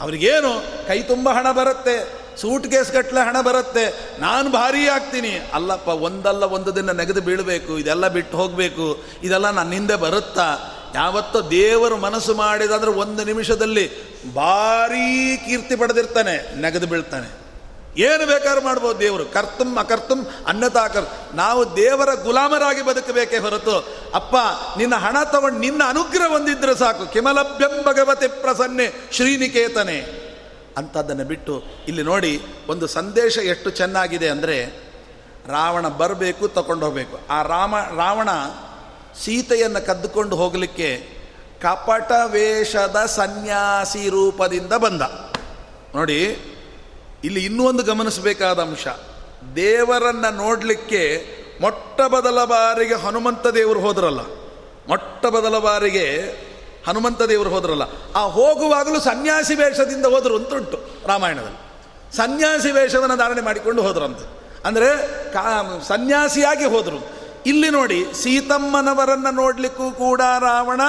S1: ಅವ್ರಿಗೇನು, ಕೈ ತುಂಬ ಹಣ ಬರುತ್ತೆ, ಸೂಟ್ ಕೇಸ್ ಹಣ ಬರುತ್ತೆ, ನಾನು ಭಾರೀ ಆಗ್ತೀನಿ. ಅಲ್ಲಪ್ಪ, ಒಂದಲ್ಲ ಒಂದು ದಿನ ನೆಗೆದು ಬೀಳಬೇಕು, ಇದೆಲ್ಲ ಬಿಟ್ಟು ಹೋಗಬೇಕು, ಇದೆಲ್ಲ ನನ್ನ ಹಿಂದೆ ಬರುತ್ತಾ? ಯಾವತ್ತೋ ದೇವರು ಮನಸ್ಸು ಮಾಡಿದಂದ್ರೆ ಒಂದು ನಿಮಿಷದಲ್ಲಿ ಭಾರೀ ಕೀರ್ತಿ ಪಡೆದಿರ್ತಾನೆ, ನೆಗೆದು ಬೀಳ್ತಾನೆ. ಏನು ಬೇಕಾದ್ರೂ ಮಾಡ್ಬೋದು ದೇವರು. ಕರ್ತುಂ ಅಕರ್ತುಂ ಅನ್ನತಾಕರ್ ನಾವು ದೇವರ ಗುಲಾಮರಾಗಿ ಬದುಕಬೇಕೇ ಹೊರತು, ಅಪ್ಪ, ನಿನ್ನ ಹಣ ತಗೊಂಡು ನಿನ್ನ ಅನುಗ್ರಹ ಹೊಂದಿದ್ರೆ ಸಾಕು. ಕಿಮಲಭ್ಯಂ ಭಗವತಿ ಪ್ರಸನ್ನೆ ಶ್ರೀನಿಕೇತನೆ. ಅಂಥದ್ದನ್ನು ಬಿಟ್ಟು ಇಲ್ಲಿ ನೋಡಿ ಒಂದು ಸಂದೇಶ ಎಷ್ಟು ಚೆನ್ನಾಗಿದೆ ಅಂದರೆ, ರಾವಣ ಬರಬೇಕು ತಗೊಂಡು ಹೋಗಬೇಕು. ಆ ರಾಮ, ರಾವಣ ಸೀತೆಯನ್ನು ಕದ್ದುಕೊಂಡು ಹೋಗಲಿಕ್ಕೆ ಕಪಟ ವೇಷದ ಸನ್ಯಾಸಿ ರೂಪದಿಂದ ಬಂದ. ನೋಡಿ ಇಲ್ಲಿ ಇನ್ನೂ ಒಂದು ಗಮನಿಸಬೇಕಾದ ಅಂಶ. ದೇವರನ್ನ ನೋಡಲಿಕ್ಕೆ ಮೊಟ್ಟ ಬದಲ ಬಾರಿಗೆ ಹನುಮಂತ ದೇವರು ಹೋದ್ರಲ್ಲ. ಮೊಟ್ಟ ಬದಲ ಬಾರಿಗೆ ಹನುಮಂತ ದೇವರು ಹೋದ್ರಲ್ಲ. ಆ ಹೋಗುವಾಗಲೂ ಸನ್ಯಾಸಿ ವೇಷದಿಂದ ಹೋದರು ಅಂತುಂಟು ರಾಮಾಯಣದಲ್ಲಿ. ಸನ್ಯಾಸಿ ವೇಷವನ್ನು ಧಾರಣೆ ಮಾಡಿಕೊಂಡು ಹೋದ್ರಂತೆ. ಅಂದರೆ ಕಾ, ಸನ್ಯಾಸಿಯಾಗಿ ಹೋದರು. ಇಲ್ಲಿ ನೋಡಿ ಸೀತಮ್ಮನವರನ್ನು ನೋಡಲಿಕ್ಕೂ ಕೂಡ ರಾವಣ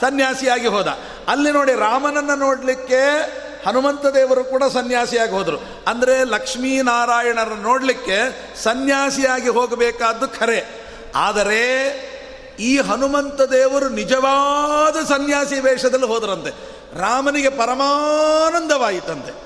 S1: ಸನ್ಯಾಸಿಯಾಗಿ ಹೋದ. ಅಲ್ಲಿ ನೋಡಿ ರಾಮನನ್ನು ನೋಡಲಿಕ್ಕೆ ಹನುಮಂತ ದೇವರು ಕೂಡ ಸನ್ಯಾಸಿಯಾಗಿ ಹೋದರು. ಅಂದರೆ ಲಕ್ಷ್ಮೀನಾರಾಯಣರ ನೋಡಲಿಕ್ಕೆ ಸನ್ಯಾಸಿಯಾಗಿ ಹೋಗಬೇಕಾದ್ದು ಖರೆ. ಆದರೆ ಈ ಹನುಮಂತ ದೇವರು ನಿಜವಾದ ಸನ್ಯಾಸಿ ವೇಷದಲ್ಲಿ ಹೋದರಂತೆ. ರಾಮನಿಗೆ ಪರಮಾನಂದವಾಯಿತಂತೆ.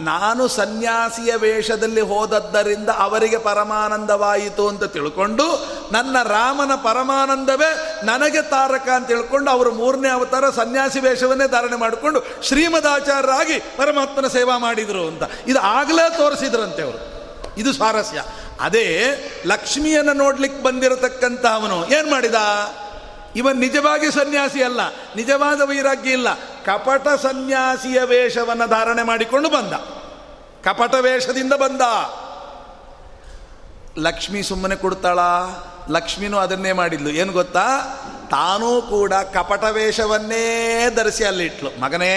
S1: ನಾನು ಸನ್ಯಾಸಿಯ ವೇಷದಲ್ಲಿ ಹೋದದ್ದರಿಂದ ಅವರಿಗೆ ಪರಮಾನಂದವಾಯಿತು ಅಂತ ತಿಳ್ಕೊಂಡು, ನನ್ನ ರಾಮನ ಪರಮಾನಂದವೇ ನನಗೆ ತಾರಕ ಅಂತ ತಿಳ್ಕೊಂಡು ಅವರು ಮೂರನೇ ಅವತಾರ ಸನ್ಯಾಸಿ ವೇಷವನ್ನೇ ಧಾರಣೆ ಮಾಡಿಕೊಂಡು ಶ್ರೀಮದಾಚಾರ್ಯರಾಗಿ ಪರಮಾತ್ಮನ ಸೇವಾ ಮಾಡಿದರು ಅಂತ. ಇದು ಆಗಲೇ ತೋರಿಸಿದ್ರಂತೆ ಅವರು. ಇದು ಸ್ವಾರಸ್ಯ. ಅದೇ ಲಕ್ಷ್ಮಿಯನ್ನು ನೋಡ್ಲಿಕ್ಕೆ ಬಂದಿರತಕ್ಕಂಥ ಅವನು ಏನು ಮಾಡಿದ? ಇವನ್ ನಿಜವಾಗಿ ಸನ್ಯಾಸಿ ಅಲ್ಲ, ನಿಜವಾದ ವೈರಾಗ್ಯ ಇಲ್ಲ. ಕಪಟ ಸನ್ಯಾಸಿಯ ವೇಷವನ್ನು ಧಾರಣೆ ಮಾಡಿಕೊಂಡು ಬಂದ. ಕಪಟ ವೇಷದಿಂದ ಬಂದ. ಲಕ್ಷ್ಮಿ ಸುಮ್ಮನೆ ಕೊಡ್ತಾಳ? ಲಕ್ಷ್ಮಿನೂ ಅದನ್ನೇ ಮಾಡಿದ್ಲು. ಏನು ಗೊತ್ತಾ? ತಾನೂ ಕೂಡ ಕಪಟ ವೇಷವನ್ನೇ ಧರಿಸಿ ಅಲ್ಲಿಟ್ಲು ಮಗನೇ,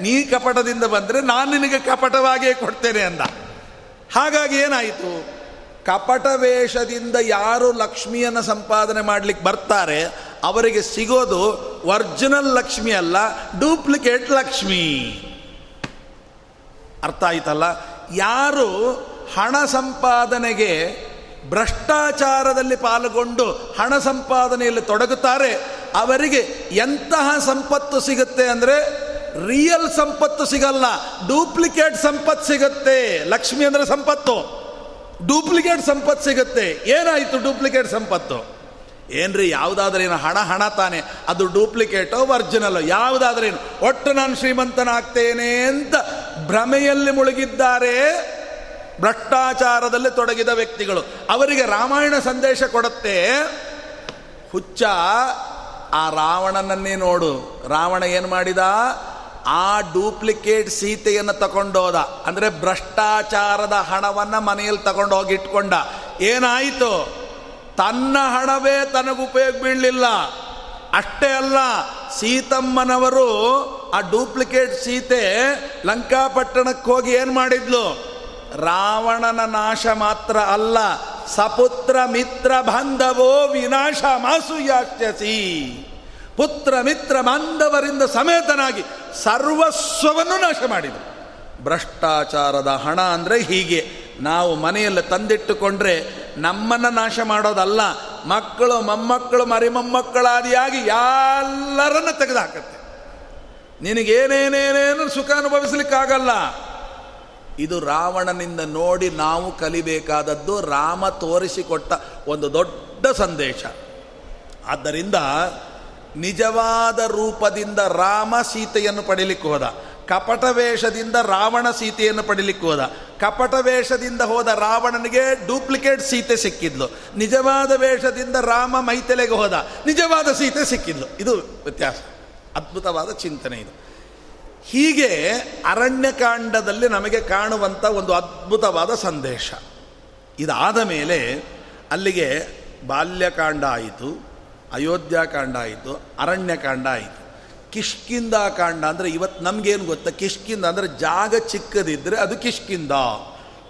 S1: ನೀ ಕಪಟದಿಂದ ಬಂದರೆ ನಾನು ನಿನಗೆ ಕಪಟವಾಗಿಯೇ ಕೊಡ್ತೇನೆ ಅಂದ. ಹಾಗಾಗಿ ಏನಾಯಿತು? ಕಪಟ ವೇಷದಿಂದ ಯಾರು ಲಕ್ಷ್ಮಿಯನ್ನು ಸಂಪಾದನೆ ಮಾಡಲಿಕ್ಕೆ ಬರ್ತಾರೆ ಅವರಿಗೆ ಸಿಗೋದು ಒರ್ಜಿನಲ್ ಲಕ್ಷ್ಮಿ ಅಲ್ಲ, ಡೂಪ್ಲಿಕೇಟ್ ಲಕ್ಷ್ಮಿ. ಅರ್ಥ ಆಯ್ತಲ್ಲ? ಯಾರು ಹಣ ಸಂಪಾದನೆಗೆ ಭ್ರಷ್ಟಾಚಾರದಲ್ಲಿ ಪಾಲ್ಗೊಂಡು ಹಣ ಸಂಪಾದನೆಯಲ್ಲಿ ತೊಡಗುತ್ತಾರೆ, ಅವರಿಗೆ ಎಂತಹ ಸಂಪತ್ತು ಸಿಗುತ್ತೆ ಅಂದರೆ ರಿಯಲ್ ಸಂಪತ್ತು ಸಿಗಲ್ಲ ಡೂಪ್ಲಿಕೇಟ್ ಸಂಪತ್ತು ಸಿಗುತ್ತೆ. ಲಕ್ಷ್ಮಿ ಅಂದರೆ ಸಂಪತ್ತು. ಡೂಪ್ಲಿಕೇಟ್ ಸಂಪತ್ತು ಸಿಗುತ್ತೆ. ಏನಾಯಿತು ಡೂಪ್ಲಿಕೇಟ್ ಸಂಪತ್ತು? ಏನ್ರಿ ಯಾವುದಾದ್ರೇನು ಹಣ ಹಣ ತಾನೆ. ಅದು ಡೂಪ್ಲಿಕೇಟೋ ಒರ್ಜಿನಲ್ಲೋ ಯಾವುದಾದ್ರೇನು ಒಟ್ಟು ನಾನು ಶ್ರೀಮಂತನಾಗ್ತೇನೆ ಅಂತ ಭ್ರಮೆಯಲ್ಲಿ ಮುಳುಗಿದ್ದಾರೆ ಭ್ರಷ್ಟಾಚಾರದಲ್ಲಿ ತೊಡಗಿದ ವ್ಯಕ್ತಿಗಳು. ಅವರಿಗೆ ರಾಮಾಯಣ ಸಂದೇಶ ಕೊಡುತ್ತೆ. ಹುಚ್ಚ, ಆ ರಾವಣನನ್ನೇ ನೋಡು. ರಾವಣ ಏನು ಮಾಡಿದ? ಆ ಡೂಪ್ಲಿಕೇಟ್ ಸೀತೆಯನ್ನು ತಗೊಂಡೋದ. ಅಂದರೆ ಭ್ರಷ್ಟಾಚಾರದ ಹಣವನ್ನು ಮನೆಯಲ್ಲಿ ತಗೊಂಡೋಗಿ ಇಟ್ಕೊಂಡ. ಏನಾಯಿತು? ತನ್ನ ಹಣವೇ ತನಗುಪಯೋಗ ಬೀಳಲಿಲ್ಲ ಅಷ್ಟೇ ಅಲ್ಲ, ಸೀತಮ್ಮನವರು ಆ ಡೂಪ್ಲಿಕೇಟ್ ಸೀತೆ ಲಂಕಾಪಟ್ಟಣಕ್ಕೆ ಹೋಗಿ ಏನು ಮಾಡಿದ್ಲು? ರಾವಣನ ನಾಶ ಮಾತ್ರ ಅಲ್ಲ, ಸಪುತ್ರ ಮಿತ್ರ ಬಾಂಧವೋ ವಿನಾಶ ಮಾಸು ಯಾಕ್ಷಸಿ ಪುತ್ರ ಮಿತ್ರ ಬಾಂಧವರಿಂದ ಸಮೇತನಾಗಿ ಸರ್ವಸ್ವವನ್ನು ನಾಶ ಮಾಡಿದರು ಭ್ರಷ್ಟಾಚಾರದ ಹಣ ಅಂದರೆ ಹೀಗೆ. ನಾವು ಮನೆಯಲ್ಲಿ ತಂದಿಟ್ಟುಕೊಂಡ್ರೆ ನಮ್ಮನ್ನು ನಾಶ ಮಾಡೋದಲ್ಲ, ಮಕ್ಕಳು ಮೊಮ್ಮಕ್ಕಳು, ಮರಿಮೊಮ್ಮಕ್ಕಳಾದಿಯಾಗಿ ಎಲ್ಲರನ್ನು ತೆಗೆದುಹಾಕತ್ತೆ ನಿನಗೇನೇನೇನೇನು ಸುಖ ಅನುಭವಿಸಲಿಕ್ಕಾಗಲ್ಲ. ಇದು ರಾವಣನಿಂದ ನೋಡಿ ನಾವು ಕಲಿಬೇಕಾದದ್ದು ರಾಮ ತೋರಿಸಿಕೊಟ್ಟ ಒಂದು ದೊಡ್ಡ ಸಂದೇಶ. ಆದ್ದರಿಂದ ನಿಜವಾದ ರೂಪದಿಂದ ರಾಮ ಸೀತೆಯನ್ನು ಪಡೀಲಿಕ್ಕೆ ಹೋದ. ಕಪಟ ವೇಷದಿಂದ ರಾವಣ ಸೀತೆಯನ್ನು ಪಡಿಲಿಕ್ಕೆ ಹೋದ. ಕಪಟ ವೇಷದಿಂದ ಹೋದ ರಾವಣನಿಗೆ ಡೂಪ್ಲಿಕೇಟ್ ಸೀತೆ ಸಿಕ್ಕಿದ್ಲು. ನಿಜವಾದ ವೇಷದಿಂದ ರಾಮ ಮೈತೆಲೆಗೆ ಹೋದ. ನಿಜವಾದ ಸೀತೆ ಸಿಕ್ಕಿದ್ಲು. ಇದು ವ್ಯತ್ಯಾಸ. ಅದ್ಭುತವಾದ ಚಿಂತನೆ ಇದು. ಹೀಗೆ ಅರಣ್ಯಕಾಂಡದಲ್ಲಿ ನಮಗೆ ಕಾಣುವಂಥ ಒಂದು ಅದ್ಭುತವಾದ ಸಂದೇಶ. ಇದಾದ ಮೇಲೆ ಅಲ್ಲಿಗೆ ಬಾಲ್ಯಕಾಂಡ ಆಯಿತು, ಅಯೋಧ್ಯಾಕಾಂಡ ಆಯಿತು, ಅರಣ್ಯಕಾಂಡ ಆಯಿತು. ಕಿಷ್ಕಿಂದ ಕಾಂಡ ಅಂದರೆ ಇವತ್ತು ನಮಗೇನು ಗೊತ್ತಾ? ಕಿಷ್ಕಿಂದ ಅಂದರೆ ಜಾಗ ಚಿಕ್ಕದಿದ್ದರೆ ಅದು ಕಿಷ್ಕಿಂದ.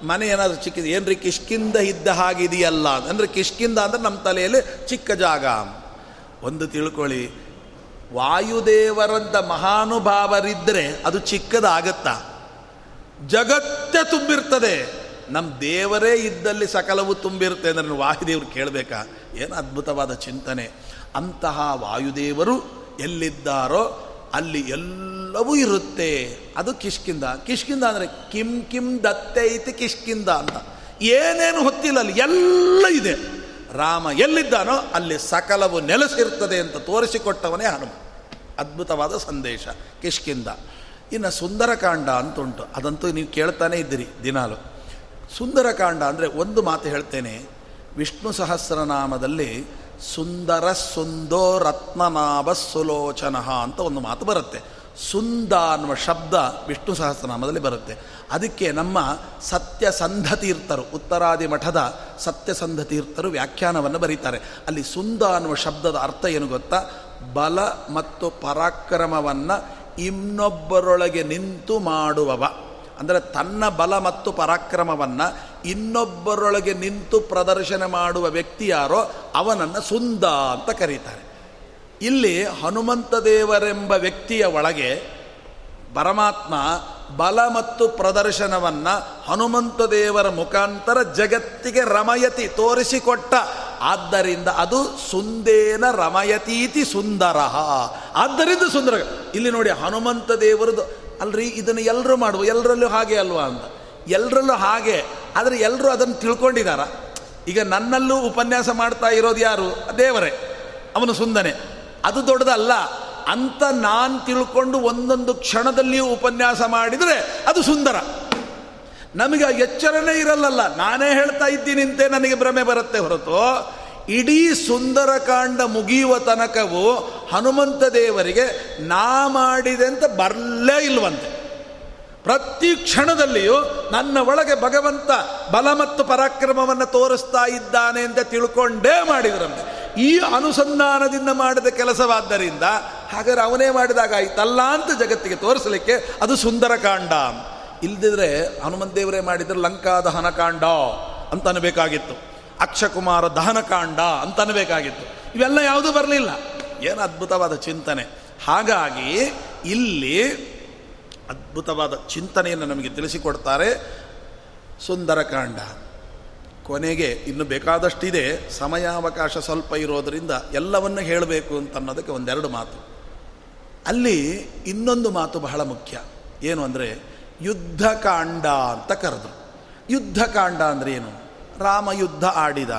S1: ಮನೆ ಏನಾದರೂ ಚಿಕ್ಕದು ಏನ್ರಿ ಕಿಷ್ಕಿಂದ ಇದ್ದ ಹಾಗಿದೆಯಲ್ಲ? ಅಂದರೆ ಕಿಷ್ಕಿಂದ ಅಂದರೆ ನಮ್ಮ ತಲೆಯಲ್ಲಿ ಚಿಕ್ಕ ಜಾಗ. ಒಂದು ತಿಳ್ಕೊಳ್ಳಿ ವಾಯುದೇವರಂಥ ಮಹಾನುಭಾವರಿದ್ದರೆ ಅದು ಚಿಕ್ಕದಾಗತ್ತಾ? ಜಗತ್ತೇ ತುಂಬಿರ್ತದೆ. ನಮ್ಮ ದೇವರೇ ಇದ್ದಲ್ಲಿ ಸಕಲವು ತುಂಬಿರುತ್ತೆ ಅಂದರೆ ವಾಯುದೇವರು ಕೇಳಬೇಕಾ? ಏನು ಅದ್ಭುತವಾದ ಚಿಂತನೆ. ಅಂತಹ ವಾಯುದೇವರು ಎಲ್ಲಿದ್ದಾರೋ ಅಲ್ಲಿ ಎಲ್ಲವೂ ಇರುತ್ತೆ. ಅದು ಕಿಷ್ಕಿಂದ ಕಿಷ್ಕಿಂದ ಅಂದರೆ ಕಿಂ ಕಿಂ ದತ್ತೆ ಐತಿ ಕಿಷ್ಕಿಂದ ಅಂತ. ಏನೇನು ಹೊತ್ತಿಲ್ಲ ಅಲ್ಲಿ ಎಲ್ಲ ಇದೆ. ರಾಮ ಎಲ್ಲಿದ್ದಾನೋ ಅಲ್ಲಿ ಸಕಲವು ನೆಲೆಸಿರ್ತದೆ ಅಂತ ತೋರಿಸಿಕೊಟ್ಟವನೇ ಹನುಮ. ಅದ್ಭುತವಾದ ಸಂದೇಶ. ಕಿಷ್ಕಿಂದ ಇನ್ನು ಸುಂದರಕಾಂಡ ಅಂತ ಉಂಟು ಅದಂತೂ ನೀವು ಕೇಳ್ತಾನೆ ಇದ್ದೀರಿ ದಿನಾಲು. ಸುಂದರಕಾಂಡ ಅಂದರೆ ಒಂದು ಮಾತು ಹೇಳ್ತೇನೆ. ವಿಷ್ಣು ಸಹಸ್ರನಾಮದಲ್ಲಿ ಸುಂದರ ಸುಂದೋ ರತ್ನನಾಭ ಸುಲೋಚನ ಅಂತ ಒಂದು ಮಾತು ಬರುತ್ತೆ. ಸುಂದ ಅನ್ನುವ ಶಬ್ದ ವಿಷ್ಣು ಸಹಸ್ರನಾಮದಲ್ಲಿ ಬರುತ್ತೆ. ಅದಕ್ಕೆ ನಮ್ಮ ಸತ್ಯಸಂಧ ತೀರ್ಥರು ಉತ್ತರಾದಿ ಮಠದ ಸತ್ಯಸಂಧ ತೀರ್ಥರು ವ್ಯಾಖ್ಯಾನವನ್ನು ಬರೀತಾರೆ. ಅಲ್ಲಿ ಸುಂದ ಅನ್ನುವ ಶಬ್ದದ ಅರ್ಥ ಏನು ಗೊತ್ತಾ? ಬಲ ಮತ್ತು ಪರಾಕ್ರಮವನ್ನು ಇನ್ನೊಬ್ಬರೊಳಗೆ ನಿಂತು ಮಾಡುವವ. ಅಂದರೆ ತನ್ನ ಬಲ ಮತ್ತು ಪರಾಕ್ರಮವನ್ನು ಇನ್ನೊಬ್ಬರೊಳಗೆ ನಿಂತು ಪ್ರದರ್ಶನ ಮಾಡುವ ವ್ಯಕ್ತಿ ಯಾರೋ ಅವನನ್ನು ಸುಂದ ಅಂತ ಕರೀತಾರೆ. ಇಲ್ಲಿ ಹನುಮಂತ ದೇವರೆಂಬ ವ್ಯಕ್ತಿಯ ಒಳಗೆ ಪರಮಾತ್ಮ ಬಲ ಮತ್ತು ಪ್ರದರ್ಶನವನ್ನು ಹನುಮಂತ ದೇವರ ಮುಖಾಂತರ ಜಗತ್ತಿಗೆ ರಮಯತಿ ತೋರಿಸಿಕೊಟ್ಟ. ಆದ್ದರಿಂದ ಅದು ಸುಂದೇನ ರಮಯತೀತಿ ಸುಂದರ. ಆದ್ದರಿಂದ ಸುಂದರ, ಇಲ್ಲಿ ನೋಡಿ ಹನುಮಂತ ದೇವರದು, ಅಲ್ರಿ ಇದನ್ನು ಎಲ್ಲರೂ ಮಾಡುವ ಎಲ್ಲರಲ್ಲೂ ಹಾಗೆ ಅಲ್ವಾ ಅಂತ. ಎಲ್ಲರಲ್ಲೂ ಹಾಗೆ ಆದರೆ ಎಲ್ಲರೂ ಅದನ್ನು ತಿಳ್ಕೊಂಡಿದ್ದಾರ ಈಗ ನನ್ನಲ್ಲೂ ಉಪನ್ಯಾಸ ಮಾಡ್ತಾ ಇರೋದು ಯಾರು? ದೇವರೇ. ಅವನು ಸುಂದನೆ. ಅದು ದೊಡ್ಡದಲ್ಲ. ಅಂತ ನಾನು ತಿಳ್ಕೊಂಡು ಒಂದೊಂದು ಕ್ಷಣದಲ್ಲಿಯೂ ಉಪನ್ಯಾಸ ಮಾಡಿದರೆ ಅದು ಸುಂದರ. ನಮಗೆ ಎಚ್ಚರನೇ ಇರಲ್ಲಲ್ಲ. ನಾನೇ ಹೇಳ್ತಾ ಇದ್ದೀನಿ ಅಂತ ನನಗೆ ಭ್ರಮೆ ಬರುತ್ತೆ ಹೊರತು. ಇಡೀ ಸುಂದರಕಾಂಡ ಮುಗಿಯುವ ತನಕವು ಹನುಮಂತ ದೇವರಿಗೆ ನಾ ಮಾಡಿದೆ ಅಂತ ಬರಲೇ ಇಲ್ವಂತೆ. ಪ್ರತಿ ಕ್ಷಣದಲ್ಲಿಯೂ ನನ್ನ ಒಳಗೆ ಭಗವಂತ ಬಲ ಮತ್ತು ಪರಾಕ್ರಮವನ್ನು ತೋರಿಸ್ತಾ ಇದ್ದಾನೆ ಅಂತ ತಿಳ್ಕೊಂಡೇ ಮಾಡಿದ್ರಂತೆ. ಈ ಅನುಸಂಧಾನದಿಂದ ಮಾಡಿದ ಕೆಲಸವಾದ್ದರಿಂದ ಹಾಗಾದ್ರೆ ಅವನೇ ಮಾಡಿದಾಗ ಆಯ್ತಲ್ಲ ಅಂತ ಜಗತ್ತಿಗೆ ತೋರಿಸಲಿಕ್ಕೆ ಅದು ಸುಂದರಕಾಂಡ. ಇಲ್ದಿದ್ರೆ ಹನುಮಂತ ದೇವರೇ ಮಾಡಿದ್ರೆ ಲಂಕಾ ದಹನಕಾಂಡ ಅಂತ ಅನ್ಬೇಕಾಗಿತ್ತು ಅಕ್ಷಕುಮಾರ ದಹನಕಾಂಡ ಅಂತ ಅನ್ಬೇಕಾಗಿತ್ತು ಇವೆಲ್ಲ ಯಾವುದೂ ಬರಲಿಲ್ಲ. ಏನು ಅದ್ಭುತವಾದ ಚಿಂತನೆ. ಹಾಗಾಗಿ ಇಲ್ಲಿ ಅದ್ಭುತವಾದ ಚಿಂತನೆಯನ್ನು ನಮಗೆ ತಿಳಿಸಿಕೊಡ್ತಾರೆ. ಸುಂದರಕಾಂಡ. ಕೊನೆಗೆ ಇನ್ನು ಬೇಕಾದಷ್ಟಿದೆ. ಸಮಯಾವಕಾಶ ಸ್ವಲ್ಪ ಇರೋದರಿಂದ ಎಲ್ಲವನ್ನು ಹೇಳಬೇಕು ಅಂತ ಅನ್ನೋದಕ್ಕೆ ಒಂದೆರಡು ಮಾತು. ಅಲ್ಲಿ ಇನ್ನೊಂದು ಮಾತು ಬಹಳ ಮುಖ್ಯ. ಏನು ಅಂದರೆ ಯುದ್ಧಕಾಂಡ ಅಂತ ಕರೆದ್ರು. ಯುದ್ಧಕಾಂಡ ಅಂದ್ರೆ ಏನು? ರಾಮ ಯುದ್ಧ ಆಡಿದ.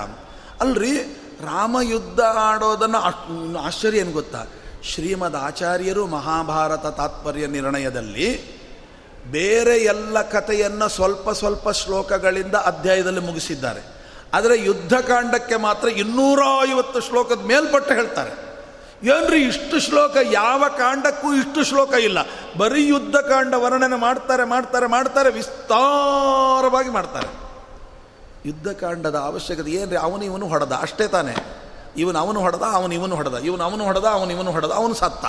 S1: ಅಲ್ರಿ? ರಾಮ ಯುದ್ಧ ಆಡೋದನ್ನು ಆಶ್ಚರ್ಯ ಏನು ಗೊತ್ತಾ? ಶ್ರೀಮದ್ ಆಚಾರ್ಯರು ಮಹಾಭಾರತ ತಾತ್ಪರ್ಯ ನಿರ್ಣಯದಲ್ಲಿ ಬೇರೆ ಎಲ್ಲ ಕಥೆಯನ್ನು ಸ್ವಲ್ಪ ಸ್ವಲ್ಪ ಶ್ಲೋಕಗಳಿಂದ ಅಧ್ಯಾಯದಲ್ಲಿ ಮುಗಿಸಿದ್ದಾರೆ. ಆದರೆ ಯುದ್ಧಕಾಂಡಕ್ಕೆ ಮಾತ್ರ ಇನ್ನೂರ ಐವತ್ತು ಶ್ಲೋಕದ ಮೇಲ್ಪಟ್ಟು ಹೇಳ್ತಾರೆ. ಏನ್ರಿ ಇಷ್ಟು ಶ್ಲೋಕ, ಯಾವ ಕಾಂಡಕ್ಕೂ ಇಷ್ಟು ಶ್ಲೋಕ ಇಲ್ಲ. ಬರೀ ಯುದ್ಧಕಾಂಡ ವರ್ಣನೆ ಮಾಡ್ತಾರೆ ಮಾಡ್ತಾರೆ ಮಾಡ್ತಾರೆ, ವಿಸ್ತಾರವಾಗಿ ಮಾಡ್ತಾರೆ. ಯುದ್ಧಕಾಂಡದ ಅವಶ್ಯಕತೆ ಏನ್ರಿ? ಅವನು ಇವನು ಹೊಡೆದ, ಅಷ್ಟೇ ತಾನೆ. ಇವನು ಅವನು ಹೊಡೆದ, ಅವನು ಇವನು ಹೊಡೆದ. ಇವನು ಅವನು ಹೊಡೆದ, ಅವನು ಇವನು ಹೊಡೆದ, ಅವನು ಸತ್ತ.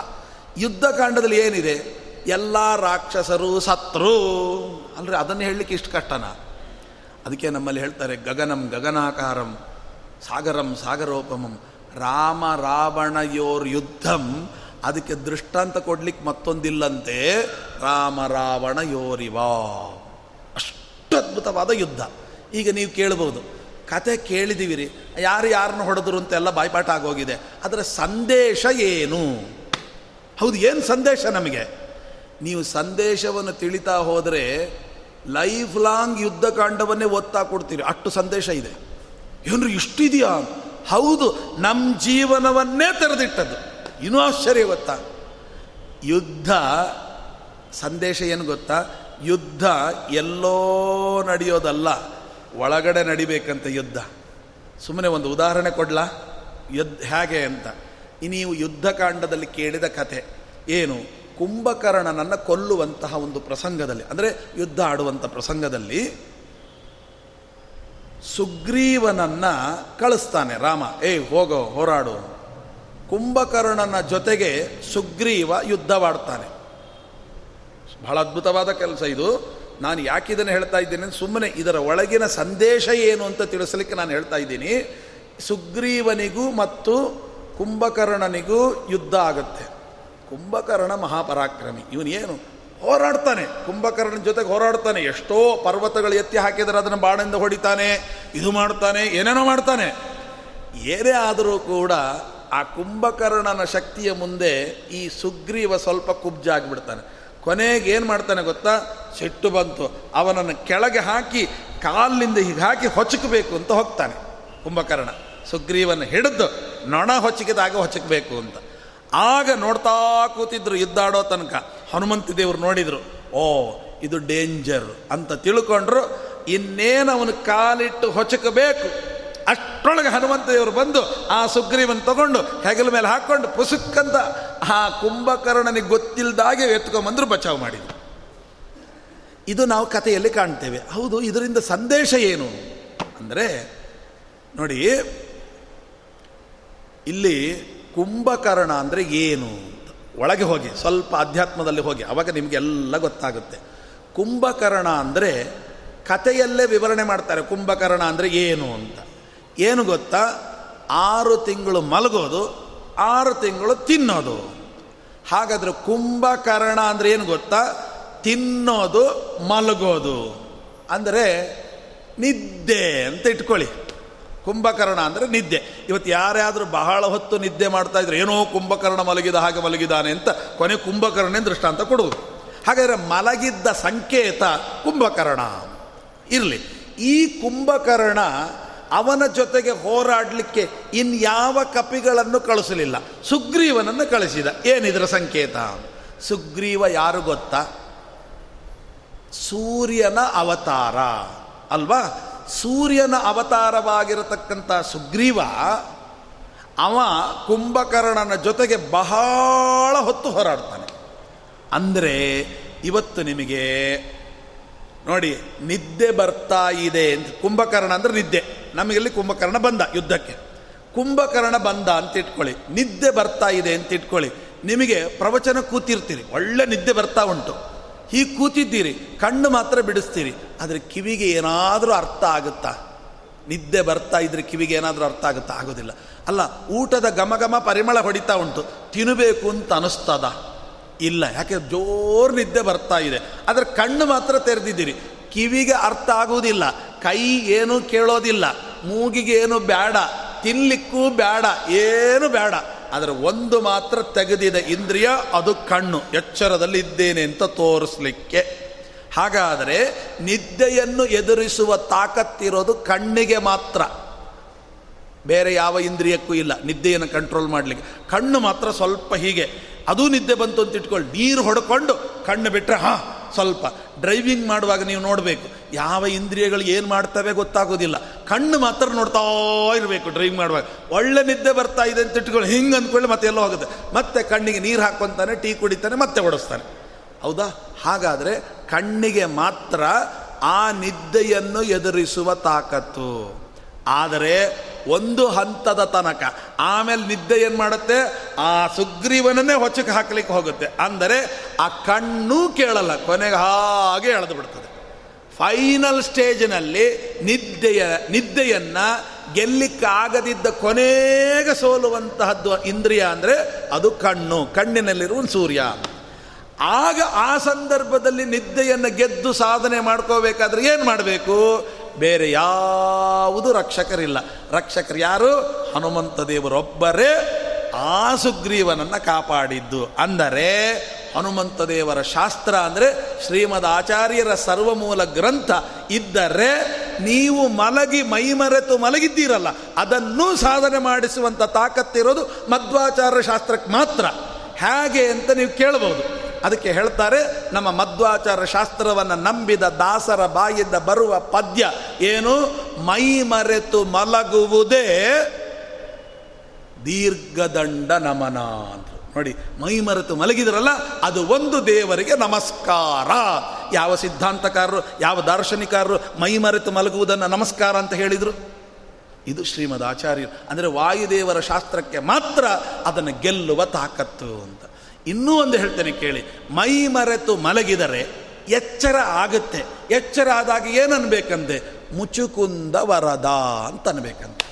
S1: ಯುದ್ಧಕಾಂಡದಲ್ಲಿ ಏನಿದೆ? ಎಲ್ಲ ರಾಕ್ಷಸರು ಸತ್ರು. ಅಂದರೆ ಅದನ್ನು ಹೇಳಲಿಕ್ಕೆ ಇಷ್ಟು ಕಷ್ಟನ? ಅದಕ್ಕೆ ನಮ್ಮಲ್ಲಿ ಹೇಳ್ತಾರೆ, ಗಗನಂ ಗಗನಾಕಾರಂ, ಸಾಗರಂ ಸಾಗರೋಪಮಂ, ರಾಮ ರಾವಣಯೋರ್ ಯುದ್ಧಂ. ಅದಕ್ಕೆ ದೃಷ್ಟಾಂತ ಕೊಡ್ಲಿಕ್ಕೆ ಮತ್ತೊಂದಿಲ್ಲಂತೆ, ರಾಮ ರಾವಣ ಯೋರಿವ ಅಷ್ಟು ಅದ್ಭುತವಾದ ಯುದ್ಧ. ಈಗ ನೀವು ಕೇಳ್ಬೋದು ಕತೆ ಕೇಳಿದಿವಿರಿ. ಯಾರು ಯಾರನ್ನು ಹೊಡೆದ್ರು ಅಂತೆಲ್ಲ ಬಾಯ್ಪಾಟ ಆಗೋಗಿದೆ. ಅದರ ಸಂದೇಶ ಏನು? ಹೌದು, ಏನು ಸಂದೇಶ ನಮಗೆ? ನೀವು ಸಂದೇಶವನ್ನು ತಿಳಿತಾ ಹೋದರೆ ಲೈಫ್ ಲಾಂಗ್ ಯುದ್ಧಕಾಂಡವನ್ನೇ ಓದ್ತಾ ಕೊಡ್ತೀರಿ. ಅಷ್ಟು ಸಂದೇಶ ಇದೆ. ಏನು ಇಷ್ಟಿದೆಯಾ? ಹೌದು ನಮ್ಮ ಜೀವನವನ್ನೇ ತೆರೆದಿಟ್ಟದ್ದು. ಇನ್ನೂ ಆಶ್ಚರ್ಯ ಗೊತ್ತಾ? ಯುದ್ಧ, ಸಂದೇಶ ಏನು ಗೊತ್ತಾ? ಯುದ್ಧ ಎಲ್ಲೋ ನಡೆಯೋದಲ್ಲ. ಒಳಗಡೆ ನಡಿಬೇಕಂತ ಯುದ್ಧ. ಸುಮ್ಮನೆ ಒಂದು ಉದಾಹರಣೆ ಕೊಡ್ಲಾ? ಯುದ್ಧ ಹೇಗೆ ಅಂತ. ನೀವು ಯುದ್ಧಕಾಂಡದಲ್ಲಿ ಕೇಳಿದ ಕಥೆ. ಏನು? ಕುಂಭಕರ್ಣನನ್ನು ಕೊಲ್ಲುವಂತಹ ಒಂದು ಪ್ರಸಂಗದಲ್ಲಿ, ಅಂದರೆ ಯುದ್ಧ ಆಡುವಂಥ ಪ್ರಸಂಗದಲ್ಲಿ ಸುಗ್ರೀವನನ್ನ ಕಳಿಸ್ತಾನೆ ರಾಮ. ಏಯ್ ಹೋಗೋ, ಹೋರಾಡು. ಕುಂಭಕರ್ಣನ ಜೊತೆಗೆ ಸುಗ್ರೀವ ಯುದ್ಧವಾಡ್ತಾನೆ. ಬಹಳ ಅದ್ಭುತವಾದ ಕೆಲಸ ಇದು. ನಾನು ಯಾಕೆ ಇದನ್ನು ಹೇಳ್ತಾ ಇದ್ದೇನೆ ಸುಮ್ಮನೆ ಇದರ ಒಳಗಿನ ಸಂದೇಶ ಏನು ಅಂತ ತಿಳಿಸಲಿಕ್ಕೆ ನಾನು ಹೇಳ್ತಾ ಇದ್ದೀನಿ. ಸುಗ್ರೀವನಿಗೂ ಮತ್ತು ಕುಂಭಕರ್ಣನಿಗೂ ಯುದ್ಧ ಆಗುತ್ತೆ. ಕುಂಭಕರ್ಣ ಮಹಾಪರಾಕ್ರಮಿ. ಇವನು ಏನು? ಹೋರಾಡ್ತಾನೆ. ಕುಂಭಕರ್ಣನ ಜೊತೆಗೆ ಹೋರಾಡ್ತಾನೆ. ಎಷ್ಟೋ ಪರ್ವತಗಳು ಎತ್ತಿ ಹಾಕಿದರೆ ಅದನ್ನು ಬಾಣಿಂದ ಹೊಡಿತಾನೆ, ಇದು ಮಾಡ್ತಾನೆ, ಏನೇನೋ ಮಾಡ್ತಾನೆ. ಏನೇ ಆದರೂ ಕೂಡ ಆ ಕುಂಭಕರ್ಣನ ಶಕ್ತಿಯ ಮುಂದೆ ಈ ಸುಗ್ರೀವ ಸ್ವಲ್ಪ ಕುಬ್ಜ ಕುಬ್ಜಾಗಿಬಿಡ್ತಾನೆ. ಕೊನೆಗೆ ಏನು ಮಾಡ್ತಾನೆ ಗೊತ್ತಾ? ಸಿಟ್ಟು ಬಂತು. ಅವನನ್ನು ಕೆಳಗೆ ಹಾಕಿ ಕಾಲಿನಿಂದ ಹೀಗೆ ಹಾಕಿ ಹೊಚಕಬೇಕು ಅಂತ ಹೋಗ್ತಾನೆ. ಕುಂಭಕರ್ಣ ಸುಗ್ರೀವನ ಹಿಡಿದು ನೊಣ ಹೊಚ್ಚಿಕಿದಾಗ ಹೊಚಕಬೇಕು ಅಂತ. ಆಗ ನೋಡ್ತಾ ಕೂತಿದ್ರು ಯುದ್ಧಾಡೋ ತನಕ. ಹನುಮಂತ ದೇವರು ನೋಡಿದರು, ಓ, ಇದು ಡೇಂಜರ್ ಅಂತ ತಿಳ್ಕೊಂಡ್ರು. ಇನ್ನೇನು ಅವನು ಕಾಲಿಟ್ಟು ಹೊಚಕಬೇಕು? ಅಷ್ಟರೊಳಗೆ ಹನುಮಂತ ದೇವರು ಬಂದು ಆ ಸುಗ್ರೀವನ್ ತಗೊಂಡು ಹೆಗಲ ಮೇಲೆ ಹಾಕ್ಕೊಂಡು ಪುಸುಕ್ಕಂತ ಆ ಕುಂಭಕರ್ಣನಿಗೆ ಗೊತ್ತಿಲ್ಲದಾಗೆ ಎತ್ಕೊಂಬಂದ್ರು ಬಚಾವ್ ಮಾಡಿದ್ರು. ಇದು ನಾವು ಕಥೆಯಲ್ಲಿ ಕಾಣ್ತೇವೆ. ಹೌದು, ಇದರಿಂದ ಸಂದೇಶ ಏನು? ಅಂದರೆ, ನೋಡಿ, ಇಲ್ಲಿ ಕುಂಭಕರ್ಣ ಅಂದರೆ ಏನು ಒಳಗೆ ಹೋಗಿ, ಸ್ವಲ್ಪ ಅಧ್ಯಾತ್ಮದಲ್ಲಿ ಹೋಗಿ, ಅವಾಗ ನಿಮಗೆಲ್ಲ ಗೊತ್ತಾಗುತ್ತೆ. ಕುಂಭಕರ್ಣ ಅಂದರೆ ಕಥೆಯಲ್ಲೇ ವಿವರಣೆ ಮಾಡ್ತಾರೆ, ಕುಂಭಕರ್ಣ ಅಂದರೆ ಏನು ಅಂತ. ಏನು ಗೊತ್ತಾ? ಆರು ತಿಂಗಳು ಮಲಗೋದು, ಆರು ತಿಂಗಳು ತಿನ್ನೋದು. ಹಾಗಾದ್ರೆ ಕುಂಭಕರ್ಣ ಅಂದರೆ ಏನು ಗೊತ್ತಾ? ತಿನ್ನೋದು, ಮಲಗೋದು. ಅಂದರೆ ನಿದ್ದೆ ಅಂತ ಇಟ್ಕೊಳ್ಳಿ. ಕುಂಭಕರ್ಣ ಅಂದರೆ ನಿದ್ದೆ. ಇವತ್ತು ಯಾರ್ಯಾದರೂ ಬಹಳ ಹೊತ್ತು ನಿದ್ದೆ ಮಾಡ್ತಾ ಇದ್ರೆ ಏನೋ ಕುಂಭಕರ್ಣ ಮಲಗಿದ ಹಾಗೆ ಮಲಗಿದಾನೆ ಅಂತ ಕೊನೆ ಕುಂಭಕರ್ಣ ದೃಷ್ಟಾಂತ ಕೊಡುವುದು. ಹಾಗಾದರೆ ಮಲಗಿದ್ದ ಸಂಕೇತ ಕುಂಭಕರ್ಣ. ಇರಲಿ. ಈ ಕುಂಭಕರ್ಣ ಅವನ ಜೊತೆಗೆ ಹೋರಾಡಲಿಕ್ಕೆ ಇನ್ಯಾವ ಕಪಿಗಳನ್ನು ಕಳಿಸಲಿಲ್ಲ? ಸುಗ್ರೀವನನ್ನು ಕಳಿಸಿದ. ಏನಿದ್ರ ಸಂಕೇತ? ಸುಗ್ರೀವ ಯಾರು ಗೊತ್ತಾ? ಸೂರ್ಯನ ಅವತಾರ. ಅಲ್ವಾ? ಸೂರ್ಯನ ಅವತಾರವಾಗಿರತಕ್ಕಂಥ ಸುಗ್ರೀವ, ಅವ ಕುಂಭಕರ್ಣನ ಜೊತೆಗೆ ಬಹಳ ಹೊತ್ತು ಹೋರಾಡ್ತಾನೆ. ಅಂದರೆ ಇವತ್ತು ನಿಮಗೆ ನೋಡಿ, ನಿದ್ದೆ ಬರ್ತಾ ಇದೆ ಅಂತ. ಕುಂಭಕರ್ಣ ಅಂದರೆ ನಿದ್ದೆ. ನಮಗೆಲ್ಲಿ ಕುಂಭಕರ್ಣ ಬಂದ? ಯುದ್ಧಕ್ಕೆ. ಕುಂಭಕರ್ಣ ಬಂದ ಅಂತ ಇಟ್ಕೊಳ್ಳಿ. ನಿದ್ದೆ ಬರ್ತಾ ಇದೆ ಅಂತ ಇಟ್ಕೊಳ್ಳಿ. ನಿಮಗೆ ಪ್ರವಚನ ಕೂತಿರ್ತೀರಿ. ಒಳ್ಳೆ ನಿದ್ದೆ ಬರ್ತಾ ಉಂಟು. ಹೀಗೆ ಕೂತಿದ್ದೀರಿ. ಕಣ್ಣು ಮಾತ್ರ ಬಿಡಿಸ್ತೀರಿ. ಆದರೆ ಕಿವಿಗೆ ಏನಾದರೂ ಅರ್ಥ ಆಗುತ್ತಾ? ನಿದ್ದೆ ಬರ್ತಾ ಇದ್ರೆ ಕಿವಿಗೆ ಏನಾದರೂ ಅರ್ಥ ಆಗುತ್ತಾ? ಆಗೋದಿಲ್ಲ. ಅಲ್ಲ, ಊಟದ ಘಮ ಪರಿಮಳ ಹೊಡಿತಾ ಉಂಟು. ತಿನ್ನಬೇಕು ಅಂತ ಅನಿಸ್ತದ. ಇಲ್ಲ, ಯಾಕೆ ಜೋರು ನಿದ್ದೆ ಬರ್ತಾ ಇದೆ. ಆದರೆ ಕಣ್ಣು ಮಾತ್ರ ತೆರೆದಿದ್ದೀರಿ. ಕಿವಿಗೆ ಅರ್ಥ ಆಗುವುದಿಲ್ಲ, ಕೈ ಏನು ಕೇಳೋದಿಲ್ಲ, ಮೂಗಿಗೆ ಏನು ಬೇಡ ತಿನ್ನಲಿಕ್ಕೂ ಬೇಡ ಏನು ಬೇಡ ಆದರೆ ಒಂದು ಮಾತ್ರ ತೆಗೆದಿದೆ ಇಂದ್ರಿಯ, ಅದು ಕಣ್ಣು. ಎಚ್ಚರದಲ್ಲಿ ಇದ್ದೇನೆ ಅಂತ ತೋರಿಸ್ಲಿಕ್ಕೆ. ಹಾಗಾದರೆ ನಿದ್ದೆಯನ್ನು ಎದುರಿಸುವ ತಾಕತ್ತಿರೋದು ಕಣ್ಣಿಗೆ ಮಾತ್ರ. ಬೇರೆ ಯಾವ ಇಂದ್ರಿಯಕ್ಕೂ ಇಲ್ಲ, ನಿದ್ದೆಯನ್ನು ಕಂಟ್ರೋಲ್ ಮಾಡಲಿಕ್ಕೆ. ಕಣ್ಣು ಮಾತ್ರ ಸ್ವಲ್ಪ ಹೀಗೆ. ಅದು ನಿದ್ದೆ ಬಂತು ಅಂತ ಇಟ್ಕೊಳ್ಳಿ ನೀರು ಹೊಡ್ಕೊಂಡು ಕಣ್ಣು ಬಿಟ್ಟರೆ ಹಾಂ, ಸ್ವಲ್ಪ ಡ್ರೈವಿಂಗ್ ಮಾಡುವಾಗ ನೀವು ನೋಡಬೇಕು. ಯಾವ ಇಂದ್ರಿಯಗಳು ಏನು ಮಾಡ್ತವೆ ಗೊತ್ತಾಗೋದಿಲ್ಲ. ಕಣ್ಣು ಮಾತ್ರ ನೋಡ್ತಾ ಇರಬೇಕು ಡ್ರೈವಿಂಗ್ ಮಾಡುವಾಗ. ಒಳ್ಳೆ ನಿದ್ದೆ ಬರ್ತಾ ಇದೆ ಅಂತ ಇಟ್ಕೊಳ್ಳಿ ಹಿಂಗೆ ಅಂದ್ಕೊಳ್ಳಿ ಮತ್ತೆ ಎಲ್ಲೋ ಹೋಗುತ್ತೆ. ಮತ್ತೆ ಕಣ್ಣಿಗೆ ನೀರು ಹಾಕ್ಕೊತಾನೆ, ಟೀ ಕುಡಿತಾನೆ, ಮತ್ತೆ ಓಡಿಸ್ತಾನೆ. ಹೌದಾ? ಹಾಗಾದರೆ ಕಣ್ಣಿಗೆ ಮಾತ್ರ ಆ ನಿದ್ದೆಯನ್ನು ಎದುರಿಸುವ ತಾಕತ್ತು. ಆದರೆ ಒಂದು ಹಂತದ ತನಕ ಆಮೇಲೆ ನಿದ್ದೆ ಏನು ಮಾಡುತ್ತೆ? ಆ ಸುಗ್ರೀವನನ್ನೇ ಹೊಚ್ಚಕ್ಕೆ ಹಾಕಲಿಕ್ಕೆ ಹೋಗುತ್ತೆ. ಅಂದರೆ ಆ ಕಣ್ಣು ಕೇಳಲ್ಲ, ಕೊನೆಗೆ ಹಾಗೆ ಎಳೆದು ಬಿಡ್ತದೆ. ಫೈನಲ್ ಸ್ಟೇಜಿನಲ್ಲಿ ನಿದ್ದೆಯ, ನಿದ್ದೆಯನ್ನು ಗೆಲ್ಲಿಕ್ಕಾಗದಿದ್ದ ಕೊನೆಗೆ ಸೋಲುವಂತಹದ್ದು ಇಂದ್ರಿಯ ಅಂದರೆ ಅದು ಕಣ್ಣು ಕಣ್ಣಿನಲ್ಲಿರುವ ಸೂರ್ಯ. ಆಗ ಆ ಸಂದರ್ಭದಲ್ಲಿ ನಿದ್ದೆಯನ್ನು ಗೆದ್ದು ಸಾಧನೆ ಮಾಡ್ಕೋಬೇಕಾದ್ರೆ ಏನು ಮಾಡಬೇಕು? ಬೇರೆ ಯಾವುದು ರಕ್ಷಕರಿಲ್ಲ. ರಕ್ಷಕರು ಯಾರು? ಹನುಮಂತ ದೇವರೊಬ್ಬರೇ ಆ ಸುಗ್ರೀವನನ್ನು ಕಾಪಾಡಿದ್ದು. ಅಂದರೆ ಹನುಮಂತ ದೇವರ ಶಾಸ್ತ್ರ ಅಂದರೆ ಶ್ರೀಮದ್ ಆಚಾರ್ಯರ ಸರ್ವಮೂಲ ಗ್ರಂಥ ಇದ್ದರೆ ನೀವು ಮಲಗಿ ಮೈಮರೆತು ಮಲಗಿದ್ದೀರಲ್ಲ, ಅದನ್ನು ಸಾಧನೆ ಮಾಡಿಸುವಂಥ ತಾಕತ್ತಿರೋದು ಮಧ್ವಾಚಾರ್ಯ ಶಾಸ್ತ್ರಕ್ಕೆ ಮಾತ್ರ. ಹೇಗೆ ಅಂತ ನೀವು ಕೇಳಬಹುದು. ಅದಕ್ಕೆ ಹೇಳ್ತಾರೆ, ನಮ್ಮ ಮಧ್ವಾಚಾರ ಶಾಸ್ತ್ರವನ್ನು ನಂಬಿದ ದಾಸರ ಬಾಯಿಂದ ಬರುವ ಪದ್ಯ ಏನು? ಮೈ ಮರೆತು ಮಲಗುವುದೇ ದೀರ್ಘದಂಡ ನಮನ ಅಂದರು. ನೋಡಿ, ಮೈ ಮರೆತು ಮಲಗಿದ್ರಲ್ಲ, ಅದು ಒಂದು ದೇವರಿಗೆ ನಮಸ್ಕಾರ. ಯಾವ ಸಿದ್ಧಾಂತಕಾರರು, ಯಾವ ದಾರ್ಶನಿಕಾರರು ಮೈ ಮರೆತು ಮಲಗುವುದನ್ನು ನಮಸ್ಕಾರ ಅಂತ ಹೇಳಿದರು? ಇದು ಶ್ರೀಮದ್ ಆಚಾರ್ಯರು. ಅಂದರೆ ವಾಯುದೇವರ ಶಾಸ್ತ್ರಕ್ಕೆ ಮಾತ್ರ ಅದನ್ನು ಗೆಲ್ಲುವ ತಾಕತ್ತು ಅಂತ. ಇನ್ನೂ ಒಂದು ಹೇಳ್ತೇನೆ ಕೇಳಿ, ಮೈ ಮರೆತು ಮಲಗಿದರೆ ಎಚ್ಚರ ಆಗುತ್ತೆ. ಎಚ್ಚರ ಆದಾಗ ಏನನ್ಬೇಕಂದೆ? ಮುಚುಕುಂದ ವರದ ಅಂತ ಅನ್ಬೇಕಂತೆ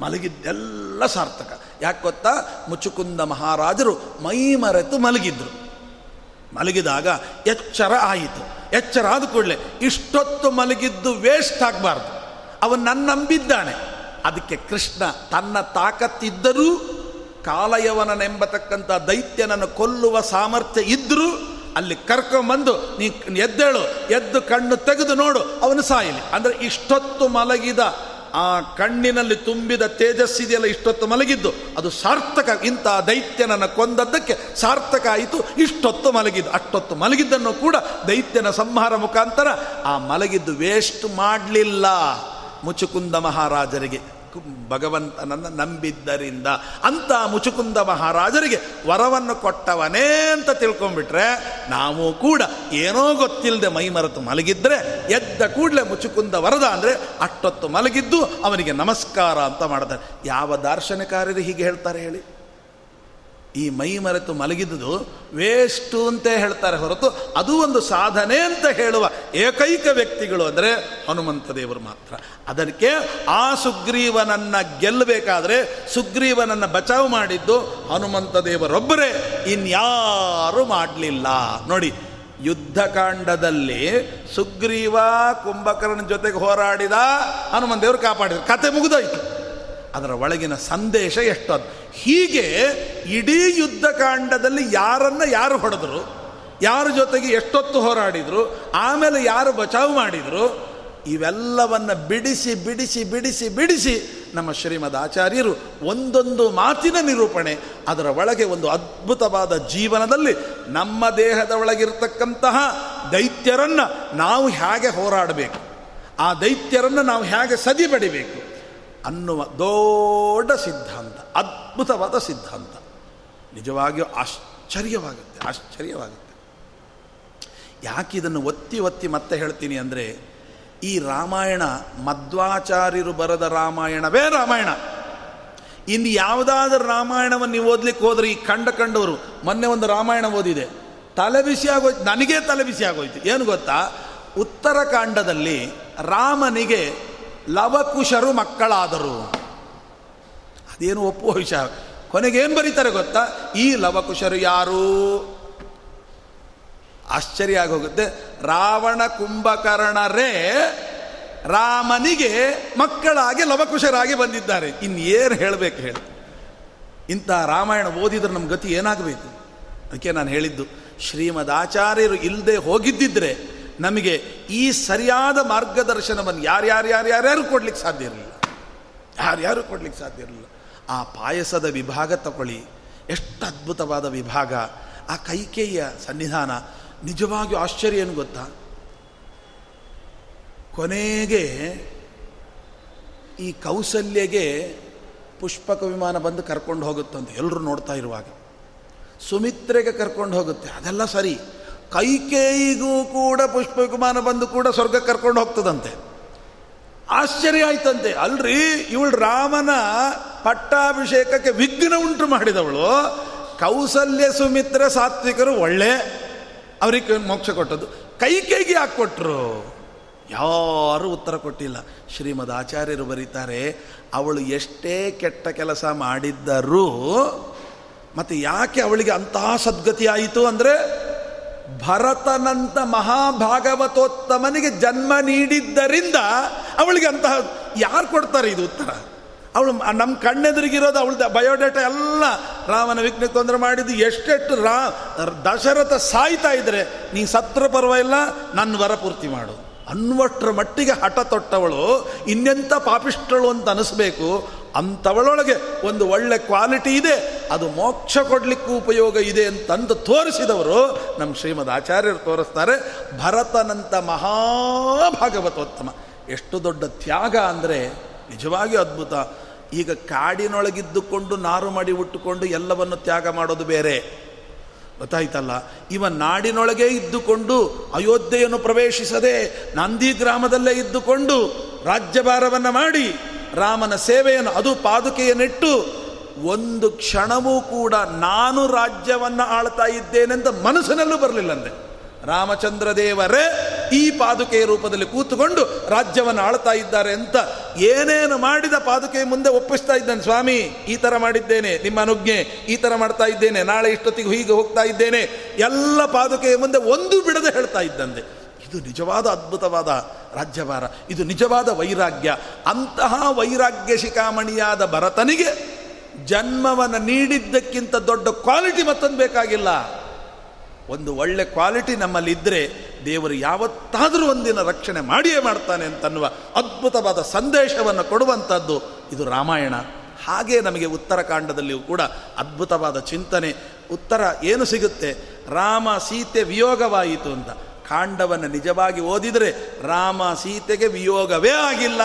S1: ಮಲಗಿದ್ದೆಲ್ಲ ಸಾರ್ಥಕ. ಯಾಕೆ ಗೊತ್ತಾ? ಮುಚುಕುಂದ ಮಹಾರಾಜರು ಮೈ ಮರೆತು ಮಲಗಿದ್ರು. ಮಲಗಿದಾಗ ಎಚ್ಚರ ಆಯಿತು. ಎಚ್ಚರ ಆದ ಕೂಡಲೇ ಇಷ್ಟೊತ್ತು ಮಲಗಿದ್ದು ವೇಸ್ಟ್ ಆಗಬಾರ್ದು. ಅವನು ನನ್ನ ನಂಬಿದ್ದಾನೆ ಅದಕ್ಕೆ ಕೃಷ್ಣ ತನ್ನ ತಾಕತ್ತಿದ್ದರೂ ಕಾಲಯವನನೆಂಬತಕ್ಕಂಥ ದೈತ್ಯನನ್ನು ಕೊಲ್ಲುವ ಸಾಮರ್ಥ್ಯ ಇದ್ದರೂ ಅಲ್ಲಿ ಕರ್ಕೊಂಬಂದು ನೀ ಎದ್ದೇಳು, ಎದ್ದು ಕಣ್ಣು ತೆಗೆದು ನೋಡು, ಅವನು ಸಾಯಲಿ. ಅಂದರೆ ಇಷ್ಟೊತ್ತು ಮಲಗಿದ ಆ ಕಣ್ಣಿನಲ್ಲಿ ತುಂಬಿದ ತೇಜಸ್ಸಿದೆಯಲ್ಲ ಇಷ್ಟೊತ್ತು ಮಲಗಿದ್ದು, ಅದು ಸಾರ್ಥಕ, ಇಂಥ ದೈತ್ಯನನ್ನು ಕೊಂದದ್ದಕ್ಕೆ ಸಾರ್ಥಕ ಆಯಿತು, ಇಷ್ಟೊತ್ತು ಮಲಗಿದ್ದು. ಅಷ್ಟೊತ್ತು ಮಲಗಿದ್ದನ್ನು ಕೂಡ ದೈತ್ಯನ ಸಂಹಾರ ಮುಖಾಂತರ ಆ ಮಲಗಿದ್ದು ವೇಸ್ಟ್ ಮಾಡಲಿಲ್ಲ ಮುಚುಕುಂದ ಮಹಾರಾಜರಿಗೆ. ಭಗವಂತನನ್ನು ನಂಬಿದ್ದರಿಂದ ಅಂತ ಮುಚುಕುಂದ ಮಹಾರಾಜರಿಗೆ ವರವನ್ನು ಕೊಟ್ಟವನೇ ಅಂತ ತಿಳ್ಕೊಂಬಿಟ್ರೆ ನಾವು ಕೂಡ ಏನೋ ಗೊತ್ತಿಲ್ಲದೆ ಮೈ ಮರೆತು ಮಲಗಿದ್ರೆ ಎದ್ದ ಕೂಡಲೇ ಮುಚುಕುಂದ ವರದ ಅಂದರೆ ಅಷ್ಟೊತ್ತು ಮಲಗಿದ್ದು ಅವನಿಗೆ ನಮಸ್ಕಾರ ಅಂತ ಮಾಡ್ತಾರೆ. ಯಾವ ದಾರ್ಶನಿಕಾರರು ಹೀಗೆ ಹೇಳ್ತಾರೆ ಹೇಳಿ? ಈ ಮೈ ಮರೆತು ಮಲಗಿದ್ದುದು ವೇಸ್ಟು ಅಂತ ಹೇಳ್ತಾರೆ ಹೊರತು ಅದು ಒಂದು ಸಾಧನೆ ಅಂತ ಹೇಳುವ ಏಕೈಕ ವ್ಯಕ್ತಿಗಳು ಅಂದರೆ ಹನುಮಂತ ದೇವರು ಮಾತ್ರ. ಅದಕ್ಕೆ ಆ ಸುಗ್ರೀವನನ್ನು ಗೆಲ್ಲಬೇಕಾದ್ರೆ ಸುಗ್ರೀವನನ್ನು ಬಚಾವ್ ಮಾಡಿದ್ದು ಹನುಮಂತ ದೇವರೊಬ್ಬರೇ. ಇನ್ಯಾರು ಮಾಡಲಿಲ್ಲ. ನೋಡಿ ಯುದ್ಧಕಾಂಡದಲ್ಲಿ ಸುಗ್ರೀವ ಕುಂಭಕರ್ಣ ಜೊತೆಗೆ ಹೋರಾಡಿದ ಹನುಮಂತ ದೇವರು ಕಾಪಾಡಿದ್ರು. ಕತೆ ಮುಗಿದೋಯ್ತು. ಅದರ ಒಳಗಿನ ಸಂದೇಶ ಎಷ್ಟದು ಹೀಗೆ ಇಡೀ ಯುದ್ಧಕಾಂಡದಲ್ಲಿ ಯಾರನ್ನ ಯಾರು ಹೊಡೆದ್ರು? ಯಾರ ಜೊತೆಗೆ ಎಷ್ಟೊತ್ತು ಹೋರಾಡಿದ್ರು? ಆಮೇಲೆ ಯಾರು ಬಚಾವ್ ಮಾಡಿದರು? ಇವೆಲ್ಲವನ್ನು ಬಿಡಿಸಿ ಬಿಡಿಸಿ ಬಿಡಿಸಿ ಬಿಡಿಸಿ ನಮ್ಮ ಶ್ರೀಮದ್ ಆಚಾರ್ಯರು ಒಂದೊಂದು ಮಾತಿನ ನಿರೂಪಣೆ, ಅದರ ಒಳಗೆ ಒಂದು ಅದ್ಭುತವಾದ ಜೀವನದಲ್ಲಿ ನಮ್ಮ ದೇಹದ ಒಳಗಿರ್ತಕ್ಕಂತಹ ದೈತ್ಯರನ್ನು ನಾವು ಹೇಗೆ ಹೋರಾಡಬೇಕು? ಆ ದೈತ್ಯರನ್ನು ನಾವು ಹೇಗೆ ಸದಿ ಬಡಿಬೇಕು? ಅನ್ನುವ ದೊಡ್ಡ ಸಿದ್ಧಾಂತ, ಅದ್ಭುತವಾದ ಸಿದ್ಧಾಂತ. ನಿಜವಾಗಿಯೂ ಆಶ್ಚರ್ಯವಾಗುತ್ತೆ ಆಶ್ಚರ್ಯವಾಗುತ್ತೆ. ಯಾಕೆ ಇದನ್ನು ಒತ್ತಿ ಒತ್ತಿ ಮತ್ತೆ ಹೇಳ್ತೀನಿ ಅಂದರೆ, ಈ ರಾಮಾಯಣ ಮಧ್ವಾಚಾರ್ಯರು ಬರದ ರಾಮಾಯಣವೇ ರಾಮಾಯಣ. ಇನ್ನು ಯಾವುದಾದ್ರೂ ರಾಮಾಯಣವನ್ನು ನೀವು ಓದ್ಲಿಕ್ಕೆ ಹೋದ್ರೆ ಈ ಕಂಡ ಕಂಡವರು, ಮೊನ್ನೆ ಒಂದು ರಾಮಾಯಣ ಓದಿದೆ. ತಲೆ ಬಿಸಿ ಆಗೋಯ್ತು, ನನಗೇ ತಲೆ ಬಿಸಿ ಆಗೋಯ್ತು. ಏನು ಗೊತ್ತಾ? ಉತ್ತರಕಾಂಡದಲ್ಲಿ ರಾಮನಿಗೆ ಲವಕುಶರು ಮಕ್ಕಳಾದರು. ಅದೇನು ಒಪ್ಪುವ ವಿಷಯ? ಕೊನೆಗೇನು ಬರೀತಾರೆ ಗೊತ್ತಾ? ಈ ಲವಕುಶರು ಯಾರು? ಆಶ್ಚರ್ಯ ಆಗೋಗುತ್ತೆ. ರಾವಣ ಕುಂಭಕರ್ಣರೇ ರಾಮನಿಗೆ ಮಕ್ಕಳಾಗಿ ಲವಕುಶರಾಗಿ ಬಂದಿದ್ದಾರೆ. ಇನ್ನೇನು ಹೇಳಬೇಕು ಹೇಳಿ. ಇಂಥ ರಾಮಾಯಣ ಓದಿದ್ರೆ ನಮ್ಮ ಗತಿ ಏನಾಗಬೇಕು? ಅದಕ್ಕೆ ನಾನು ಹೇಳಿದ್ದು, ಶ್ರೀಮದ್ ಆಚಾರ್ಯರು ಇಲ್ಲದೆ ಹೋಗಿದ್ದಿದ್ರೆ ನಮಗೆ ಈ ಸರಿಯಾದ ಮಾರ್ಗದರ್ಶನವನ್ನು ಯಾರ್ಯಾರು ಯಾರು ಯಾರ್ಯಾರು ಕೊಡ್ಲಿಕ್ಕೆ ಸಾಧ್ಯ ಇರಲಿಲ್ಲ. ಯಾರ್ಯಾರು ಕೊಡ್ಲಿಕ್ಕೆ ಸಾಧ್ಯ ಇರಲಿಲ್ಲ. ಆ ಪಾಯಸದ ವಿಭಾಗ ತಗೊಳ್ಳಿ. ಎಷ್ಟು ಅದ್ಭುತವಾದ ವಿಭಾಗ. ಆ ಕೈಕೇಯಿಯ ಸನ್ನಿಧಾನ. ನಿಜವಾಗಿಯೂ ಆಶ್ಚರ್ಯ ಏನು ಗೊತ್ತಾ? ಕೊನೆಗೆ ಈ ಕೌಸಲ್ಯಗೆ ಪುಷ್ಪಕ ವಿಮಾನ ಬಂದು ಕರ್ಕೊಂಡು ಹೋಗುತ್ತಂತ. ಎಲ್ಲರೂ ನೋಡ್ತಾ ಇರುವಾಗ. ಸುಮಿತ್ರೆಗೆ ಕರ್ಕೊಂಡು ಹೋಗುತ್ತೆ. ಅದೆಲ್ಲ ಸರಿ. ಕೈಕೇಯಿಗೂ ಕೂಡ ಪುಷ್ಪ ವಿಮಾನ ಬಂದು ಕೂಡ ಸ್ವರ್ಗಕ್ಕೆ ಕರ್ಕೊಂಡು ಹೋಗ್ತದಂತೆ. ಆಶ್ಚರ್ಯ ಆಯ್ತಂತೆ. ಅಲ್ರಿ, ಇವಳು ರಾಮನ ಪಟ್ಟಾಭಿಷೇಕಕ್ಕೆ ವಿಘ್ನ ಉಂಟು ಮಾಡಿದವಳು. ಕೌಸಲ್ಯ ಸುಮಿತ್ರ ಸಾತ್ವಿಕರು ಒಳ್ಳೆ. ಅವರಿಗೆ ಮೋಕ್ಷ ಕೊಟ್ಟದ್ದು. ಕೈಕೇಯಿಗೆ ಹಾಕ್ಕೊಟ್ರು ಯಾರೂ ಉತ್ತರ ಕೊಟ್ಟಿಲ್ಲ. ಶ್ರೀಮದ್ ಆಚಾರ್ಯರು ಬರೀತಾರೆ, ಅವಳು ಎಷ್ಟೇ ಕೆಟ್ಟ ಕೆಲಸ ಮಾಡಿದ್ದರೂ, ಮತ್ತು ಯಾಕೆ ಅವಳಿಗೆ ಅಂತಹ ಸದ್ಗತಿ ಆಯಿತು ಅಂದರೆ ಭರತನಂತ ಮಹಾಭಾಗವತೋತ್ತಮನಿಗೆ ಜನ್ಮ ನೀಡಿದ್ದರಿಂದ ಅವಳಿಗೆ ಅಂತಹ ಯಾರು ಕೊಡ್ತಾರೆ ಇದು ಉತ್ತರ? ಅವಳು ನಮ್ಮ ಕಣ್ಣೆದುರಿಗಿರೋದು ಅವಳ ಬಯೋಡೇಟಾ ಎಲ್ಲ ರಾಮನ ವಿಘ್ನ ತೊಂದರೆ ಮಾಡಿದ್ದು, ಎಷ್ಟೆಷ್ಟು ರಾ, ದಶರಥ ಸಾಯ್ತಾ ಇದ್ರೆ, ನೀ ಸತ್ರ ಪರವಾಗಿಲ್ಲ ನನ್ನ ವರ ಪೂರ್ತಿ ಮಾಡು. ಅನ್ನುವಷ್ಟರ ಮಟ್ಟಿಗೆ ಹಠ ತೊಟ್ಟವಳು ಇನ್ನೆಂಥ ಪಾಪಿಷ್ಟಳು ಅಂತ ಅನಿಸ್ಬೇಕು ಅಂಥವಳೊಳಗೆ ಒಂದು ಒಳ್ಳೆ ಕ್ವಾಲಿಟಿ ಇದೆ. ಅದು ಮೋಕ್ಷ ಕೊಡಲಿಕ್ಕೂ ಉಪಯೋಗ ಇದೆ ಅಂತಂದು ತೋರಿಸಿದವರು ನಮ್ಮ ಶ್ರೀಮದ್ ಆಚಾರ್ಯರು ತೋರಿಸ್ತಾರೆ. ಭರತನಂತ ಮಹಾಭಾಗವತೋತ್ತಮ. ಎಷ್ಟು ದೊಡ್ಡ ತ್ಯಾಗ ಅಂದರೆ ನಿಜವಾಗಿ ಅದ್ಭುತ. ಈಗ ಕಾಡಿನೊಳಗಿದ್ದುಕೊಂಡು ನಾರು ಮಾಡಿ ಉಟ್ಟುಕೊಂಡು ಎಲ್ಲವನ್ನು ತ್ಯಾಗ ಮಾಡೋದು ಬೇರೆ. ಗೊತ್ತಾಯ್ತಲ್ಲ? ಇವ ನಾಡಿನೊಳಗೆ ಇದ್ದುಕೊಂಡು ಅಯೋಧ್ಯೆಯನ್ನು ಪ್ರವೇಶಿಸದೆ ನಂದಿ ಗ್ರಾಮದಲ್ಲೇ ಇದ್ದುಕೊಂಡು ರಾಜ್ಯಭಾರವನ್ನು ಮಾಡಿ ರಾಮನ ಸೇವೆಯನ್ನು ಅದು ಪಾದುಕೆಯನ್ನಿಟ್ಟು ಒಂದು ಕ್ಷಣವೂ ಕೂಡ ನಾನು ರಾಜ್ಯವನ್ನು ಆಳ್ತಾ ಇದ್ದೇನೆಂತ ಮನಸ್ಸಿನಲ್ಲೂ ಬರಲಿಲ್ಲಂದೆ ರಾಮಚಂದ್ರ ದೇವರೇ ಈ ಪಾದುಕೆಯ ರೂಪದಲ್ಲಿ ಕೂತುಕೊಂಡು ರಾಜ್ಯವನ್ನು ಆಳ್ತಾ ಇದ್ದಾರೆ ಅಂತ ಏನೇನು ಮಾಡಿದ ಪಾದುಕೆಯ ಮುಂದೆ ಒಪ್ಪಿಸ್ತಾ ಇದ್ದಾನೆ, ಸ್ವಾಮಿ, ಈ ಥರ ಮಾಡಿದ್ದೇನೆ, ನಿಮ್ಮ ಅನುಜ್ಞೆ, ಈ ಥರ ಮಾಡ್ತಾ ಇದ್ದೇನೆ, ನಾಳೆ ಇಷ್ಟೊತ್ತಿಗೆ ಹೀಗೆ ಹೋಗ್ತಾ ಇದ್ದೇನೆ, ಎಲ್ಲ ಪಾದುಕೆಯ ಮುಂದೆ ಒಂದು ಬಿಡದೆ ಹೇಳ್ತಾ ಇದ್ದಂತೆ. ಇದು ನಿಜವಾದ ಅದ್ಭುತವಾದ ರಾಜ್ಯಭಾರ, ಇದು ನಿಜವಾದ ವೈರಾಗ್ಯ. ಅಂತಹ ವೈರಾಗ್ಯ ಶಿಖಾಮಣಿಯಾದ ಭರತನಿಗೆ ಜನ್ಮವನ್ನು ನೀಡಿದ್ದಕ್ಕಿಂತ ದೊಡ್ಡ ಕ್ವಾಲಿಟಿ ಮತ್ತೊಂದು ಬೇಕಾಗಿಲ್ಲ. ಒಂದು ಒಳ್ಳೆ ಕ್ವಾಲಿಟಿ ನಮ್ಮಲ್ಲಿ ಇದ್ದರೆ ದೇವರು ಯಾವತ್ತಾದರೂ ಒಂದಿನ ರಕ್ಷಣೆ ಮಾಡಿಯೇ ಮಾಡ್ತಾನೆ ಅಂತನ್ನುವ ಅದ್ಭುತವಾದ ಸಂದೇಶವನ್ನು ಕೊಡುವಂಥದ್ದು ಇದು ರಾಮಾಯಣ. ಹಾಗೆ ನಮಗೆ ಉತ್ತರಕಾಂಡದಲ್ಲಿಯೂ ಕೂಡ ಅದ್ಭುತವಾದ ಚಿಂತನೆ, ಉತ್ತರ ಏನು ಸಿಗುತ್ತೆ? ರಾಮ ಸೀತೆ ವಿಯೋಗವಾಯಿತು ಅಂತ. ಕಾಂಡವನ್ನು ನಿಜವಾಗಿ ಓದಿದರೆ ರಾಮ ಸೀತೆಗೆ ವಿಯೋಗವೇ ಆಗಿಲ್ಲ.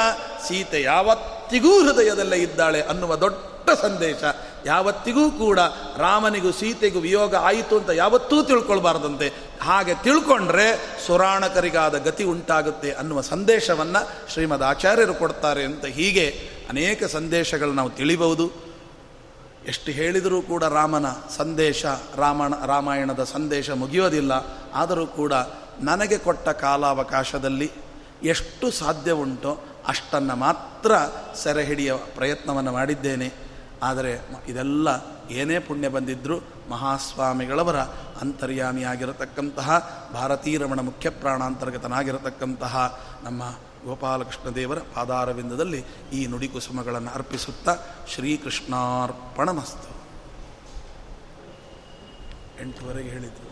S1: ಸೀತೆ ಯಾವತ್ತಿಗೂ ಹೃದಯದಲ್ಲೇ ಇದ್ದಾಳೆ ಅನ್ನುವ ದೊಡ್ಡ ಸಂದೇಶ. ಯಾವತ್ತಿಗೂ ಕೂಡ ರಾಮನಿಗೂ ಸೀತೆಗೂ ವಿಯೋಗ ಆಯಿತು ಅಂತ ಯಾವತ್ತೂ ತಿಳ್ಕೊಳ್ಬಾರ್ದಂತೆ. ಹಾಗೆ ತಿಳ್ಕೊಂಡ್ರೆ ಸುರಾಣಕರಿಗಾದ ಗತಿ ಉಂಟಾಗುತ್ತೆ ಅನ್ನುವ ಸಂದೇಶವನ್ನು ಶ್ರೀಮದ್ ಆಚಾರ್ಯರು ಕೊಡ್ತಾರೆ ಅಂತ ಹೀಗೆ ಅನೇಕ ಸಂದೇಶಗಳು ನಾವು ತಿಳಿಬಹುದು. ಎಷ್ಟು ಹೇಳಿದರೂ ಕೂಡ ರಾಮನ ಸಂದೇಶ, ರಾಮಣ, ರಾಮಾಯಣದ ಸಂದೇಶ ಮುಗಿಯೋದಿಲ್ಲ. ಆದರೂ ಕೂಡ ನನಗೆ ಕೊಟ್ಟ ಕಾಲಾವಕಾಶದಲ್ಲಿ ಎಷ್ಟು ಸಾಧ್ಯ ಉಂಟೋ ಅಷ್ಟನ್ನು ಮಾತ್ರ ಸೆರೆ ಹಿಡಿಯುವ ಪ್ರಯತ್ನವನ್ನು ಮಾಡಿದ್ದೇನೆ. ಆದರೆ ಇದೆಲ್ಲ ಏನೇ ಪುಣ್ಯ ಬಂದಿದ್ದರೂ ಮಹಾಸ್ವಾಮಿಗಳವರ ಅಂತರ್ಯಾಮಿಯಾಗಿರತಕ್ಕಂತಹ ಭಾರತೀರಮಣ ಮುಖ್ಯ ಪ್ರಾಣಾಂತರ್ಗತನಾಗಿರತಕ್ಕಂತಹ ನಮ್ಮ ಗೋಪಾಲಕೃಷ್ಣ ದೇವರ ಪಾದಾರವಿಂದದಲ್ಲಿ ಈ ನುಡಿ ಕುಸುಮಗಳನ್ನು ಅರ್ಪಿಸುತ್ತಾ ಶ್ರೀಕೃಷ್ಣಾರ್ಪಣಮಸ್ತು. ಎಂಟುವರೆಗೆ ಹೇಳಿದರು.